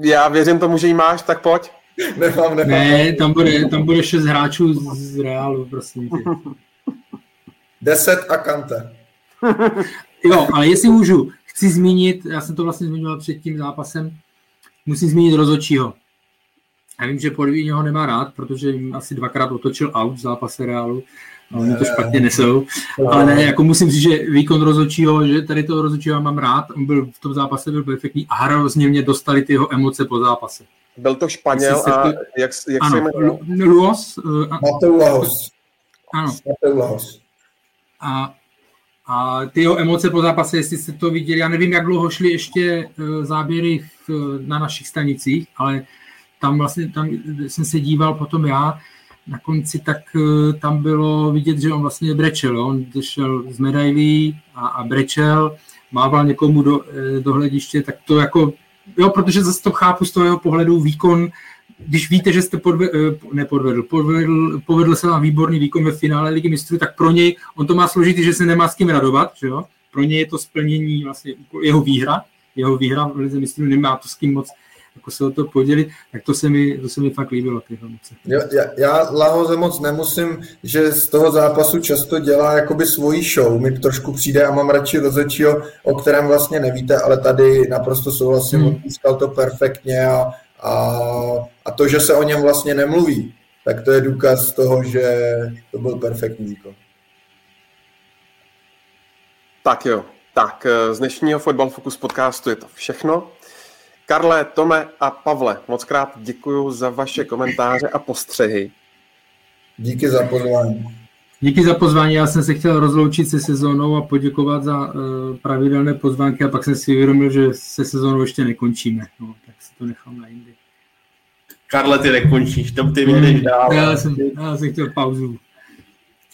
já věřím tomu, že ji máš, tak pojď. (laughs) Nemám, nemám. Ne, tam bude, tam bude šest hráčů z Reálu, prosím tě. (laughs) Deset a Kante. jo, ale jestli můžu, chci zmínit, já jsem to vlastně zmiňoval před tím zápasem, musím zmínit rozočího. Já vím, že Podvíň ho nemá rád, protože jim asi dvakrát otočil out v zápase Reálu. No, oni to špatně nesou. Ale ne, jako musím říct, že výkon rozhodčího, že tady toho rozhodčího mám rád, on byl v tom zápase byl perfektní a hrozně mě dostali ty jeho emoce po zápase. Byl to Španěl a to... jak, jak ano, se jmenuje? Luos. Uh, Mateu. Ano. Mateu. A, a ty jeho emoce po zápase, jestli jste to viděli, já nevím, jak dlouho šly ještě záběry na našich stanicích, ale tam vlastně tam jsem se díval potom já, na konci, tak uh, tam bylo vidět, že on vlastně brečel. On šel z medailí a, a brečel, mával někomu do, eh, do hlediště, tak to jako, jo, protože zase to chápu z toho jeho pohledu výkon, když víte, že jste podve, eh, nepodvedl, podvedl, povedl se vám výborný výkon ve finále ligy mistrů, tak pro něj, on to má složitý, že se nemá s kým radovat, že jo? Pro něj je to splnění vlastně jeho výhra, jeho výhra v lize mistrů nemá to s kým moc jako se o to podělit, tak to se mi, to se mi fakt líbilo, ty. Já, já, já Lahoze moc nemusím, že z toho zápasu často dělá jakoby svoji show, mi trošku přijde a mám radši rozhodčího, o kterém vlastně nevíte, ale tady naprosto souhlasím, hmm. on to perfektně a, a, a to, že se o něm vlastně nemluví, tak to je důkaz toho, že to byl perfektní výkon. Tak jo, tak eh, z dnešního Football Focus podcastu je to všechno. Karle, Tome a Pavle, moc krát děkuji za vaše komentáře a postřehy. Díky za pozvání. Díky za pozvání, já jsem se chtěl rozloučit se sezónou a poděkovat za uh, pravidelné pozvánky a pak jsem si uvědomil, že se sezónou ještě nekončíme, no, tak si to nechám na jindy. Karle, ty nekončíš, tam ty vědeš dál. Já jsem, já jsem chtěl pauzu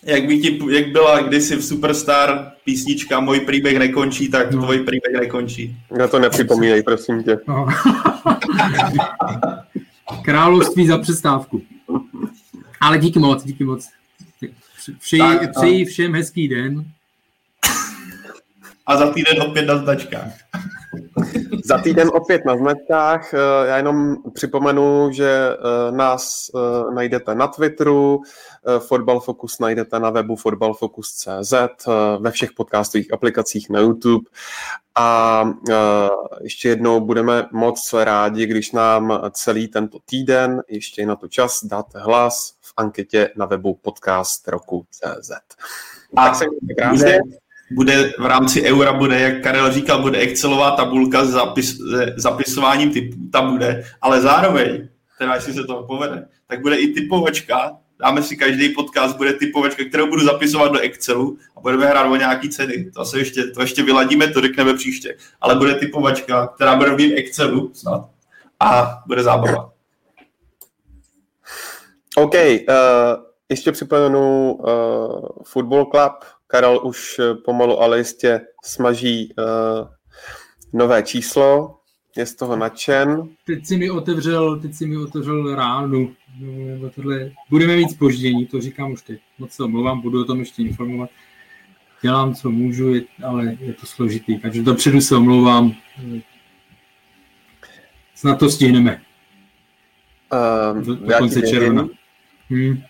jak, by ti, jak byla kdysi v Superstar písnička Můj příběh nekončí, tak no. tvůj příběh nekončí. Já to nepřipomínej, prosím tě. No. Království za přestávku. Ale díky moc, díky moc. Přeji, tak, přeji všem hezký den. A za týden opět na značkách. Za týden opět na značkách. Eh, já jenom připomenu, že eh, nás eh, najdete na Twitteru, Fotbal Focus najdete na webu fotbalfocus.cz, ve všech podcastových aplikacích na YouTube. A ještě jednou budeme moc rádi, když nám celý tento týden, ještě na to čas, dáte hlas v anketě na webu podcast roku.cz. A tak se krásně bude v rámci Eura, bude, jak Karel říkal, bude Excelová tabulka s zapis, zapisováním typů, ta bude, ale zároveň, teda jestli se to povede, tak bude i typovačka, dáme si každý podcast, bude typovačka, kterou budu zapisovat do Excelu a budeme hrát o nějaký ceny. To se ještě, to ještě vyladíme, to řekneme příště. Ale bude typovačka, která bude v Excelu snad a bude zábava. OK, uh, ještě připomenu uh, Football Club, Karel už eh, pomalu, ale jistě smaží uh, nové číslo, je z toho nadšen. Teď si mi otevřel, teď si mi otevřel ránu. Tohle. Budeme mít spoždění, to říkám už teď. Moc se omlouvám, budu o tom ještě informovat. Dělám, co můžu, ale je to složitý. Takže dopředu se omlouvám. Snad to stihneme. Um, do, do konce června. Hmm.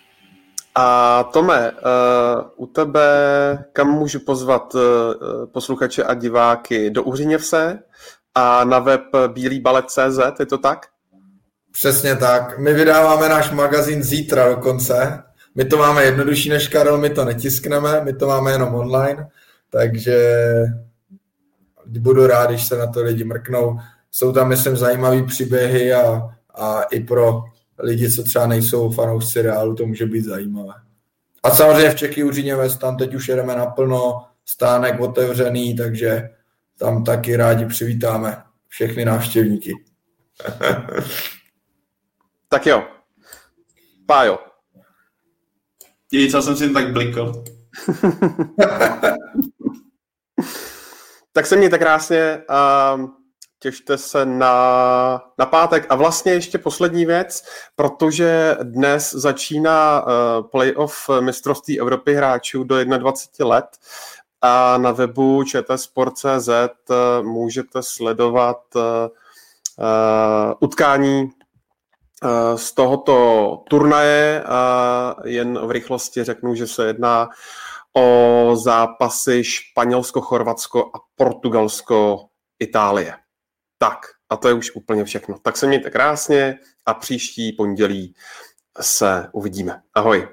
A Tome, uh, u tebe kam můžu pozvat uh, posluchače a diváky? Do Uhřiněvse a na web bílýbalet.cz, je to tak? Přesně tak. My vydáváme náš magazín zítra dokonce. My to máme jednodušší než Karel, my to netiskneme, my to máme jenom online, takže budu rád, když se na to lidi mrknou. Jsou tam, myslím, zajímavé příběhy a, a i pro lidi, co třeba nejsou fanoušci Reálu, to může být zajímavé. A samozřejmě v Čechy Uříněvec, tam teď už jedeme naplno, stánek otevřený, takže tam taky rádi přivítáme všechny návštěvníky. (laughs) tak jo. Pájo. co jsem si tak blikl. (laughs) tak se mějte krásně. Um těšte se na, na pátek. A vlastně ještě poslední věc, protože dnes začíná uh, playoff mistrovství Evropy hráčů do 21 let a na webu čtsport.cz eh, můžete sledovat uh, utkání z tohoto turnaje. Jen v rychlosti řeknu, že se jedná o zápasy Španělsko, Chorvatsko a Portugalsko, Itálie. Tak a to je už úplně všechno. Tak se mějte krásně a příští pondělí se uvidíme. Ahoj.